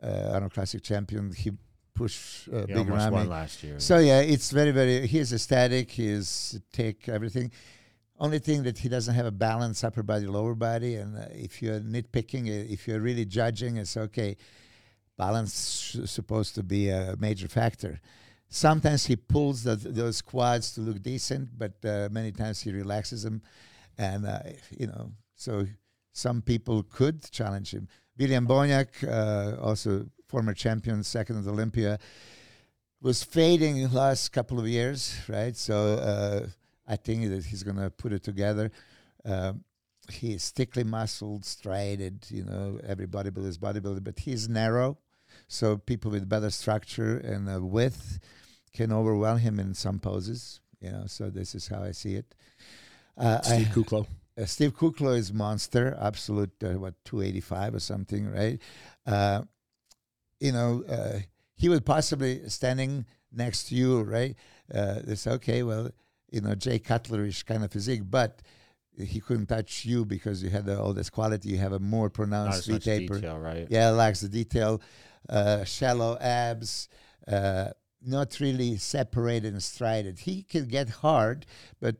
uh, Arnold Classic champion. He pushed uh, Big Ramy. won last year. So yeah, it's very, very. He is ecstatic. He is take everything. Only thing that he doesn't have a balance upper body, lower body. And uh, if you're nitpicking, uh, if you're really judging, it's okay. Balance is supposed to be a major factor. Sometimes he pulls the, those quads to look decent, but uh, many times he relaxes them, and uh, you know, so some people could challenge him. William Bonac, uh, also former champion, second at Olympia, was fading in the last couple of years, right? So uh, I think that he's going to put it together. Um, he is thickly muscled, striated, you know, every bodybuilder is bodybuilder, but he's narrow. So people with better structure and uh, width can overwhelm him in some poses, you know, so this is how I see it. Uh, I- Steve Kuclo. uh, Steve Kuclo is monster, absolute uh, what two eighty five or something, right? You know, uh, he was possibly standing next to you, right? Uh, it's okay, well, you know, Jay Cutlerish kind of physique, but he couldn't touch you because you had the, all this quality. You have a more pronounced V taper. detail, right? Yeah, lacks the detail, uh, shallow abs, uh, not really separated and strided. He can get hard, but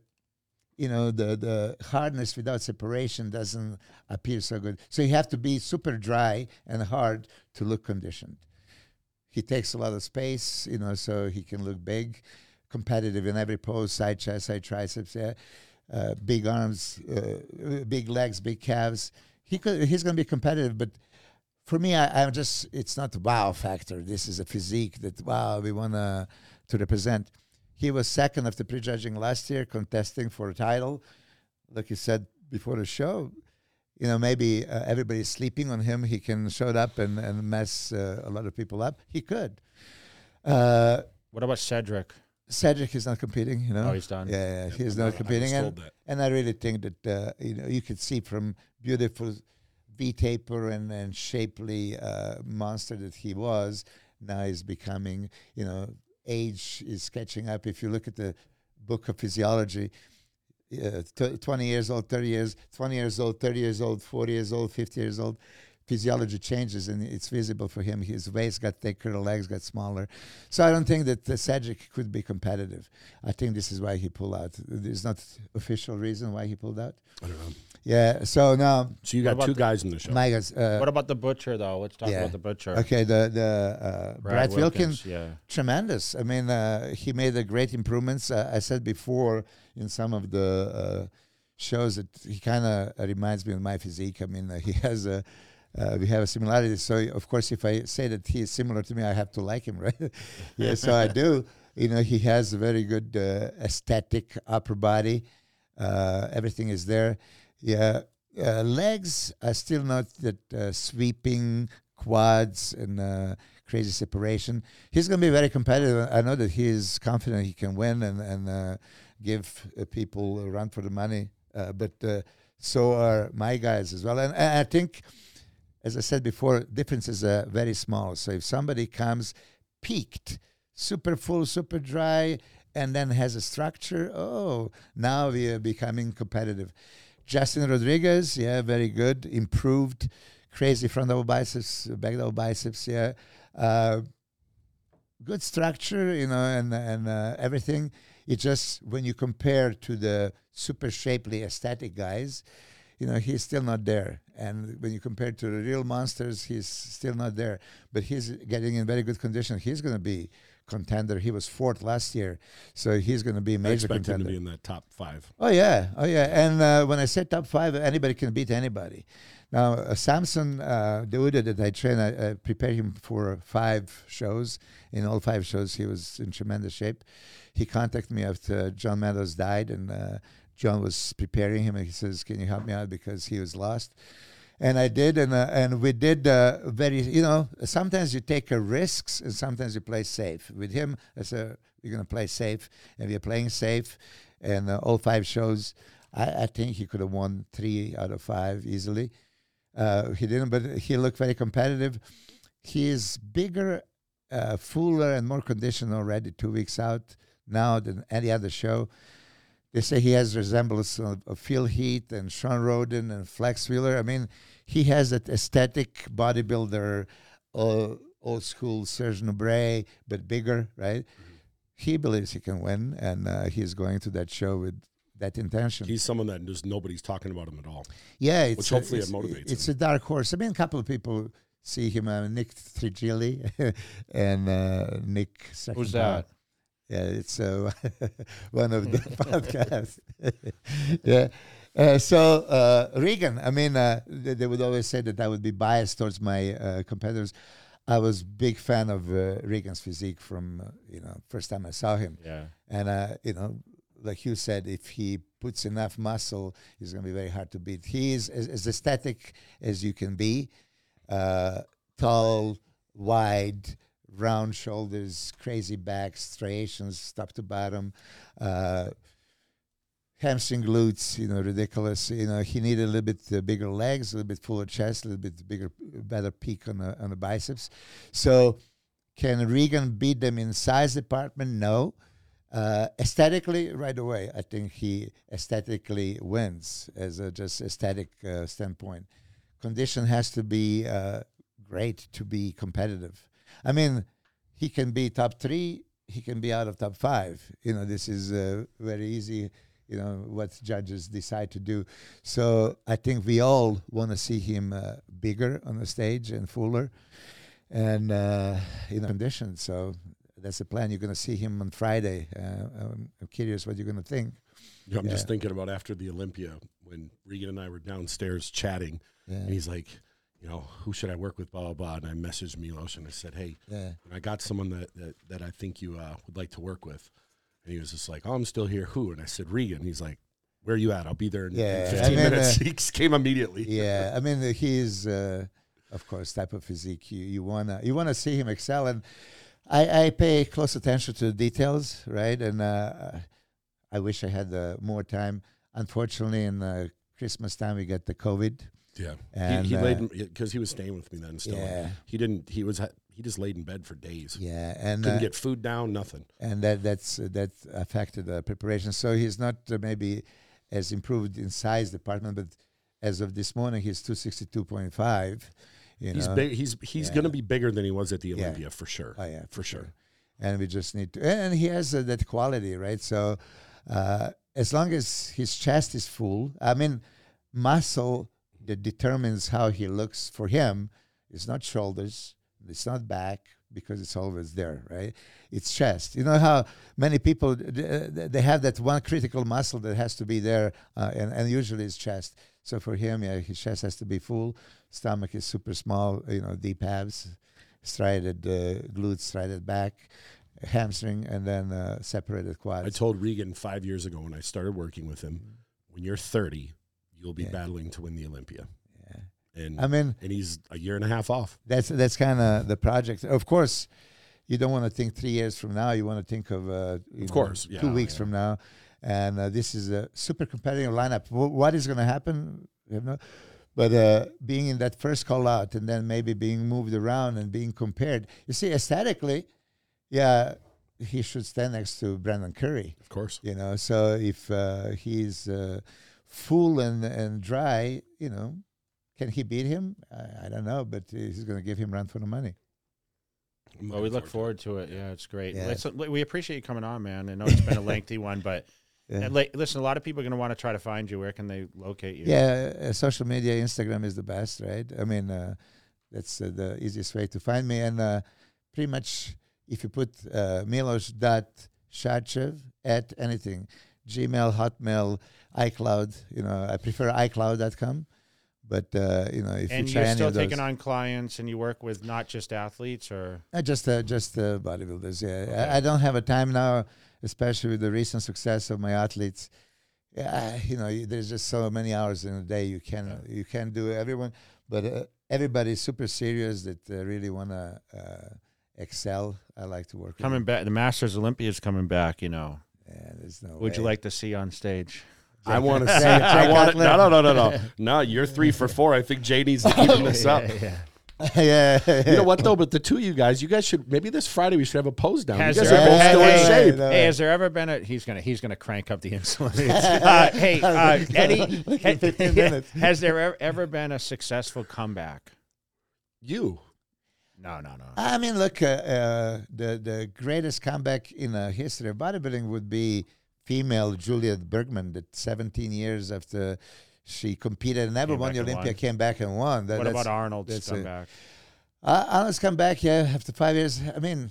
you know the the hardness without separation doesn't appear so good. So you have to be super dry and hard to look conditioned. he takes a lot of space, you know, so he can look big, competitive in every pose, side chest, side triceps, yeah, uh, big arms, uh, big legs, big calves. He could, he's going to be competitive, but for me, I, I'm just, it's not the wow factor. This is a physique that, wow, we want to to represent. He was second after prejudging last year, contesting for a title. Like you said before the show, you know, maybe uh, everybody's sleeping on him. He can show up and, and mess uh, a lot of people up. He could. Uh, What about Cedric? Cedric is not competing, you know. Oh, he's done. Yeah, yeah, he's I- I not competing, and, and I really think that uh, you know you could see from beautiful V taper and and shapely uh, monster that he was. Now he's becoming, you know, age is catching up. If you look at the book of physiology, uh, t- 20 years old, 30 years, 20 years old, 30 years old, 40 years old, 50 years old, physiology changes and it's visible for him. His waist got thicker, the legs got smaller. So I don't think that the Cedric could be competitive. I think this is why he pulled out. There's not official reason why he pulled out. I don't know. Yeah. So now, So you got about two the- guys in the show. my guys. Uh, What about the butcher though? Let's talk yeah. about the butcher. okay, the the uh, Brad, Wilkins. Yeah. tremendous. I mean, uh, he made a great improvements. Uh, I said before in some of the uh, shows that he kind of reminds me of my physique. I mean, uh, he has a. Uh, we have a similarity. So of course, if I say that he is similar to me, I have to like him, right? yeah. So I do. You know, he has a very good uh, aesthetic upper body. Uh, everything is there. Yeah. Uh, legs are still not that uh, sweeping quads and uh, crazy separation. He's going to be very competitive. I know that he is confident he can win and and uh, give uh, people a run for the money. Uh, but so are my guys as well. And, and I think, as I said before, differences are very small. So if somebody comes peaked, super full, super dry, and then has a structure, oh, now we are becoming competitive. Justin Rodriguez, yeah, very good, improved, crazy front double biceps, back double biceps, yeah. Uh, good structure, you know, and and uh, everything. It just when you compare to the super shapely aesthetic guys, you know, he's still not there. And when you compare to the real monsters, he's still not there. But he's getting in very good condition. He's going to be contender. He was fourth last year, so he's going to be a major him contender. to be in that top five. Oh yeah, oh yeah. And uh, when I say top five, anybody can beat anybody. Now, uh, Samson uh, Dauda that I train, I, I prepared him for five shows. In all five shows, he was in tremendous shape. He contacted me after John Meadows died, and uh, John was preparing him, and he says, "Can you help me out because he was lost?" And I did, and uh, and we did uh, very. You know, sometimes you take risks, and sometimes you play safe. With him, I said, "We're gonna play safe," and we're playing safe. And uh, all five shows, I, I think he could have won three out of five easily. Uh, he didn't, but he looked very competitive. He is bigger, uh, fuller, and more conditioned already. Two weeks out now than any other show. They say he has resemblance of, of Phil Heath and Shawn Rhoden and Flex Wheeler. I mean, he has that aesthetic bodybuilder, uh, old school Serge Nubret, but bigger, right? He believes he can win, and uh, he's going to that show with that intention. He's someone that just nobody's talking about him at all. Yeah, it's Which a- hopefully it it's, motivates It's him. a dark horse. I mean, a couple of people see him, uh, Nick Trigili and uh, Nick. Who's that? Yeah, it's uh, one of the podcasts. yeah. Uh, so uh, Regan, I mean, uh, they, they would always say that I would be biased towards my uh, competitors. I was big fan of uh, Regan's physique from uh, you know first time I saw him. Yeah. And uh, you know, like you said, if he puts enough muscle, he's going to be very hard to beat. He is as, as aesthetic as you can be, uh, tall, wide, round shoulders, crazy back, striations, top to bottom, uh, hamstring glutes. You know, ridiculous. You know, he needed a little bit uh, bigger legs, a little bit fuller chest, a little bit bigger, better peak on the on the biceps. So. Can Regan beat them in size department? No. Uh, aesthetically, right away, I think he aesthetically wins as a just aesthetic uh, standpoint. Condition has to be uh, great to be competitive. I mean, he can be top three, he can be out of top five. You know, this is uh, very easy. You know what judges decide to do. So I think we all want to see him uh, bigger on the stage and fuller. and uh, you know conditions. So that's the plan. You're going to see him on Friday. Uh, I'm, I'm curious what you're going to think. You know, I'm just thinking about after the Olympia when Regan and I were downstairs chatting, Yeah, and he's like, you know, who should I work with? Blah blah blah. And I messaged Milos and I said, hey, yeah, I got someone that that, that I think you uh, would like to work with. And he was just like, oh, I'm still here. Who? And I said, Regan. He's like, where are you at? I'll be there in, Yeah, 15 I mean, minutes. uh, he came immediately. yeah. I mean, he's uh, of course type of physique you, you wanna you wanna see him excel, and I, I pay close attention to the details, right? And uh, I wish I had uh, more time. Unfortunately, in uh, Christmas time, we got the COVID. Yeah. And, he, he uh, laid because he was staying with me then still. Yeah. He didn't. He was. He just laid in bed for days. Yeah, and Couldn't uh, get food down. Nothing. and that that's uh, that affected the preparation. So he's not uh, maybe as improved in size department, but as of this morning, he's two sixty two point five. He's know, big. He's he's Yeah. going to be bigger than he was at the Yeah. Olympia for sure. Oh yeah, for sure. And we just need to, and he has uh, that quality, right? So uh, as long as his chest is full, I mean, muscle that determines how he looks for him is not shoulders, it's not back because it's always there, right? It's chest. You know how many people th- th- they have that one critical muscle that has to be there, uh, and and usually it's chest. So for him, yeah, his chest has to be full. Stomach is super small. You know, deep abs, striated uh, glutes, striated back, hamstring, and then uh, separated quads. I told Regan five years ago when I started working with him, when you're 30, you'll be Yeah. battling to win the Olympia, yeah. and I mean, and he's a year and a half off. that's that's kind of the project. Of course, you don't want to think three years from now. You want to think of, uh, you Of know, course, two weeks yeah. from now. And uh, this is a super competitive lineup. Wh- what is going to happen? Have no, but uh, being in that first call out and then maybe being moved around and being compared. You see, aesthetically, yeah, he should stand next to Brandon Curry. Of course, You know, so if uh, he's uh, full and and dry, you know, can he beat him? I, I don't know, but he's going to give him run for the money. Well, we look forward to it. Yeah, it's great. Yeah. Listen, we appreciate you coming on, man. I know it's been a lengthy one, but Yeah. and, like, listen, a lot of people are going to want to try to find you. Where can they locate you? Yeah, uh, social media, Instagram is the best, right? I mean, uh, that's uh, the easiest way to find me. And uh, pretty much, if you put uh, Milos.sarcev at anything, Gmail, Hotmail, iCloud, you know, I prefer iCloud.com. But, uh, you know, if and you you're still those, taking on clients, and you work with not just athletes, or Uh, just uh, just uh, bodybuilders. Yeah, Okay. I, I don't have a time now, especially with the recent success of my athletes. Yeah, you know, you- there's just so many hours in a day you can you can do everyone, but uh, everybody's super serious that uh, really want to uh, excel. I like to work. coming back. The Masters Olympia is coming back. You know, yeah, there's no. would you like to see on stage? I want to see. Jake- I want it. No, no, no, no, no. No, you're three for four. I think Jay needs to even this up. yeah. yeah, You know what though? But the two of you guys, you guys should maybe this Friday we should have a pose down. Has you guys there- are both Hey, still in hey, shape. Hey, has there ever been a? He's gonna he's gonna crank up the insulin. uh, hey, uh, Eddie, Like 15 minutes. has there ever, ever been a successful comeback? You. No, no, no. I mean, look, uh, uh, the the greatest comeback in the history of bodybuilding would be female Juliette Bergmann, that 17 years after she competed and never Came won the Olympia, won. came back and won. That, what that's- about Arnold's that's a- comeback? Uh, Arnold's come back, yeah, after five years. I mean,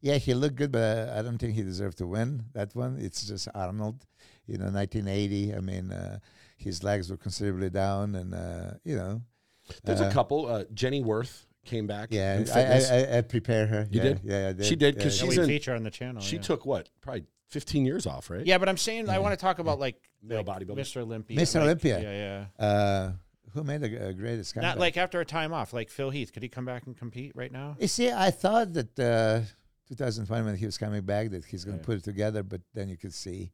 yeah, he looked good, but I don't think he deserved to win that one. It's just Arnold, you know, 1980. I mean, uh, his legs were considerably down, and uh, you know, There's Uh, a couple. Uh, Jenny Worth came back. yeah, I. I, I, I prepared her. You yeah, did? Yeah, I did. She did, 'cause Yeah, Yeah, she's we in- feature on the channel. she yeah. took what? Probably 15 years off, right? Yeah, but I'm saying I want to talk about like Male like bodybuilding. Mr. Olympia. Mr. like- Olympia. Yeah, Uh, who made the uh, greatest yeah. comeback? Not like after a time off, like Phil Heath. Could he come back and compete right now? You see, I thought that uh, 2005 when he was coming back that he's going to Yeah. put it together, but then you could see.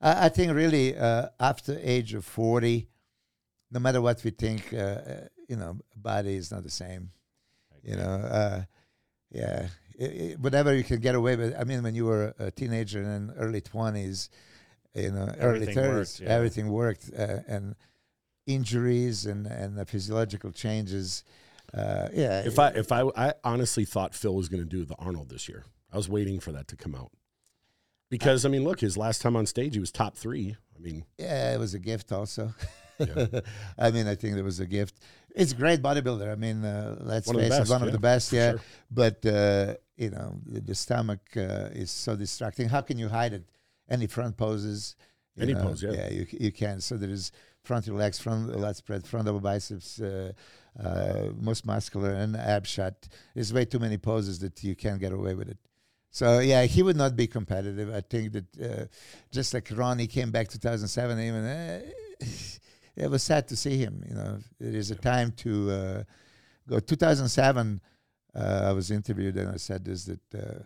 I, I think really uh, after age of 40, no matter what we think, uh, uh, you know, body is not the same. You know, uh, yeah, I- I- whatever you can get away with. I mean, when you were a teenager and early 20s, you know, early 30s, worked, yeah. everything worked, uh, and injuries and and the physiological changes. Uh, yeah, If I if I I honestly thought Phil was going to do the Arnold this year. I was waiting for that to come out. Because I mean, look, his last time on stage, he was top three. I I mean, Yeah, it was a gift also. Yeah. I mean, I think it was a gift. It's a great bodybuilder. I mean, uh, let's One of the face best, it, one yeah, of the best. Yeah, sure. but uh, you know, the, the stomach uh, is so distracting. How can you hide it? Any front poses? Any know, pose, yeah. Yeah, you you can. So there is frontal legs, front lat spread, front double biceps, uh, uh, most muscular, and ab shot. There's way too many poses that you can't get away with it. So yeah, he would not be competitive. I think that uh, just like Ronnie came back 2007, even uh, it was sad to see him. You know, it is a time to uh, go. 2007, uh, I was interviewed and I said this that uh,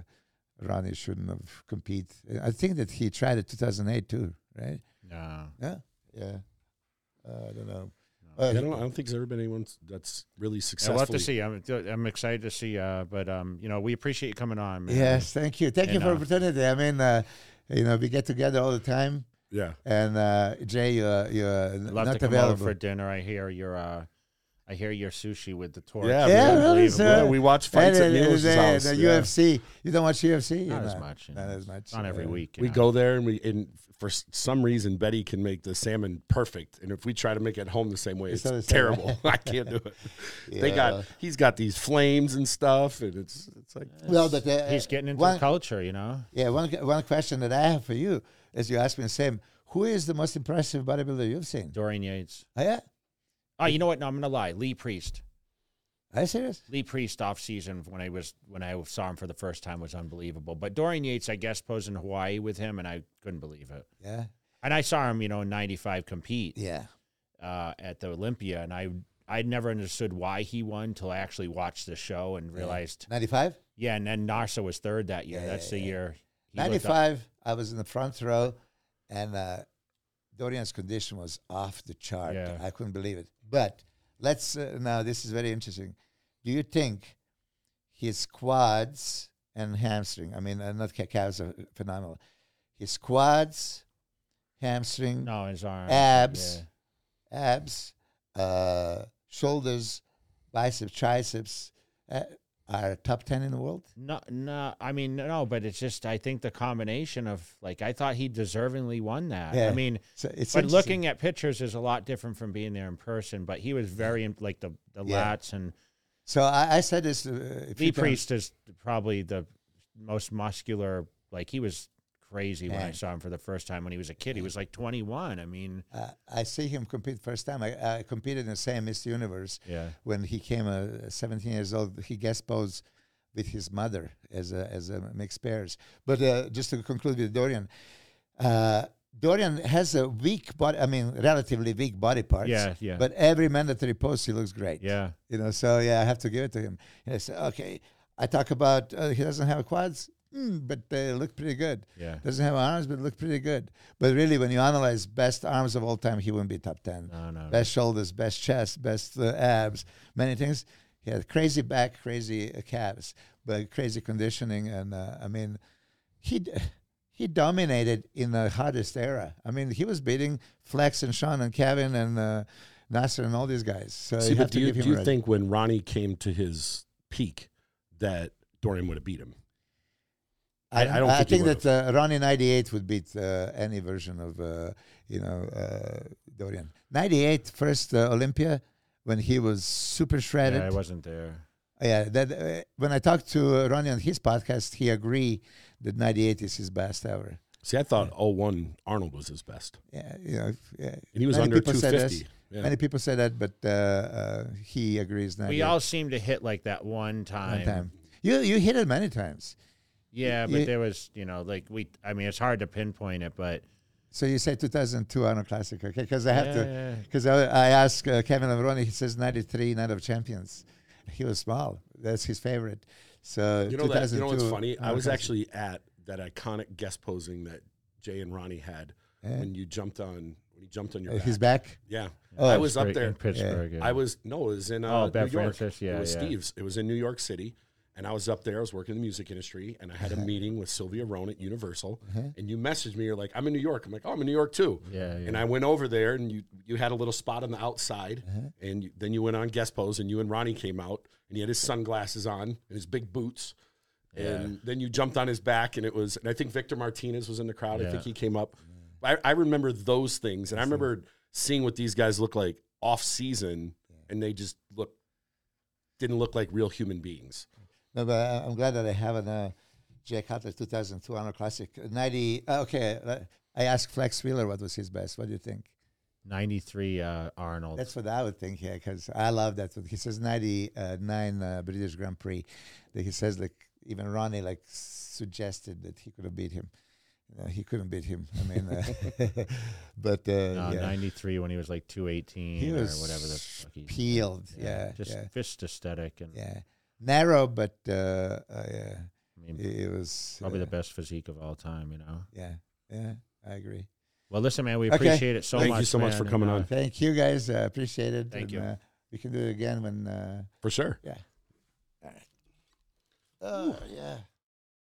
Ronnie shouldn't have compete. I think that he tried it 2008 too, right? No. Yeah, yeah. Uh, I don't know. I Uh, don't, I don't think there's ever been anyone that's really Yeah, successful. we'll have to see. I'm, I'm excited to see. Uh, but um, you know, we appreciate you coming on. Man. Yes, thank you, thank you And, for the uh, opportunity. I mean, uh, you know, we get together all the time, Yeah. and uh, Jay, you're, you're love not to come available. over for dinner. I hear your, uh, I hear your sushi with the torch. Yeah, Yeah, man. really, Unbelievable. Yeah, we watch fights and, at uh, Milos' the, house. the yeah. UFC. You don't watch UFC? Not you as much. Not know. as much. Not every uh, week. We know. go there and we and for some reason Betty can make the salmon perfect, and if we try to make it at home the same way, It's it's, same. terrible. I can't do it. They got he's got these flames and stuff, and it's it's like Well, but uh, He's getting into one, the culture, you know. Yeah, one one question that I have for you is you asked me the same. Who is the most impressive bodybuilder you've seen? Dorian Yates. Oh yeah, Oh, you know what? No, I'm gonna lie. Lee Priest. are you serious? Lee Priest off season when I was when I saw him for the first time was unbelievable. But Dorian Yates, I guess, posed in Hawaii with him, and I couldn't believe it. Yeah, And I saw him, you know, in '95 compete yeah. uh, at the Olympia, and I I never understood why he won until I actually watched the show and realized, Ninety five. yeah. And then Nasser was third that year. Yeah, That's yeah, the yeah. year. Ninety five. I was in the front row, and uh, Dorian's condition was off the chart. Yeah. I couldn't believe it. But let's uh, now. This is very interesting. Do you think his quads and hamstring? I mean, uh, not ca- calves are phenomenal. His quads, hamstring, No, his arm. Abs. Yeah. abs, uh, shoulders, biceps, triceps uh, are top 10 in the world. No, no. I mean, no, but it's just I think the combination of like I thought he deservingly won that. Yeah. I mean, So it's but looking at pictures is a lot different from being there in person. But he was very like the the Yeah. lats and So I, I said this. Uh, few Priest is probably the most muscular. Like he was crazy when I saw him for the first time when he was a kid. He was like 21. I mean, Uh, I see him compete first time. I, I competed in the same Miss Universe yeah, when he came uh, 17 years old. He guest posed with his mother as a, as a mixed pairs. But uh, just to conclude with Dorian, uh, Dorian has a weak body. I mean, relatively weak body parts. yeah, yeah, But every mandatory pose, he looks great. yeah. You know, so yeah, I have to give it to him. And I say, okay, I talk about uh, he doesn't have quads, mm, but they look pretty good. Yeah. Doesn't have arms, but look pretty good. But really, when you analyze best arms of all time, he wouldn't be top ten. No, no. Best shoulders, best chest, best uh, abs, many things. He had crazy back, crazy uh, calves, but crazy conditioning, and uh, I mean, he. d- He dominated in the hardest era. I mean, he was beating Flex and Shawn and Kevin and uh, Nasser and all these guys. So See, you but have do to you, give him do you credit. think when Ronnie came to his peak that Dorian would have beat him? I- I don't I think think that uh, Ronnie '98 would beat uh, any version of uh, you know uh, Dorian. '98 first uh, Olympia when he was super shredded. Yeah, I wasn't there. Yeah, that uh, when I talked to uh, Ronnie on his podcast, he agreed that '98 is his best ever. See, I thought 01 Arnold was his best, Yeah, you know, yeah. and he was Many under people said 250. Yeah. Many people say that, but uh, uh, he agrees. 98 We all seem to hit like that one time. one time. You you hit it many times. Yeah, but You- there was, you know, like we. I mean, it's hard to pinpoint it, but So you say 2002 Arnold Classic, okay? Because I have to. yeah, Because I, I asked uh, Kevin Levrone, he says 93 Night of Champions. He was small. That's his favorite. So You know that. You know what's 2002 funny? I was Classic. actually at that iconic guest posing that Jay and Ronnie had Yeah. when you jumped on when he jumped on your Uh, back. his back. Yeah, Oh, I was up there. in Pittsburgh. Yeah. I was no, it was in uh, Oh, New Bev York. Francis, yeah, it was yeah. Steve's. It was in New York City, and I was up there. I was working in the music industry, and I had a meeting with Sylvia Rhone at Universal. Uh-huh. And you messaged me, you're like, "I'm in New York." I'm like, "Oh, I'm in New York too." Yeah, yeah. And I went over there, and you you had a little spot on the outside, uh-huh. and you, then you went on guest pose, and you and Ronnie came out, and he had his sunglasses on and his big boots. And then you jumped on his back, and it was, and I think Victor Martinez was in the crowd. I think he came up. I, I remember those things, and I remember seeing what these guys look like off season, and they just look didn't look like real human beings. No, but I'm glad that I have a uh, Jay Cutler 2002 Arnold Classic 90. uh, okay, uh, I asked Flex Wheeler what was his best. What do you think? 93 uh, Arnold. That's what I would think, yeah, because I love that. He says 99 uh, British Grand Prix. That he says like even Ronnie like suggested that he could have beat him. Uh, he couldn't beat him. I mean, uh, but uh, Uh, yeah, 93 when he was like 218 he or was whatever the fuck he, peeled. Yeah, just yeah, fist aesthetic and yeah. Narrow, but uh, uh, yeah, I mean, it, it was probably uh, the best physique of all time, you know. Yeah, yeah, I agree. Well, listen, man, we Okay. appreciate it so Thank much. you so much man, for and, coming uh, on. Thank you guys. Uh, appreciate it. Thank and, you. Uh, we can do it again when. Uh, For sure. yeah. All right. Oh yeah.